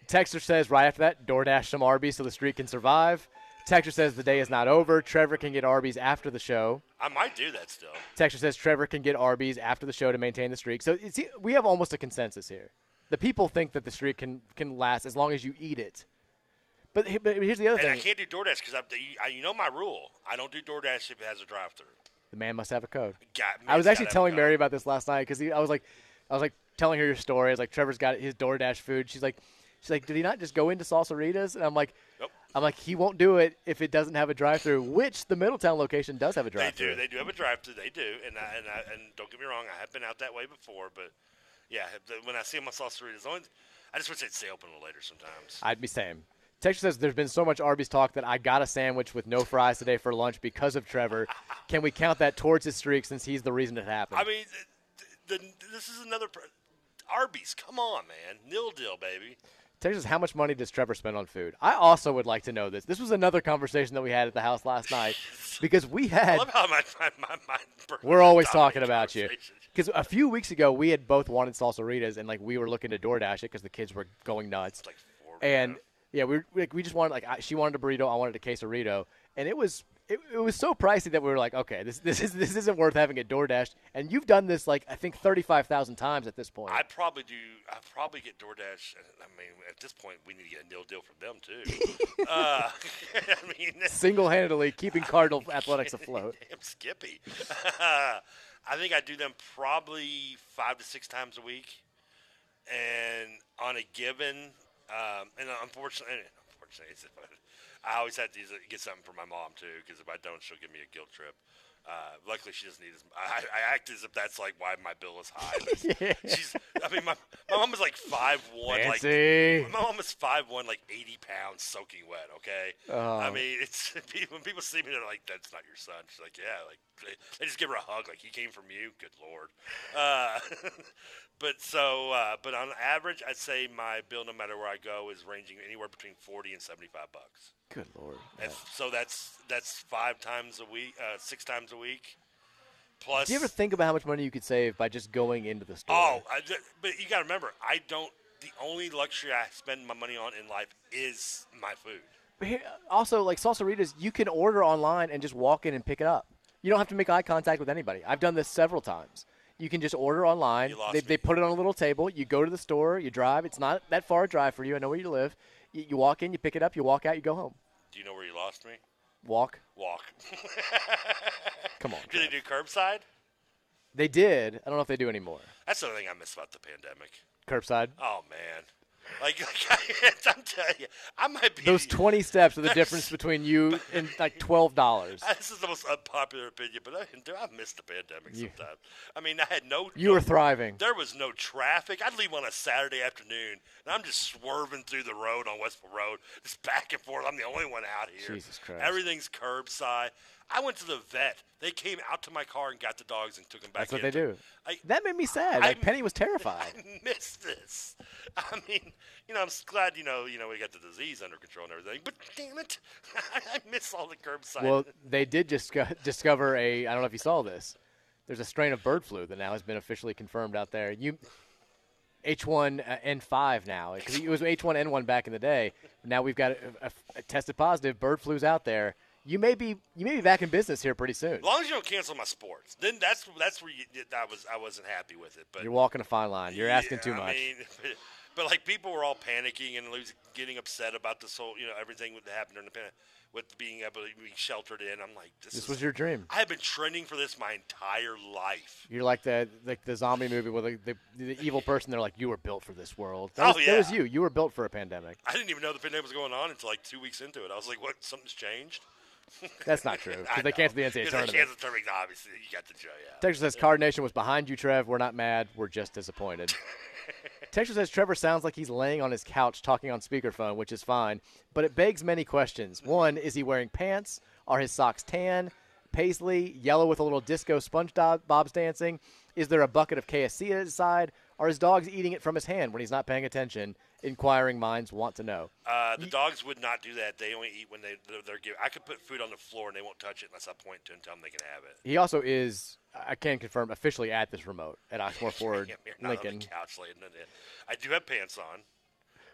Texter says right after that, DoorDash some Arby's so the street can survive. Texter says the day is not over. Trevor can get Arby's after the show. I might do that still. Texter says Trevor can get Arby's after the show to maintain the streak. So see, we have almost a consensus here. The people think that the streak can, can last as long as you eat it. But, but here's the other thing. And I can't do DoorDash because I, you know my rule. I don't do DoorDash if it has a drive-through. the man must have a code. I was actually gotta have a telling. Mary about this last night because I was like, I was like telling her your story. I was like, Trevor's got his DoorDash food. She's like, she's like, did he not just go into Salsaritas? And I'm like, Nope. I'm like, he won't do it if it doesn't have a drive-through, which the Middletown location does have a drive-through. They do. They do have a drive-through. They do. And I, and I, and don't get me wrong, I have been out that way before, but yeah, when I see them on Salsaritas, only I just wish they'd stay open a little later sometimes. I'd be same. Texture says there's been so much Arby's talk that I got a sandwich with no fries today for lunch because of Trevor. Can we count that towards his streak since he's the reason it happened? I mean, the, the, this is another pr- Arby's. Come on, man, nil deal, baby. Says how much money does Trevor spend on food? I also would like to know this. This was another conversation that we had at the house last night because we I had. love how my my my, We're always talking about you. Because a few weeks ago we had both wanted salsaritas and like we were looking to DoorDash it because the kids were going nuts. and yeah, we we, we just wanted like I, she wanted a burrito, I wanted a quesarito, and it was it, it was so pricey that we were like, okay, this this is this isn't worth having at DoorDash. And you've done this like I think thirty five thousand times at this point. I probably do. I probably get DoorDash. I mean, at this point, we need to get a nil deal from them too. uh, I mean, Single handedly keeping Cardinal athletics afloat. Damn Skippy. I think I do them probably five to six times a week, and on a given, um, and unfortunately, unfortunately, it's, I always have to get something for my mom too, because if I don't, she'll give me a guilt trip. Uh, luckily, she doesn't need as. I, I act as if that's like why my bill is high. but She's. I mean, my my mom is like five one. Fancy. Like my mom is five one, like eighty pounds, soaking wet. Okay. Oh. I mean, it's when people see me, they're like, "That's not your son." She's like, "Yeah." Like they, they just give her a hug, like he came from you. Good lord. Uh, but so, uh, but on average, I'd say my bill, no matter where I go, is ranging anywhere between forty and seventy-five bucks. Good lord. So that's that's five times a week, uh, six times a week. Plus, Do you ever think about how much money you could save by just going into the store? oh, I, but you got to remember, I don't. The only luxury I spend my money on in life is my food. But here, also, like salsaritas, you can order online and just walk in and pick it up. You don't have to make eye contact with anybody. I've done this several times. You can just order online. They, they put it on a little table. You go to the store. You drive. It's not that far a drive for you. I know where you live. You, you walk in. You pick it up. You walk out. You go home. Do you know where you lost me? Walk. Walk. Come on. Do they do curbside? They did. I don't know if they do anymore. That's the other thing I miss about the pandemic. Curbside. Oh man, like, like I'm telling you, I might be Those 20 steps are the difference between you and like $12. This is the most unpopular opinion, but uh, I, do I miss the pandemic You- sometimes. I mean, I had no. You no- were thriving. There was no traffic. I'd leave on a Saturday afternoon, and I'm just swerving through the road on Westville Road, just back and forth. I'm the only one out here. Jesus Christ. Everything's curbside. I went to the vet. They came out to my car and got the dogs and took them back. That's what in. they do. I, that made me sad. I- Like Penny was terrified. I miss this. I mean, you know, I'm glad you know, you know, we got the disease under control and everything. But damn it, I miss all the curbside. Well, they did just discover a. I don't know if you saw this. There's a strain of bird flu that now has been officially confirmed out there. You H1N5 now because it was H1N1 back in the day. Now we've got a, a- a tested positive. Bird flu's out there. You may be you may be back in business here pretty soon. As long as you don't cancel my sports, then that's that's where you, I was I wasn't happy with it. But You're walking a fine line. You're asking Yeah, too I much. mean, but like people were all panicking and losing, getting upset about this whole, you know, everything that happened during the pandemic with being able to be sheltered in. I'm like, this, This is- was your dream. I have been trending for this my entire life. You're like the like the zombie movie with the, the, the evil person. They're like, you were built for this world. That Oh, was, that was you. You were built for a pandemic. I didn't even know the pandemic was going on until like two weeks into it. I was like, what? Something's changed. That's not true, 'cause I they canceled the NCAA 'Cause they tournament. canceled the tournament. Obviously, you got the joy. Yeah. Texas says Card Nation was behind you, Trev. We're not mad. We're just disappointed. Texas says Trevor sounds like he's laying on his couch talking on speakerphone, which is fine, but it begs many questions. One, is he wearing pants? Are his socks tan? Paisley, yellow with a little disco sponge bob's dancing? Is there a bucket of KFC at his side? Are his dogs eating it from his hand when he's not paying attention? Inquiring minds want to know. Uh, the dogs would not do that. They only eat when they they're, they're given. I could put food on the floor and they won't touch it unless I point to and tell them they can have it. He also is, I can confirm, officially at this remote at Oxmoor Ford, Yeah, you're not on Lincoln. the couch laying in it. I do have pants on.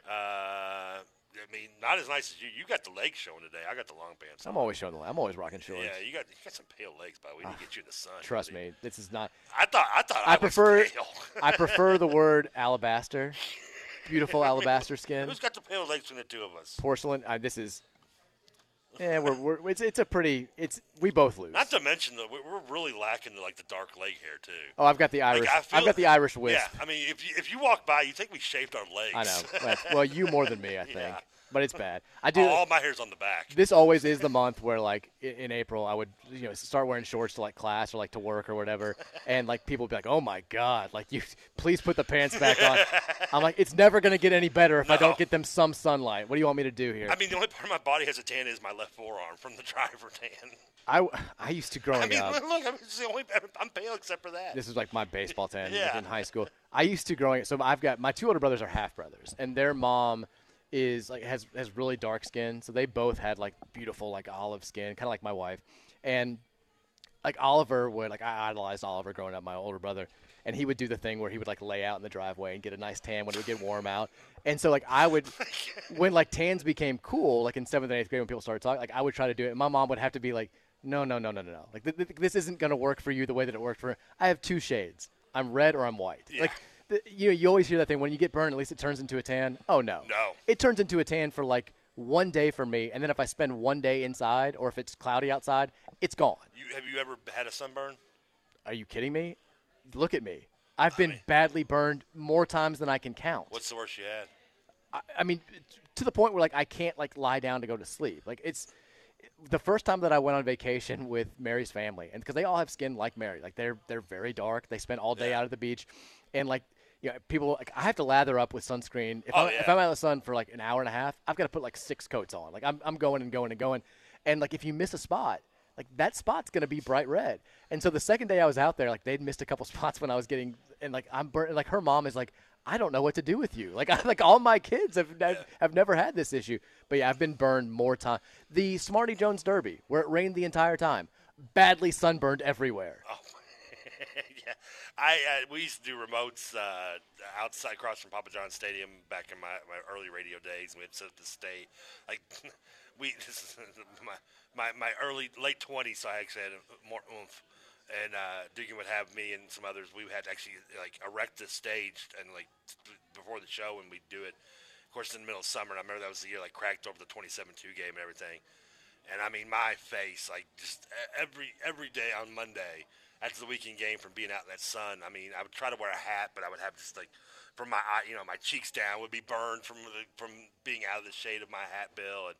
Uh, I mean, not as nice as you. You got the legs showing today. I got the long pants. I'm always showing the. I'm always rocking shorts. Yeah, you got you got some pale legs, but we need to get you in the sun. Trust me, this is not. I thought I thought I, I was prefer. pale. I prefer the word alabaster. Beautiful alabaster skin. Who's got the pale legs between the two of us? Porcelain. Uh, this is. Yeah, we're, we're it's it's a pretty it's we both lose. Not to mention though, we're, really lacking the, like the dark leg hair too. Oh, I've got the Like, Irish. Feel- I've got the Irish wisp. Yeah, I mean, if you, if you walk by, you think we shaved our legs. I know. Well, you more than me, I think. Yeah. But it's bad. I do. Oh, all my hair's on the back. This always is the month where, like, in April, I would, you know, start wearing shorts to like class or like to work or whatever, and like people would be like, "Oh my god, like you, please put the pants back on." I'm like, it's never gonna get any better if I don't get them some sunlight. What do you want me to do here? I mean, the only part of my body has a tan is my left forearm from the driver tan. I, I used to growing I mean, up. look, I mean, it's the only I'm pale except for that. This is like my baseball tan like, Yeah. in high school. I used to growing it, so I've got my two older brothers are half brothers, and their mom is like has has really dark skin, so they both had like beautiful like olive skin, kind of like my wife, and like Oliver would like I idolized Oliver growing up, my older brother, and he would do the thing where he would like lay out in the driveway and get a nice tan when it would get warm out, and so like I would oh when like tans became cool, like in seventh and eighth grade when people started talking, like I would try to do it, and my mom would have to be like, no, no, no, no, no, no, like th- th- this isn't gonna work for you the way that it worked for. I have two shades. I'm red or I'm white. Like. The, you know, you always hear that thing when you get burned. At least it turns into a tan. Oh no, No. It turns into a tan for like one day for me, and then if I spend one day inside or if it's cloudy outside, it's gone. You, have you ever had a sunburn? Are you kidding me? Look at me. I've been badly burned more times than I can count. What's the worst you had? I, I mean, to the point where like I can't like lie down to go to sleep. Like it's the first time that I went on vacation with Mary's family, and because they all have skin like Mary, like they're they're very dark. They spend all day out at the beach, and like you know, people like I have to lather up with sunscreen. If, Oh, I'm, if. I'm out in the sun for like an hour and a half, I've got to put like six coats on. Like I'm I'm going and going and going, and like if you miss a spot. Like that spot's gonna be bright red, and so the second day I was out there, like they'd missed a couple spots when I was getting, and like I'm burnt. Like her mom is like, I don't know what to do with you. Like I, like all my kids have have, have never had this issue, but yeah, I've been burned more time. The Smarty Jones Derby, where it rained the entire time, badly sunburned everywhere. Oh, yeah, I uh, we used to do remotes uh, outside across from Papa John's Stadium back in my, my early radio days. We had set up to stay like we this is my my, my early late twenties. So I actually had more oomph. And uh, Dugan would have me and some others. We had to actually like erect the stage and like before the show, and we'd do it. Of course, in the middle of summer. And I remember that was the year like cracked over the 27-2 game and everything. And I mean, my face, like just every every day on Monday after the weekend game from being out in that sun. I mean, I would try to wear a hat, but I would have just like from my eye, you know, my cheeks down would be burned from the, from being out of the shade of my hat bill. And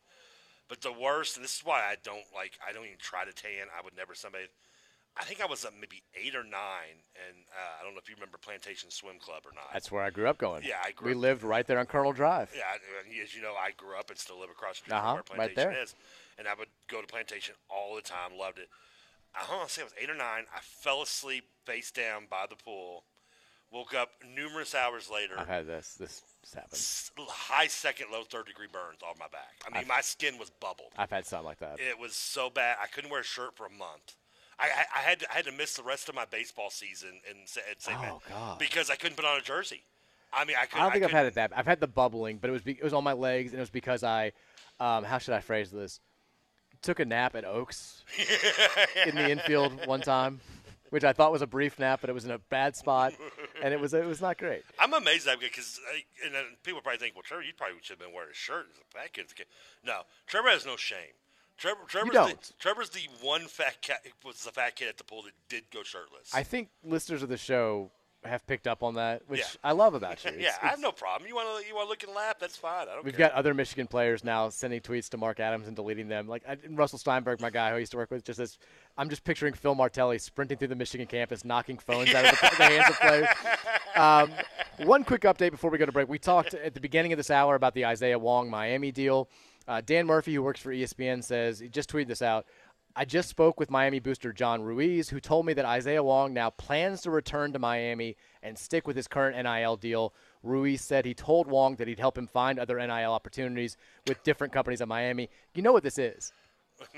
but the worst, and this is why I don't like, I don't even try to tan. I would never somebody. I think I was uh, maybe eight or nine, and uh, I don't know if you remember Plantation Swim Club or not. That's where I grew up going. Yeah, I grew We up- lived right there on Colonel Drive. Yeah, as you know, I grew up and still live across the street Uh-huh, from where right Plantation there. is, and I would go to Plantation all the time. Loved it. I don't to say I was eight or nine. I fell asleep face down by the pool. Woke up numerous hours later. I've had this. This happened. high second, low third degree burns on my back. I mean, I've- my skin was bubbled. I've had something like that. It was so bad. I couldn't wear a shirt for a month. I, I, I had to, I had to miss the rest of my baseball season in, at St. Oh, God. because I couldn't put on a jersey. I mean, I I couldn't. don't think I've had it that. I've had the bubbling, but it was be, it was on my legs, and it was because I, um, how should I phrase this? Took a nap at Oaks in the infield one time, which I thought was a brief nap, but it was in a bad spot, and it was it was not great. I'm amazed at that because, and then people probably think, well, Trevor, you probably should have been wearing a shirt a fat kid. No, Trevor has no shame. Trevor, Trevor's. The, Trevor's the one fat cat was the fat kid at the pool that did go shirtless. I think listeners of the show have picked up on that, which Yeah. I love about you. yeah, It's- I have no problem. You want to you want to look and laugh? That's fine. I don't We've care. got other Michigan players now sending tweets to Mark Adams and deleting them. Like I, Russell Steinberg, my guy who I used to work with, just says, "I'm just picturing Phil Martelli sprinting through the Michigan campus, knocking phones out of the, the hands of players." Um, one quick update before we go to break. We talked at the beginning of this hour about the Isaiah Wong Miami deal. Uh, Dan Murphy, who works for ESPN, says he just tweeted this out. I just spoke with Miami booster John Ruiz, who told me that Isaiah Wong now plans to return to Miami and stick with his current NIL deal. Ruiz said he told Wong that he'd help him find other NIL opportunities with different companies at Miami. You know what this is?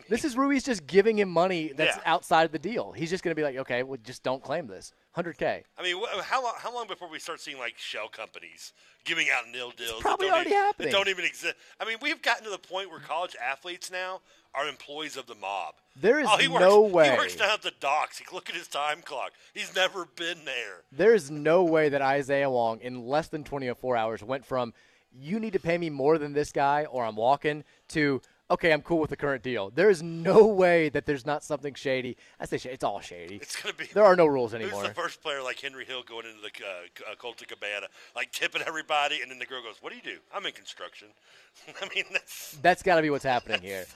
This is Ruiz just giving him money that's Yeah. outside of the deal. He's just going to be like, okay, well, just don't claim this. 100K. I mean, wh- how long, how long before we start seeing like shell companies giving out nil deals? probably that don't already even, happening. That don't even exist. I mean, we've gotten to the point where college athletes now are employees of the mob. There is oh, he works, no way. He works down at the docks. He look at his time clock. He's never been there. There is no way that Isaiah Wong, in less than 24 hours, went from you need to pay me more than this guy or I'm walking to okay, I'm cool with the current deal. There is no way that there's not something shady. I say shady. It's all shady. It's gonna be. There are no rules anymore. Who's the first player like Henry Hill going into the uh, uh, Copacabana, like tipping everybody, and then the girl goes, "What do you do? I'm in construction." I mean, that's That's got to be what's happening here.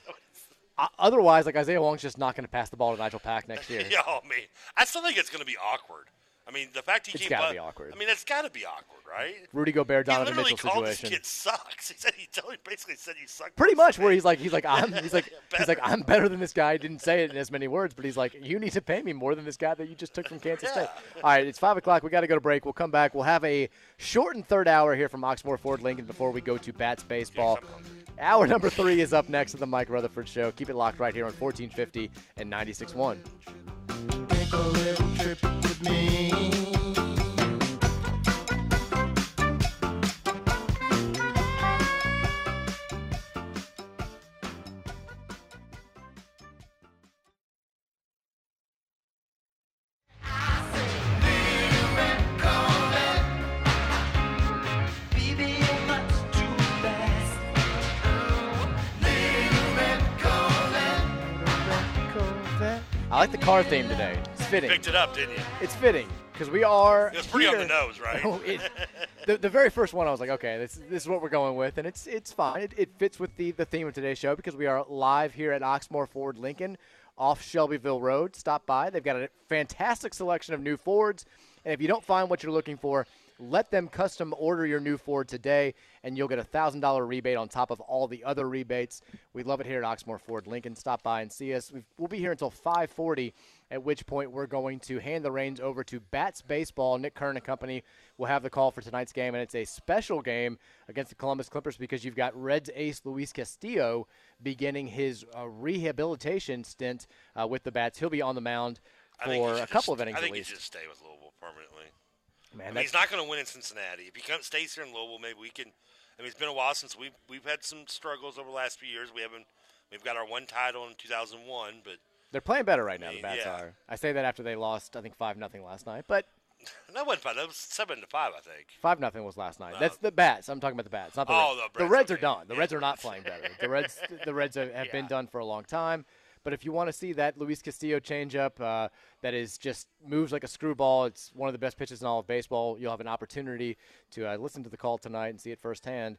O- Otherwise, like Isaiah Wong's just not going to pass the ball to Nijel Pack next year. yeah. Oh man, I still think it's gonna be awkward. I mean, the fact he It's came gotta up- be awkward. I mean, it's got to be awkward, right? Rudy Gobert, he Donovan literally Mitchell called situation. this kid sucks. He said he told, basically said he suck. Pretty much where he's like he's like I'm he's like he's like I'm better than this guy. He didn't say it in as many words, but he's like you need to pay me more than this guy that you just took from Kansas State. All right, it's five o'clock. We got to go to break. We'll come back. We'll have a shortened third hour here from Oxmoor Ford Lincoln before we go to Bats baseball. Hour number three is up next at the Mike Rutherford Show. Keep it locked right here on 1450 and 96.1. I like the car theme today. It's fitting. Picked it up, didn't you? It's fitting because we are. It was pretty on the nose, right? Oh, it- the, the very first one, I was like, okay, this, this is what we're going with, and it's it's fine. It, it fits with the, the theme of today's show because we are live here at Oxmoor Ford Lincoln off Shelbyville Road. Stop by. They've got a fantastic selection of new Fords, and if you don't find what you're looking for, let them custom order your new Ford today, and you'll get a thousand dollar rebate on top of all the other rebates. We love it here at Oxmoor Ford Lincoln. Stop by and see us. We've, we'll be here until 5:40, at which point we're going to hand the reins over to Bats Baseball. Nick Curran and company will have the call for tonight's game, and it's a special game against the Columbus Clippers because you've got Reds ace Luis Castillo beginning his uh, rehabilitation stint uh, with the Bats. He'll be on the mound I think he for a couple of innings I think at he should stay with Louisville permanently. Man, I mean, he's not going to win in Cincinnati. If he comes, stays here in Louisville, maybe we can. I mean, it's been a while since we've we've had some struggles over the last few years. We haven't. We've got our one title in 2001, but They're playing better right now. The Bats yeah. are. I say that after they lost, I think five nothing last night, but that wasn't fun. That was seven to five, I think. five nothing was last night. No. That's the Bats. I'm talking about the Bats, not the Oh, Reds. the the Reds, are done. The Reds are not playing better. The Reds, the Reds have, have been done for a long time. But if you want to see that Luis Castillo changeup uh, that is just moves like a screwball, it's one of the best pitches in all of baseball. You'll have an opportunity to uh, listen to the call tonight and see it firsthand.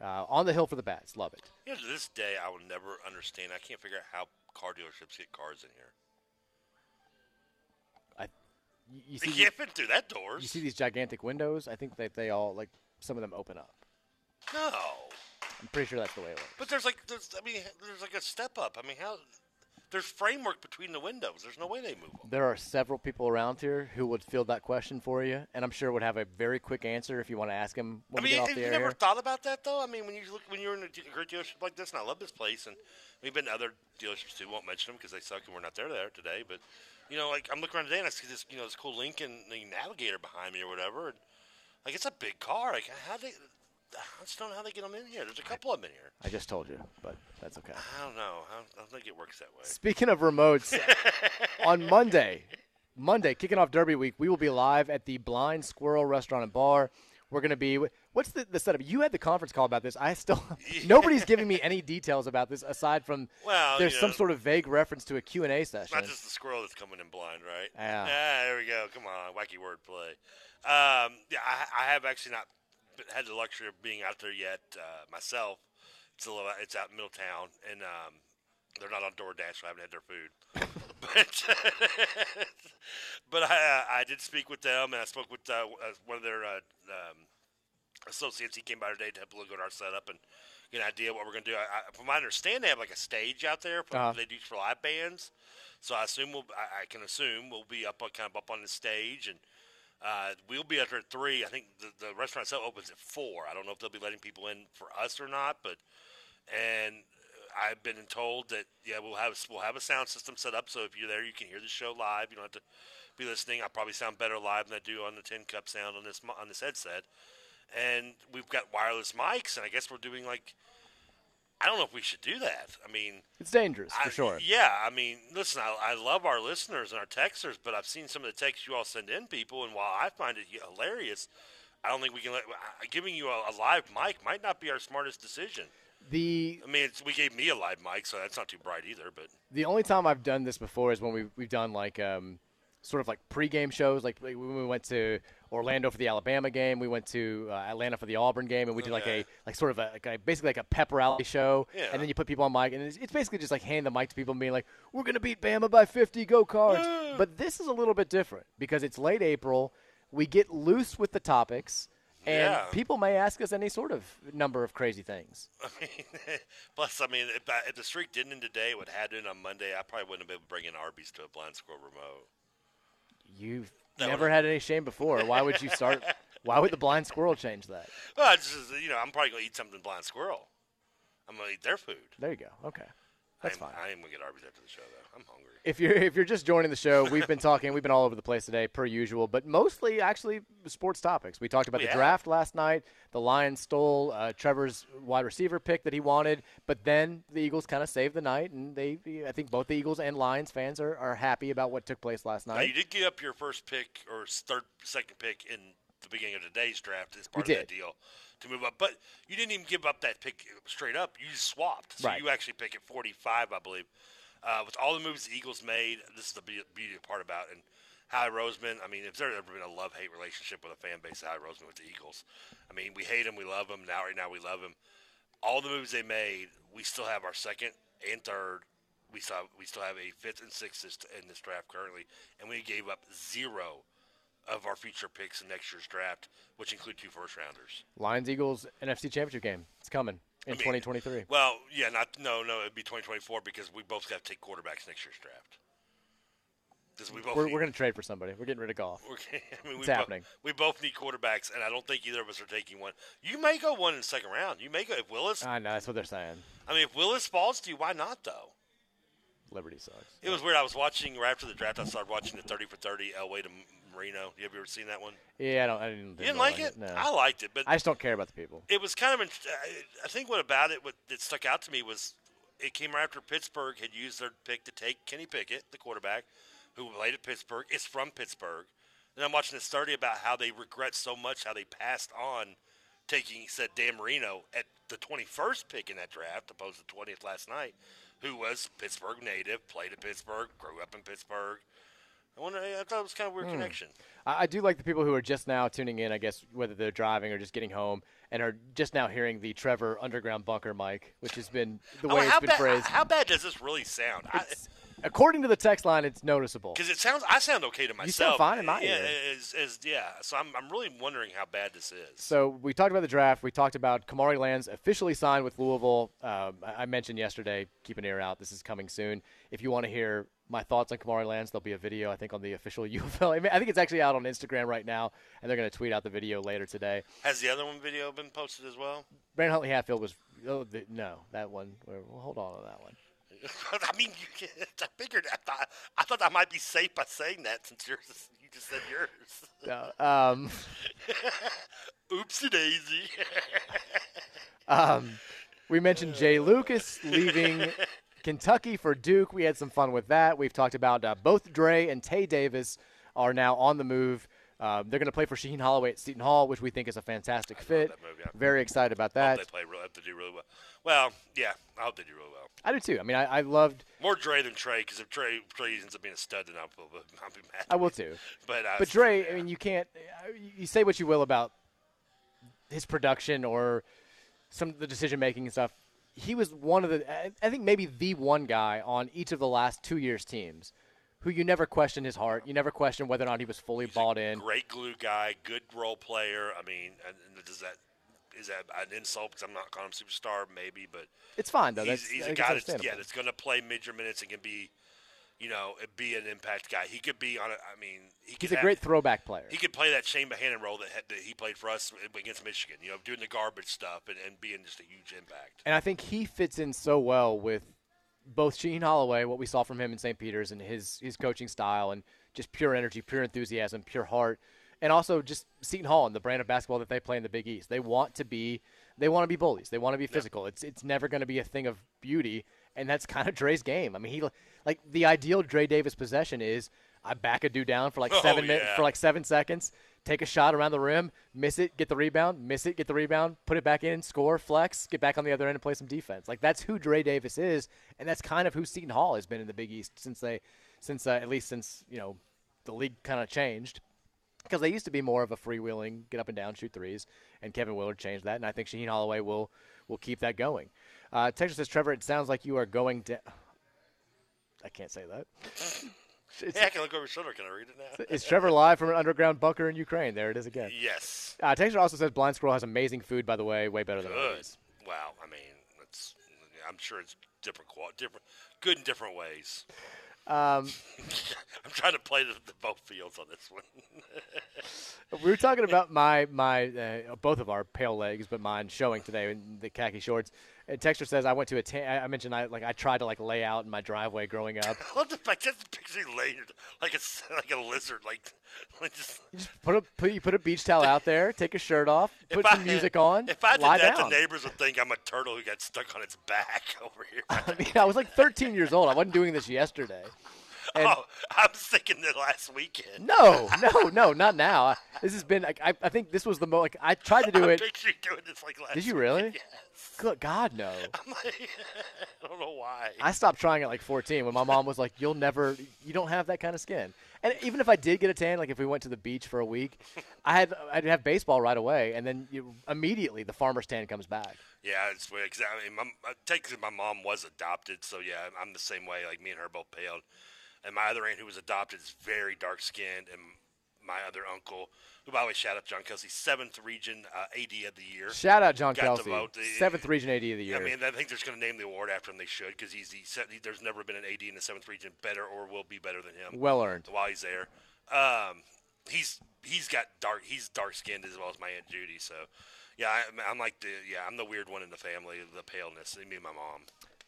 Uh, on the hill for the Bats, love it. You know, to this day, I will never understand. I can't figure out how car dealerships get cars in here. I, you, you see, can't fit through that doors. you see these gigantic windows. I think that they all like some of them open up. no, I'm pretty sure that's the way it works. but there's like there's I mean there's like a step up. I mean how there's framework between the windows. There's no way they move them. There are several people around here who would field that question for you, and I'm sure would have a very quick answer if you want to ask them. when I mean, have you never here. thought about that though? I mean, when you look when you're in a great dealership like this, and I love this place, and we've been to other dealerships too. Won't mention them because they suck and we're not there there today. But you know, like I'm looking around today and I see this you know this cool Lincoln Navigator behind me or whatever. And, like it's a big car. Like how they I just don't know how they get them in here. There's a couple of them in here. I just told you, but that's okay. I don't know. I don't, I don't think it works that way. Speaking of remotes, on Monday, Monday, kicking off Derby week, we will be live at the Blind Squirrel Restaurant and Bar. We're going to be. What's the, the setup? You had the conference call about this. I still nobody's giving me any details about this aside from Well, there's you some know- sort of vague reference to a Q and A session. not just the squirrel that's coming in blind, right? Yeah. Ah, there we go. Come on, wacky wordplay. Um, yeah, I, I have actually not had the luxury of being out there yet uh, myself. It's a little. It's out in Middletown, and um, they're not on DoorDash, so I haven't had their food. but but I, uh, I did speak with them, and I spoke with uh, uh, one of their uh, um, associates. He came by today to help look at our setup and get an idea of what we're going to do. I, I, from my understanding, they have like a stage out there for, Uh-huh. they do for live bands. So I assume we'll, I, I can assume we'll be up on kind of up on the stage, and uh, we'll be at three. I think the, the restaurant itself opens at four. I don't know if they'll be letting people in for us or not, but and I've been told that yeah we'll have we'll have a sound system set up so if you're there you can hear the show live. You don't have to be listening. I probably sound better live than I do on the Tin Cup sound on this on this headset. And we've got wireless mics, and I guess we're doing like I don't know if we should do that. I mean, it's dangerous for I- sure. Yeah, I mean, listen, I, I love our listeners and our texters, but I've seen some of the texts you all send in, people, and while I find it hilarious, I don't think we can let giving you a, a live mic might not be our smartest decision. The I mean, it's, we gave me a live mic, so that's not too bright either. But The only time I've done this before is when we've, we've done like um, sort of like pregame shows. Like like when we went to Orlando for the Alabama game, we went to uh, Atlanta for the Auburn game, and we did like a like sort of a, like a basically like a pep rally show. Yeah. And then you put people on mic, and it's, it's basically just like handing the mic to people and being like, "We're gonna beat Bama by 50, go Cards." but this is a little bit different because it's late April. We get loose with the topics. And Yeah. people may ask us any sort of number of crazy things. I mean, plus, I mean, if, I, if the streak didn't end today, it would have had to end on Monday. I probably wouldn't have been able to bring in Arby's to a blind squirrel remote. You've That never had any shame before. Why would you start? why would the blind squirrel change that? Well, it's just, you know, I'm probably gonna eat something blind squirrel. I'm gonna eat their food. There you go. Okay, that's I'm, fine. I am gonna get Arby's after the show, though. I'm hungry. If you're if you're just joining the show, we've been talking. We've been all over the place today, per usual, but mostly actually sports topics. We talked about We the draft last night. The Lions stole uh, Trevor's wide receiver pick that he wanted, but then the Eagles kind of saved the night, and they I think both the Eagles and Lions fans are, are happy about what took place last Now, night. you did give up your first pick or third, second pick in the beginning of today's draft as We part of that deal to move up, but you didn't even give up that pick straight up. You just swapped, so Right. you actually pick at 45, I believe. Uh, with all the moves the Eagles made, this is the be- beauty part about it. And Howie Roseman, I mean, if there's ever been a love-hate relationship with a fan base, Howie Roseman with the Eagles. I mean, we hate him, we love him. Now, right now, we love him. All the moves they made, we still have our second and third. We still we still have a fifth and sixth in this draft currently, and we gave up zero of our future picks in next year's draft, which include two first rounders. Lions Eagles NFC Championship game. It's coming in I mean, 2023. Well, yeah, not no, no, it'd be 2024 because we both got to take quarterbacks next year's draft. Because we both We're, we're going to trade for somebody. We're getting rid of Goff. I mean, we It's bo- happening. we both need quarterbacks, and I don't think either of us are taking one. You may go one in the second round. You may go if Willis. I know that's what they're saying. I mean, if Willis falls to you, why not though? Liberty sucks. It was weird. I was watching right after the draft. I started watching the 30 for 30 Elway to Marino. You have you ever seen that one? Yeah, I don't. I didn't, You didn't really like it? No. I liked it, but I just don't care about the people. it was kind of. I- I think what about it what that stuck out to me was it came right after Pittsburgh had used their pick to take Kenny Pickett, the quarterback, who played at Pittsburgh. It's from Pittsburgh. And I'm watching this study about how they regret so much how they passed on taking said Dan Marino at the 21st pick in that draft, opposed to 20th last night, who was Pittsburgh native, played at Pittsburgh, grew up in Pittsburgh. I wonder. I thought it was kind of a weird Hmm. connection. I, I do like the people who are just now tuning in. I guess whether they're driving or just getting home and are just now hearing the Trevor Underground Bunker mic, which has been the Oh, way how it's been bad, phrased. How bad does this really sound? I, According to the text line, it's noticeable. Because it sounds, I sound okay to myself. You sound fine in my yeah, ear. Is, is, yeah. So I'm, I'm really wondering how bad this is. So we talked about the draft. We talked about Kamari Lands officially signed with Louisville. Um, I mentioned yesterday, keep an ear out. This is coming soon. If you want to hear my thoughts on Kamari Lands, there'll be a video, I think, on the official UFL. I, mean, I think it's actually out on Instagram right now, and they're going to tweet out the video later today. Has the other one video been posted as well? Brandon Huntley Hatfield was oh, the, no that one. Well, hold on to that one. I mean, you, I figured. I thought, I thought I might be safe by saying that since yours. is- You just said yours. No, um, Oopsie daisy. Um, we mentioned Jai Lucas leaving Kentucky for Duke. We had some fun with that. We've talked about uh, both Dre and Tay Davis are now on the move. Um, they're going to play for Shaheen Holloway at Seton Hall, which we think is a fantastic fit. move, yeah. Very excited about that. Hope they play. Real, have to do really well. Well, yeah, I hope they do really well. I do too. I mean, I, I loved. More Dre than Trey, because if Trey Trey ends up being a stud, then I'll, I'll be mad. I will too. But uh, but Dre, I mean, you can't. uh, You say what you will about his production or some of the decision making and stuff. He was one of the. I- think maybe the one guy on each of the last two years' teams who you never questioned his heart. You never questioned whether or not he was fully bought in. great glue guy, good role player. I mean, does that is that an insult? Because I'm not calling him superstar, maybe, but It's fine though. he's, That's, he's a guy that's yeah that's going to play major minutes and can be, you know, be an impact guy. He could be on. A, I mean, he could He's a have- great throwback player. He could play that Chane Behanan role that, that he played for us against Michigan. You know, doing the garbage stuff and, and being just a huge impact. And I think he fits in so well with both Sheen Holloway, what we saw from him in St. Peter's, and his his coaching style, and just pure energy, pure enthusiasm, pure heart, and also just Seton Hall and the brand of basketball that they play in the Big East. They want to be they want to be bullies. They want to be physical. It's it's never going to be a thing of beauty, and that's kind of Dre's game. I mean, he like the ideal Dre Davis possession is I back a dude down for like Oh, seven minutes yeah. for like seven seconds, take a shot around the rim, miss it, get the rebound, miss it, get the rebound, put it back in, score, flex, get back on the other end and play some defense. Like that's who Dre Davis is, and that's kind of who Seton Hall has been in the Big East since they, since uh, at least since you know the league kind of changed. Because they used to be more of a freewheeling, get up and down, shoot threes, and Kevin Willard changed that, and I think Shaheen Holloway will will keep that going. Uh, Texas says, Trevor, it sounds like you are going down. I can't say that. It's- yeah, I can look over your shoulder. Can I read it now? Is Trevor live from an underground bunker in Ukraine? There it is again. Yes. Uh, Texas also says Blind Squirrel has amazing food, by the way, way better than Good. ours. Wow. I mean, it's. I'm sure it's different, qual- different, good in different ways. Um, I'm trying to play the, the both fields on this one. we were talking about my my uh, both of our pale legs, but mine showing today in the khaki shorts. And Texter says I went to a tan- I mentioned I like I tried to like lay out in my driveway growing up. I love the fact that the picture you laid like it's like a lizard, like, like just. Put a put you put a beach towel out there, take a shirt off, put some I- music on, If I did that, down. the neighbors would think I'm a turtle who got stuck on its back over here. I mean, I was like 13 years old. I wasn't doing this yesterday. And oh, I was thinking the last weekend. no, no, no, not now. I- This has been. Like, I I think this was the most. Like I tried to do I it. you doing this like last Did you really? weekend. Good God, no. I'm like, I don't know why. I stopped trying at like 14 when my mom was like, "You'll never, you don't have that kind of skin." And even if I did get a tan, like if we went to the beach for a week, I had I'd have baseball right away, and then you, immediately the farmer's tan comes back. Yeah, it's weird. Cause I mean, my, I take 'cause my mom was adopted, so yeah, I'm the same way. Like me and her both paled, and my other aunt who was adopted is very dark skinned, and my other uncle, who by the way, shout out John Kelsey, seventh region uh, AD of the year. Shout out John Got Kelsey, the seventh region AD of the year. I mean, I think they're going to name the award after him. They should because he's he said he, there's never been an AD in the seventh region better or will be better than him. Well earned. While he's there, um, he's he's got dark he's dark skinned as well as my aunt Judy. So yeah, I'm like the yeah I'm the weird one in the family, the paleness. Me and my mom.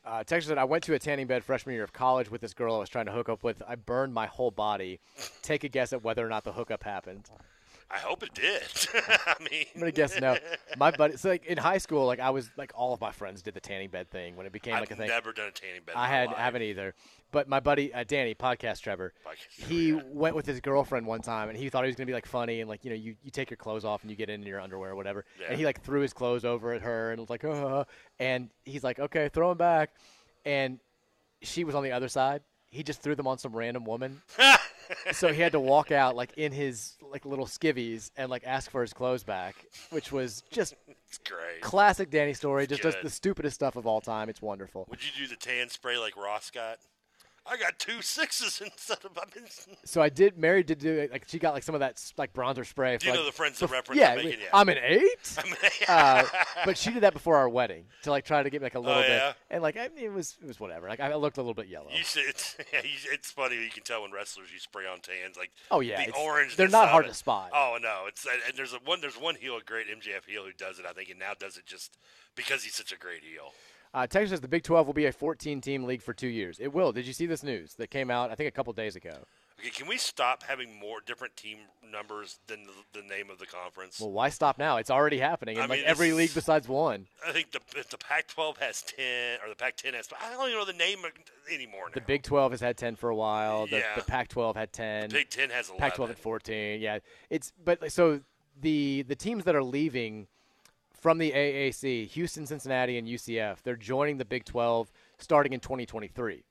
Uh, Texas said, I went to a tanning bed freshman year of college with this girl I was trying to hook up with. I burned my whole body. Take a guess at whether or not the hookup happened. I hope it did. I mean, I'm gonna guess no. My buddy, so like in high school, like I was like all of my friends did the tanning bed thing when it became like I've a thing. never done a tanning bed. I had haven't either. But my buddy uh, Danny, podcast Trevor, he went with his girlfriend one time, and he thought he was gonna be like funny and like you know you, you take your clothes off and you get in your underwear or whatever, Yeah. and he like threw his clothes over at her and was like, uh, and he's like, okay, throw them back, and she was on the other side. He just threw them on some random woman. so he had to walk out like in his like little skivvies and like ask for his clothes back, which was just It's great. classic Danny story. Just does the stupidest stuff of all time. It's wonderful. Would you do the tan spray like Ross got? I got two sixes instead of. I've been, So I did. Mary did do it. Like she got like some of that like bronzer spray. Do you for, know the friends of reference Yeah, I'm making? Yeah. I'm an eight. I mean, uh, but she did that before our wedding to like try to get me like a little Oh, bit. And like I mean, it was it was whatever. Like I looked a little bit yellow. You should, it's, yeah, you, it's funny. You can tell when wrestlers you spray on tans, like Oh, yeah, the orange. they're not hard to spot. Oh no, it's and and there's a one. There's one heel, a great MJF heel who does it. I think, and now does it just because he's such a great heel. Uh, Texas says the Big 12 will be a 14 team league for two years. It will. Did you see this news that came out? I think a couple days ago. Okay, can we stop having more different team numbers than the, the name of the conference? Well, why stop now? It's already happening in I like every league besides one. I think the the Pac-12 has ten or the Pac-10 has. I don't even know the name anymore. Now. The Big 12 has had 10 for a while. The, Yeah. the Pac-12 had 10. Big 10 has a Pac-12 11. had 14. Yeah, it's but so the the teams that are leaving from the AAC, Houston, Cincinnati, and UCF, they're joining the Big 12 starting in 2023,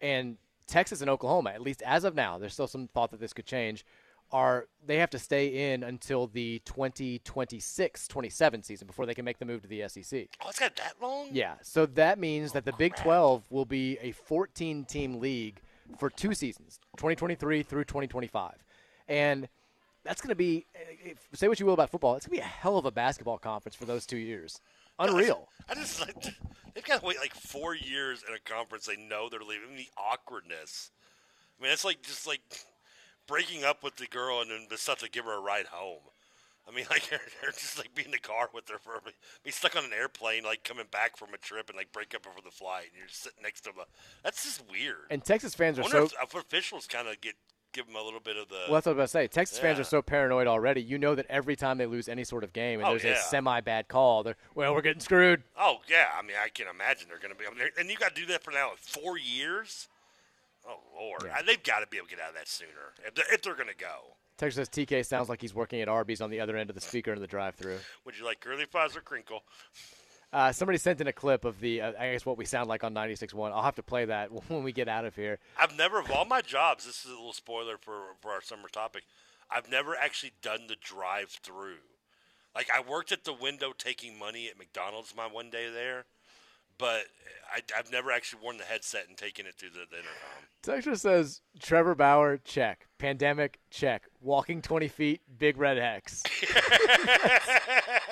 and Texas and Oklahoma, at least as of now, there's still some thought that this could change. Are they have to stay in until the 2026-27 season before they can make the move to the SEC? Oh, it's got that long. Yeah, so that means that the oh, Big 12 will be a 14 team league for two seasons, 2023 through 2025. And that's going to be, eh, if, say what you will about football, it's going to be a hell of a basketball conference for those two years. Unreal. I just like they've got to wait like four years in a conference. They know they're leaving. I mean, the awkwardness. I mean, it's like just like breaking up with the girl and then the stuff to give her a ride home. I mean, like they're, they're just like be in the car with her for be stuck on an airplane, like coming back from a trip and like break up before the flight, and you're just sitting next to them. That's just weird. And Texas fans I are so. officials kind of get give them a little bit of the. Well, that's what I was about to say. Texas fans are so paranoid already. You know that every time they lose any sort of game and Oh, there's a semi bad call, they're, well, we're getting screwed. Oh yeah, I mean, I can imagine they're going to be. I mean, and you got to do that for now like, four years. Oh lord, Uh, they've got to be able to get out of that sooner if they're, if they're going to go. Texas says TK sounds like he's working at Arby's on the other end of the speaker in the drive through. Would you like curly fries or crinkle? Uh, somebody sent in a clip of the, uh, I guess, what we sound like on 96.1. I'll have to play that when we get out of here. I've never of all my jobs. This is a little spoiler for for our summer topic. I've never actually done the drive-through. Like I worked at the window taking money at McDonald's my one day there, but I, I've never actually worn the headset and taken it through the, the intercom. Texture says Trevor Bauer, check. Pandemic, check. Walking 20 feet, big red X.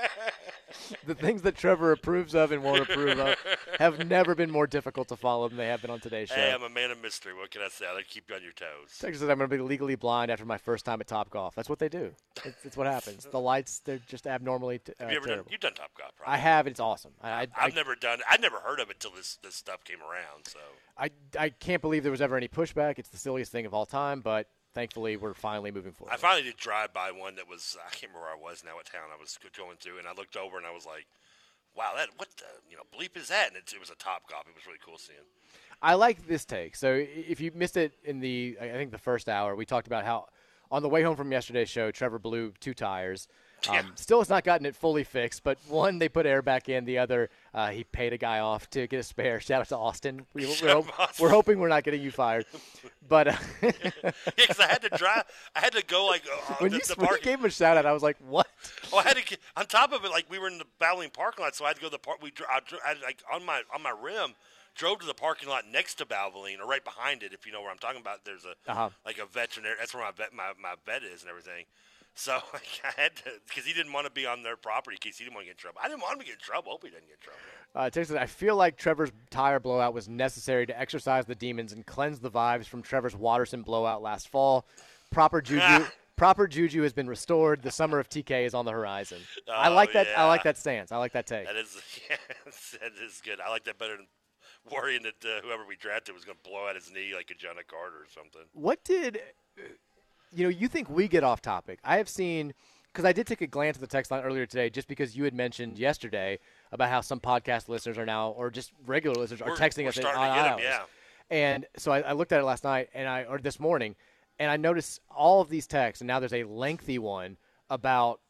the things that Trevor approves of and won't approve of have never been more difficult to follow than they have been on today's show. Hey, I'm a man of mystery. What can I say? I like to keep you on your toes. Texas says I'm going to be legally blind after my first time at Top Golf. That's what they do. It's, it's what happens. The lights, they're just abnormally t- uh, Have you ever done? terrible. You've done Top Golf, probably. I have. It's awesome. I, I, I've I- never done. I'd never heard of it until this this stuff came around. So I, I can't believe there was ever any pushback. It's the silliest thing of all time, but thankfully we're finally moving forward. I finally did drive by one that was I can't remember where I was now, what town I was going through, and I looked over and I was like, "Wow, that what the you know bleep is that?" And it, it was a Top Golf. It was really cool seeing. I like this take. So if you missed it in the, I think the first hour, we talked about how on the way home from yesterday's show, Trevor blew two tires. Um, Yeah. Still has not gotten it fully fixed, but one they put air back in. The other uh, he paid a guy off to get a spare. Shout out to Austin. We, we're, out hop- Austin. we're hoping we're not getting you fired, but uh, yeah, because I had to drive. I had to go like uh, when the, you, the when you gave him a shout out, I was like, "What?" Oh, I had to on top of it. Like we were in the battling parking lot, so I had to go to the park. We dro- I, I, like on my on my rim. Drove to the parking lot next to Valvoline, or right behind it, if you know where I'm talking about. There's a Uh-huh. like a veterinary. That's where my vet my, my vet is and everything. So like, I had to because he didn't want to be on their property in case he didn't want to get in trouble. I didn't want him to get in trouble. Hope he didn't get in trouble. Uh, Texas, I feel like Trevor's tire blowout was necessary to exercise the demons and cleanse the vibes from Trevor's Watterson blowout last fall. Proper juju, proper juju has been restored. The summer of TK is on the horizon. I Oh, like that. I like that stance. I like that take. That is yeah, that is good. I like that better than worrying that uh, whoever we drafted was going to blow out his knee like a Jonah Carter or something. What did you know? You think we get off topic? I have seen because I did take a glance at the text line earlier today, just because you had mentioned yesterday about how some podcast listeners are now, or just regular listeners, are We're- texting we're us on to get 'em, hours. yeah. And so I, I looked at it last night, and I or this morning, and I noticed all of these texts, and now there's a lengthy one about.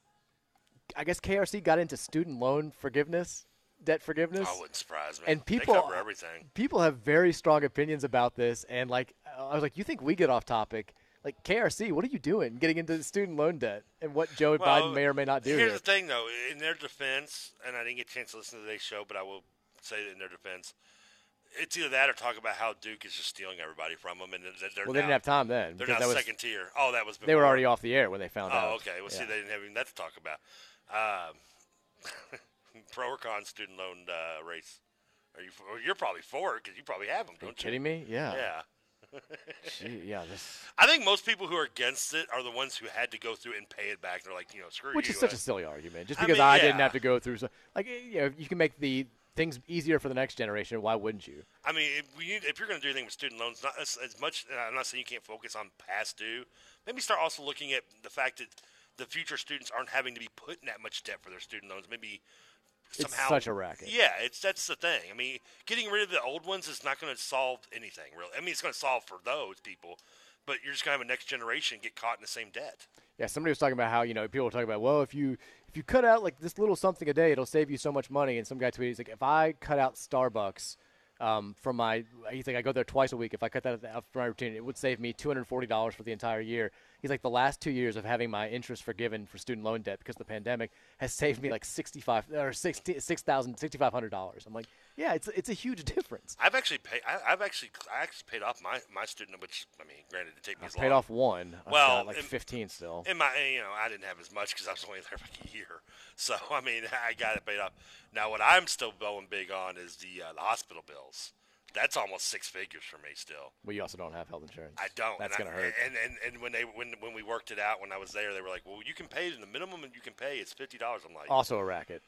I guess KRC got into student loan forgiveness, debt forgiveness. Oh, wouldn't surprise me. And people they cover everything. people have very strong opinions about this and like i was like you think we get off topic like krc what are you doing getting into student loan debt and what joe Well, biden may or may not do Here's here the thing, though. In their defense, and I didn't get a chance to listen to today's show, but I will say that in their defense, it's either that or talk about how Duke is just stealing everybody from them, and they're well they now, didn't have time then They're not was second tier. Oh, that was. they were already off the air when they found out Oh, okay. Well, see, they didn't have even that to talk about. Um, pro or con student loan uh, race? Are you? You're probably for it because you probably have them, Are you don't kidding me yeah Yeah. Gee, yeah this I think most people who are against it are the ones who had to go through and pay it back. They're like, you know, screw which you. is such uh, a silly argument just I because mean, i, yeah. didn't have to go through so like you know you can make the things easier for the next generation, why wouldn't you? I mean, if, we need, if you're going to do anything with student loans, not as, as much. I'm not saying you can't focus on past due. Maybe start also looking at the fact that the future students aren't having to be put in that much debt for their student loans. Maybe It's somehow such a racket. Yeah, it's that's the thing. I mean, getting rid of the old ones is not going to solve anything really. I mean, it's going to solve for those people, but you're just going to have a next generation get caught in the same debt. Yeah, somebody was talking about how you know people were talking about well if you if you cut out like this little something a day it'll save you so much money and some guy tweeted he's like if I cut out Starbucks um, from my he's like I go there twice a week if I cut that out from my routine it would save me two hundred forty dollars for the entire year. He's like the last two years of having my interest forgiven for student loan debt because of the pandemic has saved me like sixty five or sixty six thousand sixty five hundred dollars. I'm like yeah it's it's a huge difference. I've actually paid. I, I've actually I actually paid off my my student, which I mean, granted, it take me as I've paid off one. I've Well, like in- fifteen still. In my, you know, I didn't have as much because I was only there for like a year. So I mean, I got it paid off. Now, what I'm still going big on is the uh, the hospital bills. That's almost six figures for me still. Well, you also don't have health insurance. I don't. That's and gonna I, hurt. And, and and when they when when we worked it out when I was there, they were like, "Well, you can pay the minimum and you can pay is fifty dollars." I'm like, Also a racket.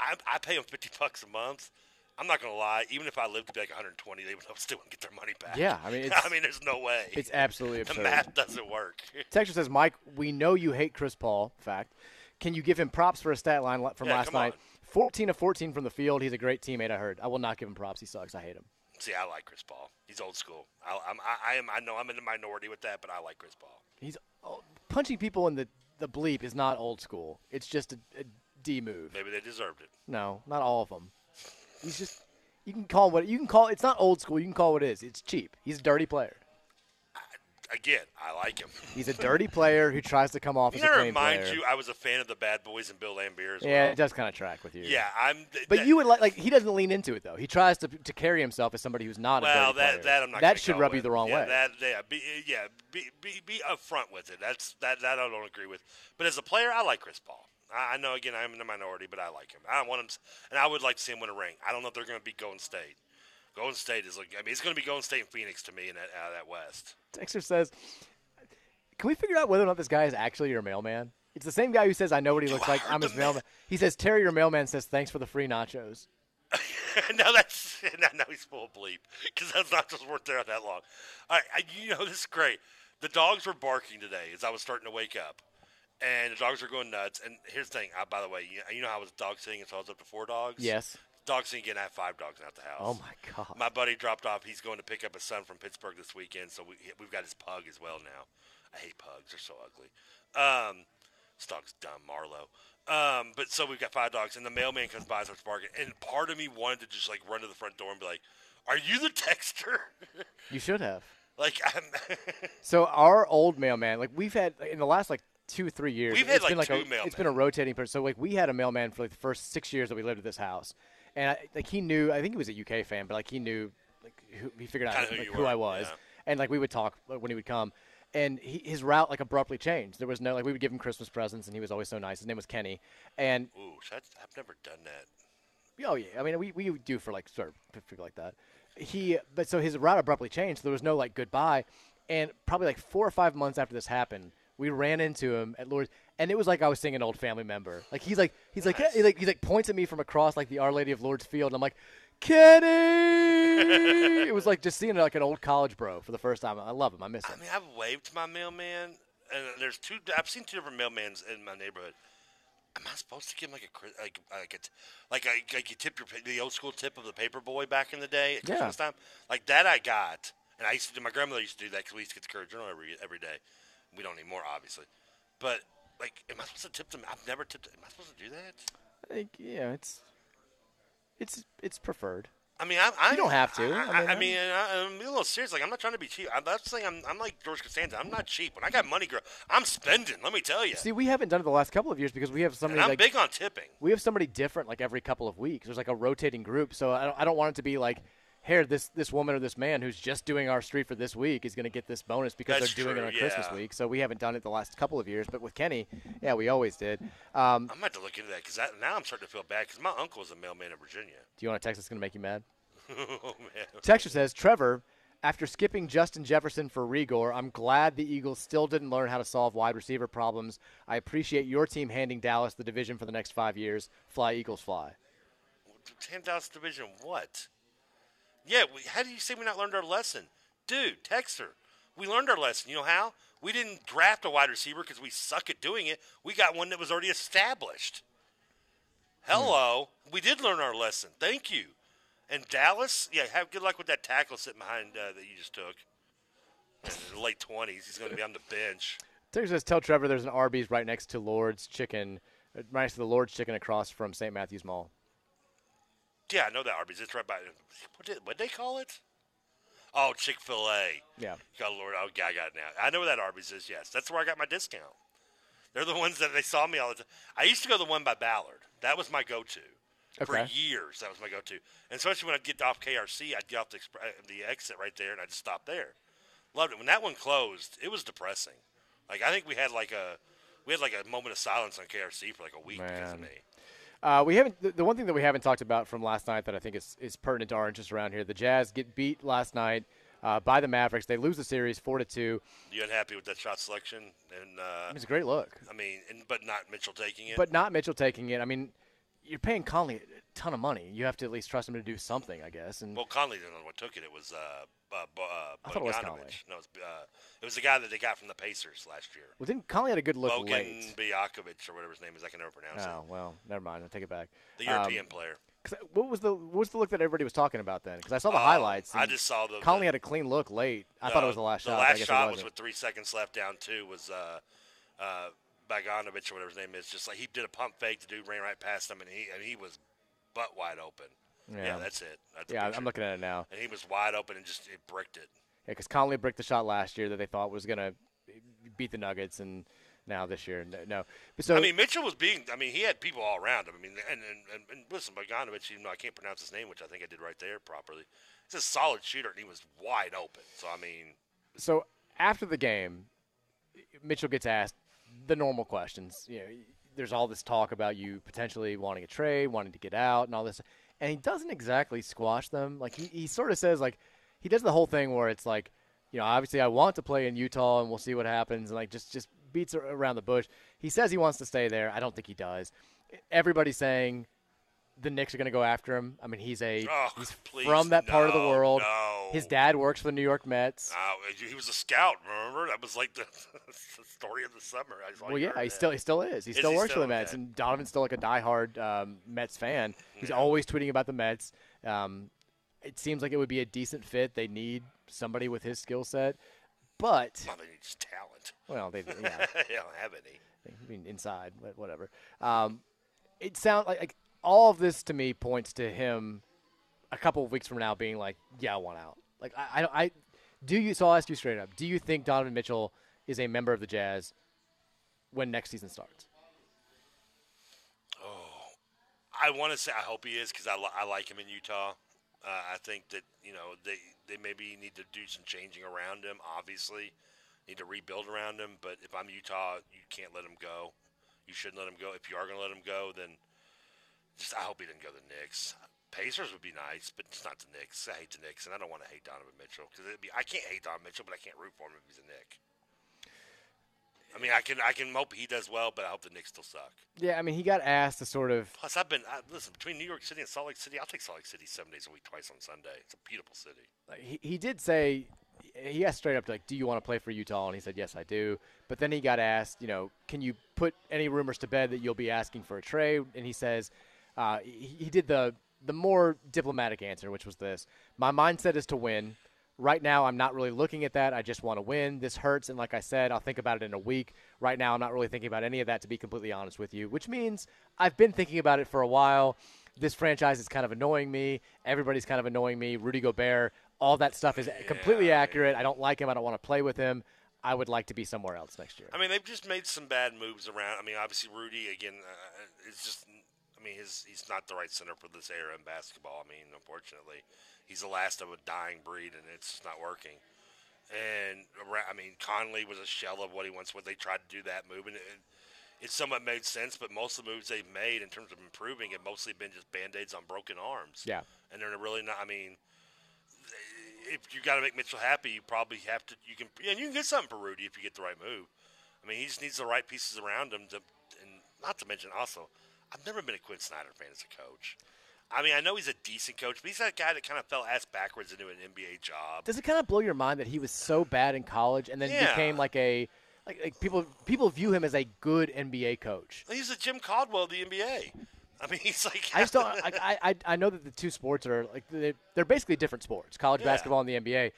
I, I pay them fifty bucks a month. I'm not gonna lie. Even if I lived to be like 120, they would still wouldn't get their money back. Yeah, I mean, I mean, there's no way. It's absolutely absurd. the math doesn't work. Texture says, Mike, we know you hate Chris Paul. Fact. Can you give him props for a stat line from Yeah, last come on. night? 14 of 14 from the field. He's a great teammate, I heard. I will not give him props. He sucks. I hate him. See, I like Chris Paul. He's old school. I, I'm, I, I am. I know I'm in the minority with that, but I like Chris Paul. He's oh, punching people in the, the bleep is not old school. It's just a, a D move. Maybe they deserved it. No, not all of them. He's just you can call what you can call. It's not old school. You can call what it is. It's cheap. He's a dirty player. Again, I like him. He's a dirty player who tries to come off You as a remind player. you, I was a fan of the Bad Boys and Bill Laimbeer as yeah, well. it does kind of track with you. Yeah, I'm. th- But that- you would like like he doesn't lean into it though. He tries to to carry himself as somebody who's not well, a dirty that player. that I'm not. That should rub you the wrong yeah, way. That yeah, be, yeah, be, be be upfront with it. That's that that I don't agree with. But as a player, I like Chris Paul. I, I know again I'm in the minority, but I like him. I want him, and I would like to see him win a ring. I don't know if they're going to be Golden State. Golden State is like I mean it's going to be Golden State and Phoenix to me in that out of that West. Dexter says, "Can we figure out whether or not this guy is actually your mailman?" It's the same guy who says, "I know what he looks like. I'm his mailman." He says, "Terry, your mailman says thanks for the free nachos." now that's now, now he's full of bleep because those nachos weren't there that long. All right, I, you know this is great. The dogs were barking today as I was starting to wake up, and the dogs were going nuts. And here's the thing. I, by the way, you, you know how I was dog sitting, so I was up to four dogs. Yes. Dog sitting again. I have five dogs out the house. Oh my god. My buddy dropped off. He's going to pick up his son from Pittsburgh this weekend, so we, we've got his pug as well now. I hate pugs; they're so ugly. Um, this dog's dumb, Marlowe. Um, but so we've got five dogs, and the mailman comes by and starts barking. And part of me wanted to just like run to the front door and be like, "Are you the texter?" You should have. like, I'm So our old mailman, like we've had in the last like two three years, We've had, it's been like, like two a, it's been a rotating person. So like we had a mailman for like the first six years that we lived at this house, and I, like he knew. I think he was a UK fan, but like he knew, like who, he figured out Kinda who like, you who I was, yeah. and like we would talk like, when he would come. And he, his route like abruptly changed. There was no like we would give him Christmas presents, and he was always so nice. His name was Kenny, and ooh, that's, I've never done that. Oh yeah, I mean we we do for like sort of people like that. He but so his route abruptly changed. So there was no like goodbye, and probably like four or five months after this happened, we ran into him at Lourdes, and it was like I was seeing an old family member. Like he's like he's like, he like he's like points at me from across like the Our Lady of Lourdes field, and I'm like, Kenny. it was like just seeing like an old college bro for the first time. I love him. I miss him. I mean, I've waved to my mailman, and there's two. I've seen two different mailmans in my neighborhood. Am I supposed to give him like a like like a like a, like you tip your the old school tip of the paper boy back in the day at Yeah. Christmas time? Like that I got, and I used to do. My grandmother used to do that because we used to get the Courier Journal every every day. We don't anymore, obviously. But like, am I supposed to tip them? I've never tipped. Am I supposed to do that? Like, yeah, it's it's it's preferred. I mean, I, I You don't have to. I, I I, mean, I mean, I, I'm being a little serious. Like, I'm not trying to be cheap. I'm not saying I'm, I'm like George Costanza. I'm not cheap. When I got money, girl, I'm spending. Let me tell you. See, we haven't done it the last couple of years because we have somebody And I'm like big on tipping. we have somebody different like every couple of weeks. There's like a rotating group, so I don't, I don't want it to be like, here, this this woman or this man who's just doing our street for this week is going to get this bonus because That's they're doing true, it on Christmas week. So we haven't done it the last couple of years, but with Kenny, yeah, we always did. Um, I might have to look into that because now I'm starting to feel bad because my uncle is a mailman in Virginia. do you want a text that's going to make you mad? oh man. Texture says, Trevor, after skipping Justin Jefferson for Reagor, I'm glad the Eagles still didn't learn how to solve wide receiver problems. I appreciate your team handing Dallas the division for the next five years. Fly, Eagles, fly. Ten thousand division. What? Yeah. We, how do you say we not learned our lesson, dude? Text her. We learned our lesson. You know how? We didn't draft a wide receiver because we suck at doing it. We got one that was already established. Hello. We did learn our lesson. Thank you. And Dallas, yeah, have good luck with that tackle sitting behind uh, that you just took. Late twenties, he's going to be on the bench. Texas tell Trevor there's an Arby's right next to Lord's Chicken, uh, right next to the Lord's Chicken across from St. Matthew's Mall. Yeah, I know that Arby's. It's right by. What did what they call it? Oh, Chick Fil A. Yeah. God Lord, oh, yeah, I got it now. I know where that Arby's is. Yes, that's where I got my discount. They're the ones that they saw me all the time. I used to go to the one by Ballard. That was my go-to for years. That was my go-to, and especially when I'd get off KRC, I'd get off the, uh, the exit right there, and I'd stop there. Loved it. When that one closed, it was depressing. Like I think we had like a we had like a moment of silence on KRC for like a week because of me. Uh, we haven't. The, the one thing that we haven't talked about from last night that I think is, is pertinent to our interest around here: the Jazz get beat last night uh, by the Mavericks. They lose the series four to two. You unhappy with that shot selection? And uh, It was a great look, I mean, and, but not Mitchell taking it. but not Mitchell taking it. I mean, you're paying Conley ton of money. You have to at least trust him to do something, I guess. And well, Conley didn't know what took it. It was uh, uh, uh, I thought it was Conley. No, it was, uh, it was the guy that they got from the Pacers last year. well, didn't Conley had a good look Bogan late? Bijakovic or whatever his name is. I can never pronounce Oh well, never mind. I'll take it back. The European Um, player. 'cause what was the what was the look that everybody was talking about then? Because I saw the Oh, highlights. I just saw the- Conley the- had a clean look late. I thought it was the last the shot. I last shot was with three seconds left down two was uh, uh, Bogdanovich or whatever his name is. Just like he did a pump fake. The dude ran right past him, and he and he was butt wide open. Yeah, Yeah. that's it. That's yeah. I'm looking at it now. And he was wide open and just it bricked it. Yeah, because Conley bricked the shot last year that they thought was going to beat the Nuggets, and now this year, no. But so I mean, Mitchell was being. I mean, he had people all around him. I mean, and and, and, and listen, Bogdanovich, even though I can't pronounce his name, which I think I did right there properly, he's a solid shooter, and he was wide open. So I mean, so after the game, Mitchell gets asked the normal questions. You know, there's all this talk about you potentially wanting a trade, wanting to get out, and all this, and he doesn't exactly squash them. Like he, he sort of says like he does the whole thing where it's like, you know, obviously I want to play in Utah, and we'll see what happens, and like just just beats around the bush. He says he wants to stay there. I don't think he does. Everybody's saying the Knicks are going to go after him. I mean, he's a Oh, he's please, from that part of the world. no. His dad works for the New York Mets. uh, he was a scout. Remember that was like the, the story of the summer. I Well, yeah, he that. still he still is. He Is still he works still? for the Mets, Okay. and Donovan's still like a diehard um, Mets fan. He's Yeah. always tweeting about the Mets. Um, it seems like it would be a decent fit. They need somebody with his skill set, but Well, they need talent. well, they yeah, they don't have any. I mean inside, whatever. Um, it sounds like, like all of this to me points to him a couple of weeks from now being like, yeah, I want out. Like I, I, I do you. So I'll ask you straight up: Do you think Donovan Mitchell is a member of the Jazz when next season starts? Oh, I want to say I hope he is because I, I like him in Utah. Uh, I think that you know they they maybe need to do some changing around him. Obviously, need to rebuild around him. But if I'm Utah, you can't let him go. You shouldn't let him go. If you are going to let him go, then just I hope he didn't go to the Knicks. Pacers would be nice, but it's not the Knicks. I hate the Knicks, and I don't want to hate Donovan Mitchell because it'd be I can't hate Donovan Mitchell, but I can't root for him if he's a Knick. I mean, I can I can hope he does well, but I hope the Knicks still suck. Yeah, I mean, he got asked to sort of. Plus, I've been I, listen between New York City and Salt Lake City. I'll take Salt Lake City seven days a week, twice on Sunday. It's a beautiful city. Like, he, he did say he asked straight up like, "Do you want to play for Utah?" And he said, "Yes, I do." But then he got asked, you know, can you put any rumors to bed that you'll be asking for a trade? And he says uh, he, he did the the more diplomatic answer, which was this: "My mindset is to win." Right now, I'm not really looking at that. I just want to win. This hurts, and like I said, I'll think about it in a week. Right now, I'm not really thinking about any of that, to be completely honest with you. Which means I've been thinking about it for a while. This franchise is kind of annoying me. Everybody's kind of annoying me. Rudy Gobert, all that stuff is completely accurate. I don't like him. I don't want to play with him. I would like to be somewhere else next year. I mean, they've just made some bad moves around. I mean, obviously Rudy again uh, is just. I mean, his he's not the right center for this era in basketball. I mean, unfortunately, he's the last of a dying breed, and it's not working. And I mean, Conley was a shell of what he wants. What they tried to do that move, and it, it somewhat made sense. But most of the moves they've made in terms of improving have mostly been just band aids on broken arms. Yeah. and they're really not. I mean, if you got to make Mitchell happy, you probably have to. You can, and you can get something for Rudy if you get the right move. I mean, he just needs the right pieces around him to, and not to mention also, I've never been a Quin Snyder fan as a coach. I mean, I know he's a decent coach, but he's that guy that kind of fell ass backwards into an NBA job. Does it kind of blow your mind that he was so bad in college and then Yeah. became like a like, like people people view him as a good NBA coach? He's a Jim Caldwell of the NBA. I mean, he's like I just don't. I, I I know that the two sports are like they, they're basically different sports, college Yeah. basketball and the NBA.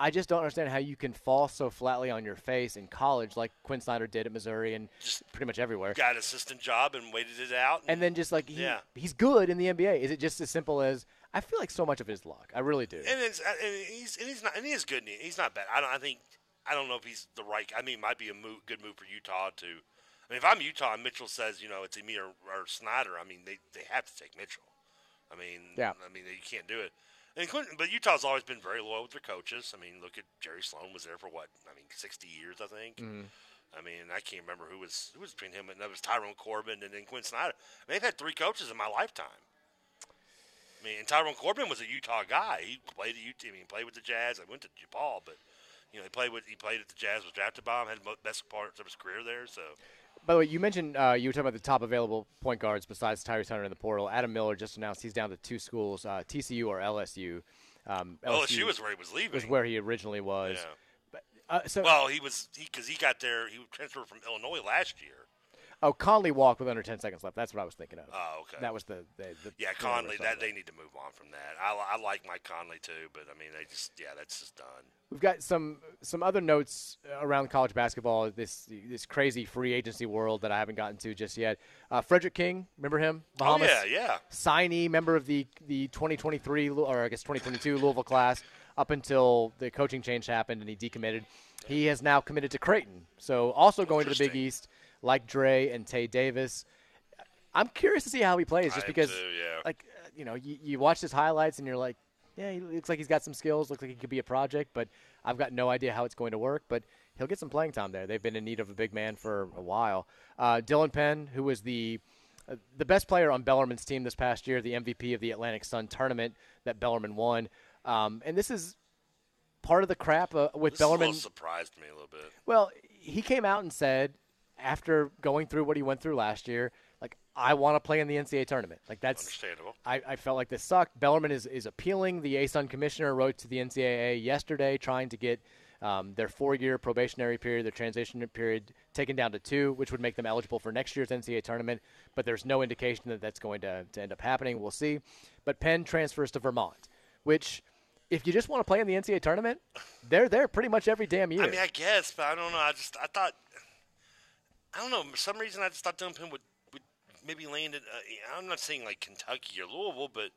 I just don't understand how you can fall so flatly on your face in college, like Quin Snyder did at Missouri and just pretty much everywhere. got an assistant job and waited it out. And then just like he, Yeah. he's good in the NBA. Is it just as simple as I feel like so much of it is luck. I really do. and, it's, uh, and he's and he's not and he is good. He's not bad. I don't. I think I don't know if he's the right. I mean, it might be a move, good move for Utah to. I mean, if I'm Utah and Mitchell says, you know, it's me or, or Snyder, I mean, they, they have to take Mitchell. I mean, Yeah. I mean, you can't do it. But Utah's always been very loyal with their coaches. I mean, look at Jerry Sloan was there for what? I mean, 60 years, I think. Mhm. I mean, I can't remember who was who was between him and that was Tyrone Corbin and then Quin Snyder. I mean, they've had three coaches in my lifetime. I mean, and Tyrone Corbin was a Utah guy. He played at Utah. I mean, he played with the Jazz. I went to DePaul, but you know, he played with he played at the Jazz. Was drafted by him. Had the best parts of his career there. So By the way, you mentioned uh, you were talking about the top available point guards besides Tyrese Hunter in the portal. Adam Miller just announced he's down to two schools, uh, TCU or LSU. Um, LSU was where he was leaving. Was where he originally was. Yeah. But, uh, so, well, he was he because he got there. He transferred from Illinois last year. Oh, Conley walked with under 10 seconds left. That's what I was thinking of. Oh, okay. That was the, the, the Yeah, Conley. That they need to move on from that. I, I like Mike Conley too, but I mean, they just yeah, that's just done. We've got some some other notes around college basketball. This this crazy free agency world that I haven't gotten to just yet. Uh, Fredrick King, remember him? Oh, Bahamas yeah, yeah. Signee, member of the the 2023 or I guess 2022 Louisville class. Up until the coaching change happened and he decommitted, he has now committed to Creighton. So also going to the Big East, like Dre and Tay Davis. I'm curious to see how he plays, just I because, too, yeah. like, uh, you know, you, you watch his highlights and you're like, yeah, he looks like he's got some skills. Looks like he could be a project, but I've got no idea how it's going to work. But he'll get some playing time there. They've been in need of a big man for a while. Uh, Dylan Penn, who was the uh, the best player on Bellarmine's team this past year, the MVP of the Atlantic Sun tournament that Bellarmine won, um, and this is part of the crap uh, with This is Bellarmine. surprised me a little bit. Well, he came out and said after going through what he went through last year, like I want to play in the NCAA tournament. Like that's Understandable. I, I felt like this sucked. Bellarmine is, is appealing. The ASUN commissioner wrote to the NCAA yesterday trying to get um, their four-year probationary period, their transition period, taken down to two, which would make them eligible for next year's NCAA tournament. But there's no indication that that's going to, to end up happening. We'll see. But Penn transfers to Vermont, which, if you just want to play in the NCAA tournament, they're there pretty much every damn year. I mean, I guess, but I don't know. I just I thought I don't know. For some reason, I just thought Penn would would maybe land at. Uh, I'm not saying like Kentucky or Louisville, but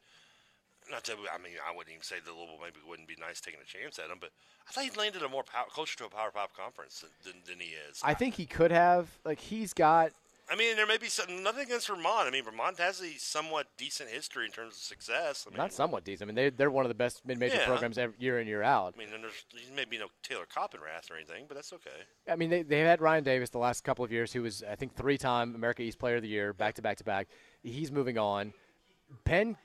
not that. I mean, I wouldn't even say that Louisville maybe wouldn't be nice taking a chance at him, but I thought he landed a more power, closer to a Power Five conference than, than he is. I think he could have. Like he's got I mean, there may be some, nothing against Vermont. I mean, Vermont has a somewhat decent history in terms of success. I mean, not somewhat decent. I mean, they they're one of the best mid-major Yeah. programs every, year in year out. I mean, and there's maybe no Taylor Coppenrath or anything, but that's okay. I mean, they they had Ryan Davis the last couple of years, who was I think three-time America East Player of the Year, back to back to back. He's moving on. Penn,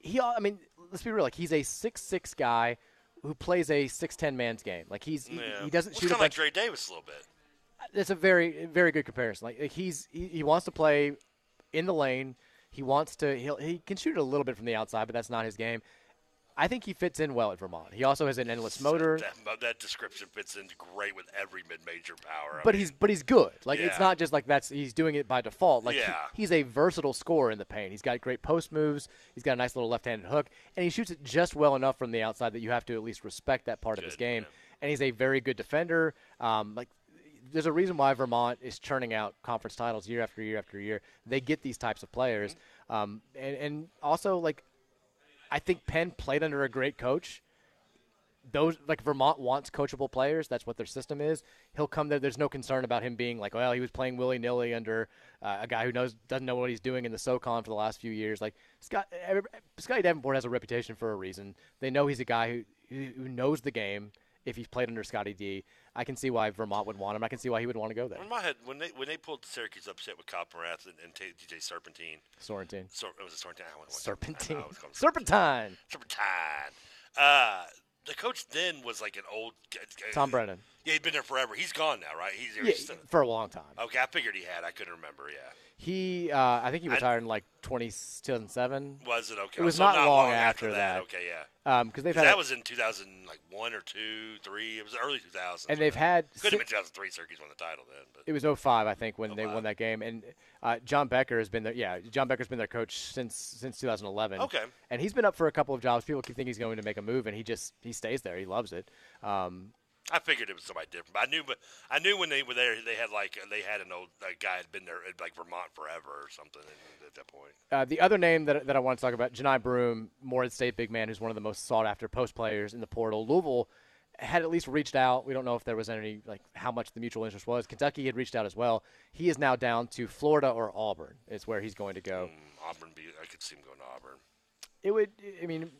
he I mean, let's be real. Like he's a six-six guy who plays a six-ten man's game. Like he's he, yeah. he doesn't Well, shoot it's a kind of like. Dre Davis a little bit. That's a very very good comparison. Like, he's he, he wants to play in the lane. He wants to he he can shoot a little bit from the outside, but that's not his game. I think he fits in well at Vermont. He also has an endless motor. That, that description fits in great with every mid-major power. I but mean, he's but he's good. Like it's not just like that's he's doing it by default. Like he- he's a versatile scorer in the paint. He's got great post moves. He's got a nice little left-handed hook, and he shoots it just well enough from the outside that you have to at least respect that part of his game. And he's a very good defender. Um, like there's a reason why Vermont is churning out conference titles year after year after year. They get these types of players, um, and and also like I think Penn played under a great coach those like Vermont wants coachable players. That's what their system is. He'll come there. There's no concern about him being like, well, he was playing willy nilly under uh, a guy who knows doesn't know what he's doing in the SoCon for the last few years. Like Scott, every- Scotty Davenport has a reputation for a reason. They know he's a guy who who knows the game. If he's played under Scotty D, I can see why Vermont would want him. I can see why he would want to go there. in my head when they when they pulled Syracuse upset with Coppenrath and, and DJ Serpentine. Sorrentine. Sor- it was a Sorrentine. I wouldn't want to- Serpentine. I know, I was calling Serpentine. Serpentine. Uh, the coach then was like an old. Tom Brennan. Yeah, he's been there forever. He's gone now, right? He's, Yeah, he's for a long time. Okay, I figured he had. I couldn't remember. Yeah. He, uh, I think he I- retired in like 20, 2007. Was it okay? It was So not, not long, long after, after that. Okay, yeah. Because they've 'Cause had that was in 2000, like one or two, three. It was early two thousand. And they've had could have been 2003. Syracuse won the title then, but It was 05, I think, when they won that game. And uh, John Becker has been there. Yeah, John Becker's been their coach since since 2011. Okay. And he's been up for a couple of jobs. People keep thinking he's going to make a move, and he just he stays there. He loves it. Um, I figured it was somebody different. But I knew, but I knew when they were there, they had like they had an old guy had been there at like Vermont forever or something at, at that point. uh, the other name that, that I want to talk about, Johni Broome, Morehead State big man, who's one of the most sought after post players in the portal. Louisville had at least reached out. We don't know if there was any like how much the mutual interest was. Kentucky had reached out as well. He is now down to Florida or Auburn. Is where he's going to go. Mm, Auburn, be, I could see him going to Auburn. It would. I mean,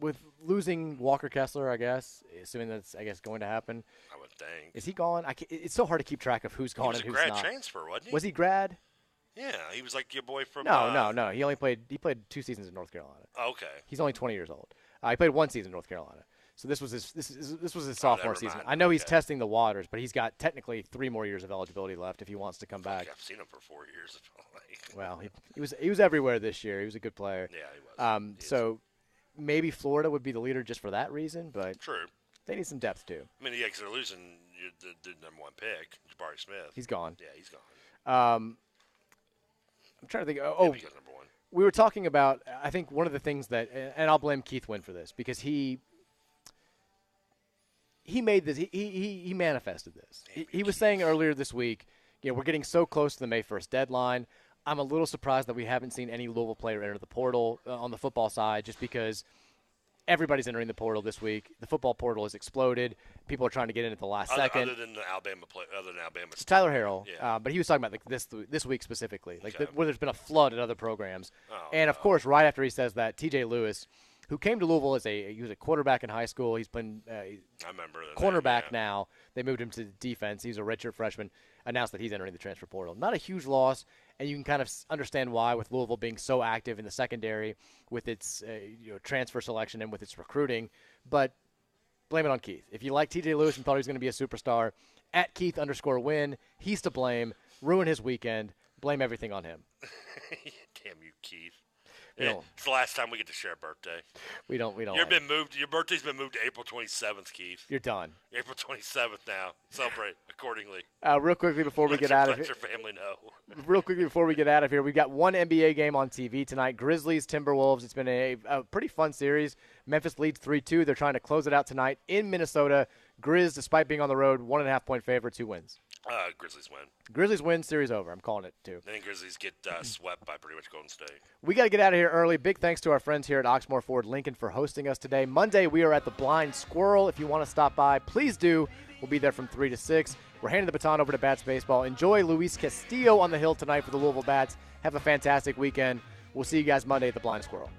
with losing Walker Kessler, I guess, assuming that's I guess going to happen. I would think. Is he gone? I ca it's so hard to keep track of who's gone was and a who's grad not. transfer, wasn't he? Was he grad? Yeah, he was like your boy from. No, uh, no, no. He only played. He played two seasons in North Carolina. Okay. He's only 20 years old. Uh, he played one season in North Carolina. So this was his this is this was his Oh, sophomore never season. I know he's Okay. testing the waters, but he's got technically three more years of eligibility left if he wants to come back. I've seen him for four years. it felt like. Well, he, he was he was everywhere this year. He was a good player. Yeah, he was. Um, so maybe Florida would be the leader just for that reason, but True. they need some depth too. I mean, yeah, because they're losing the, the number one pick, Jabari Smith. He's gone. Yeah, he's gone. Um, I'm trying to think. Oh, he goes number one. we were talking about. I think one of the things that, and I'll blame Keith Wynn for this because he he made this. He he, he manifested this. He, he was saying earlier this week, you know, we're getting so close to the May 1st deadline. I'm a little surprised that we haven't seen any Louisville player enter the portal uh, on the football side, just because everybody's entering the portal this week. The football portal has exploded. People are trying to get in at the last Other, second. other than the Alabama play, other than Alabama. It's Tyler Harrell, Yeah. uh, but he was talking about like this this week specifically, like Okay. the, where there's been a flood at other programs. Oh, and of course, right after he says that, T.J. Lewis, who came to Louisville as a he was a quarterback in high school, he's been uh, I remember that. cornerback now. They moved him to defense. He's a redshirt freshman. Announced that he's entering the transfer portal. Not a huge loss, and you can kind of understand why with Louisville being so active in the secondary with its uh, you know, transfer selection and with its recruiting. But blame it on Keith. If you like TJ Lewis and thought he was going to be a superstar, at Keith underscore win, he's to blame. Ruin his weekend. Blame everything on him. Damn you, Keith. We Yeah, don't- it's the last time we get to share a birthday. We don't. We don't. You've like been moved. Your birthday's been moved to April 27th, Keith. You're done. April 27th now. Celebrate accordingly. Uh, real quickly before we Let get your- out of let here, your family know. real quickly before we get out of here, we've got one NBA game on TV tonight. Grizzlies, Timberwolves. It's been a, a pretty fun series. Memphis leads 3 2. They're trying to close it out tonight in Minnesota. Grizz, despite being on the road, one and a half point favorite, two wins. Uh, Grizzlies win. Grizzlies win, series over. I'm calling it too. I think Grizzlies get uh, swept by pretty much Golden State. We got to get out of here early. Big thanks to our friends here at Oxmoor Ford Lincoln for hosting us today. Monday, we are at the Blind Squirrel. If you want to stop by, please do. We'll be there from 3 to 6. We're handing the baton over to Bats Baseball. Enjoy Luis Castillo on the hill tonight for the Louisville Bats. Have a fantastic weekend. We'll see you guys Monday at the Blind Squirrel.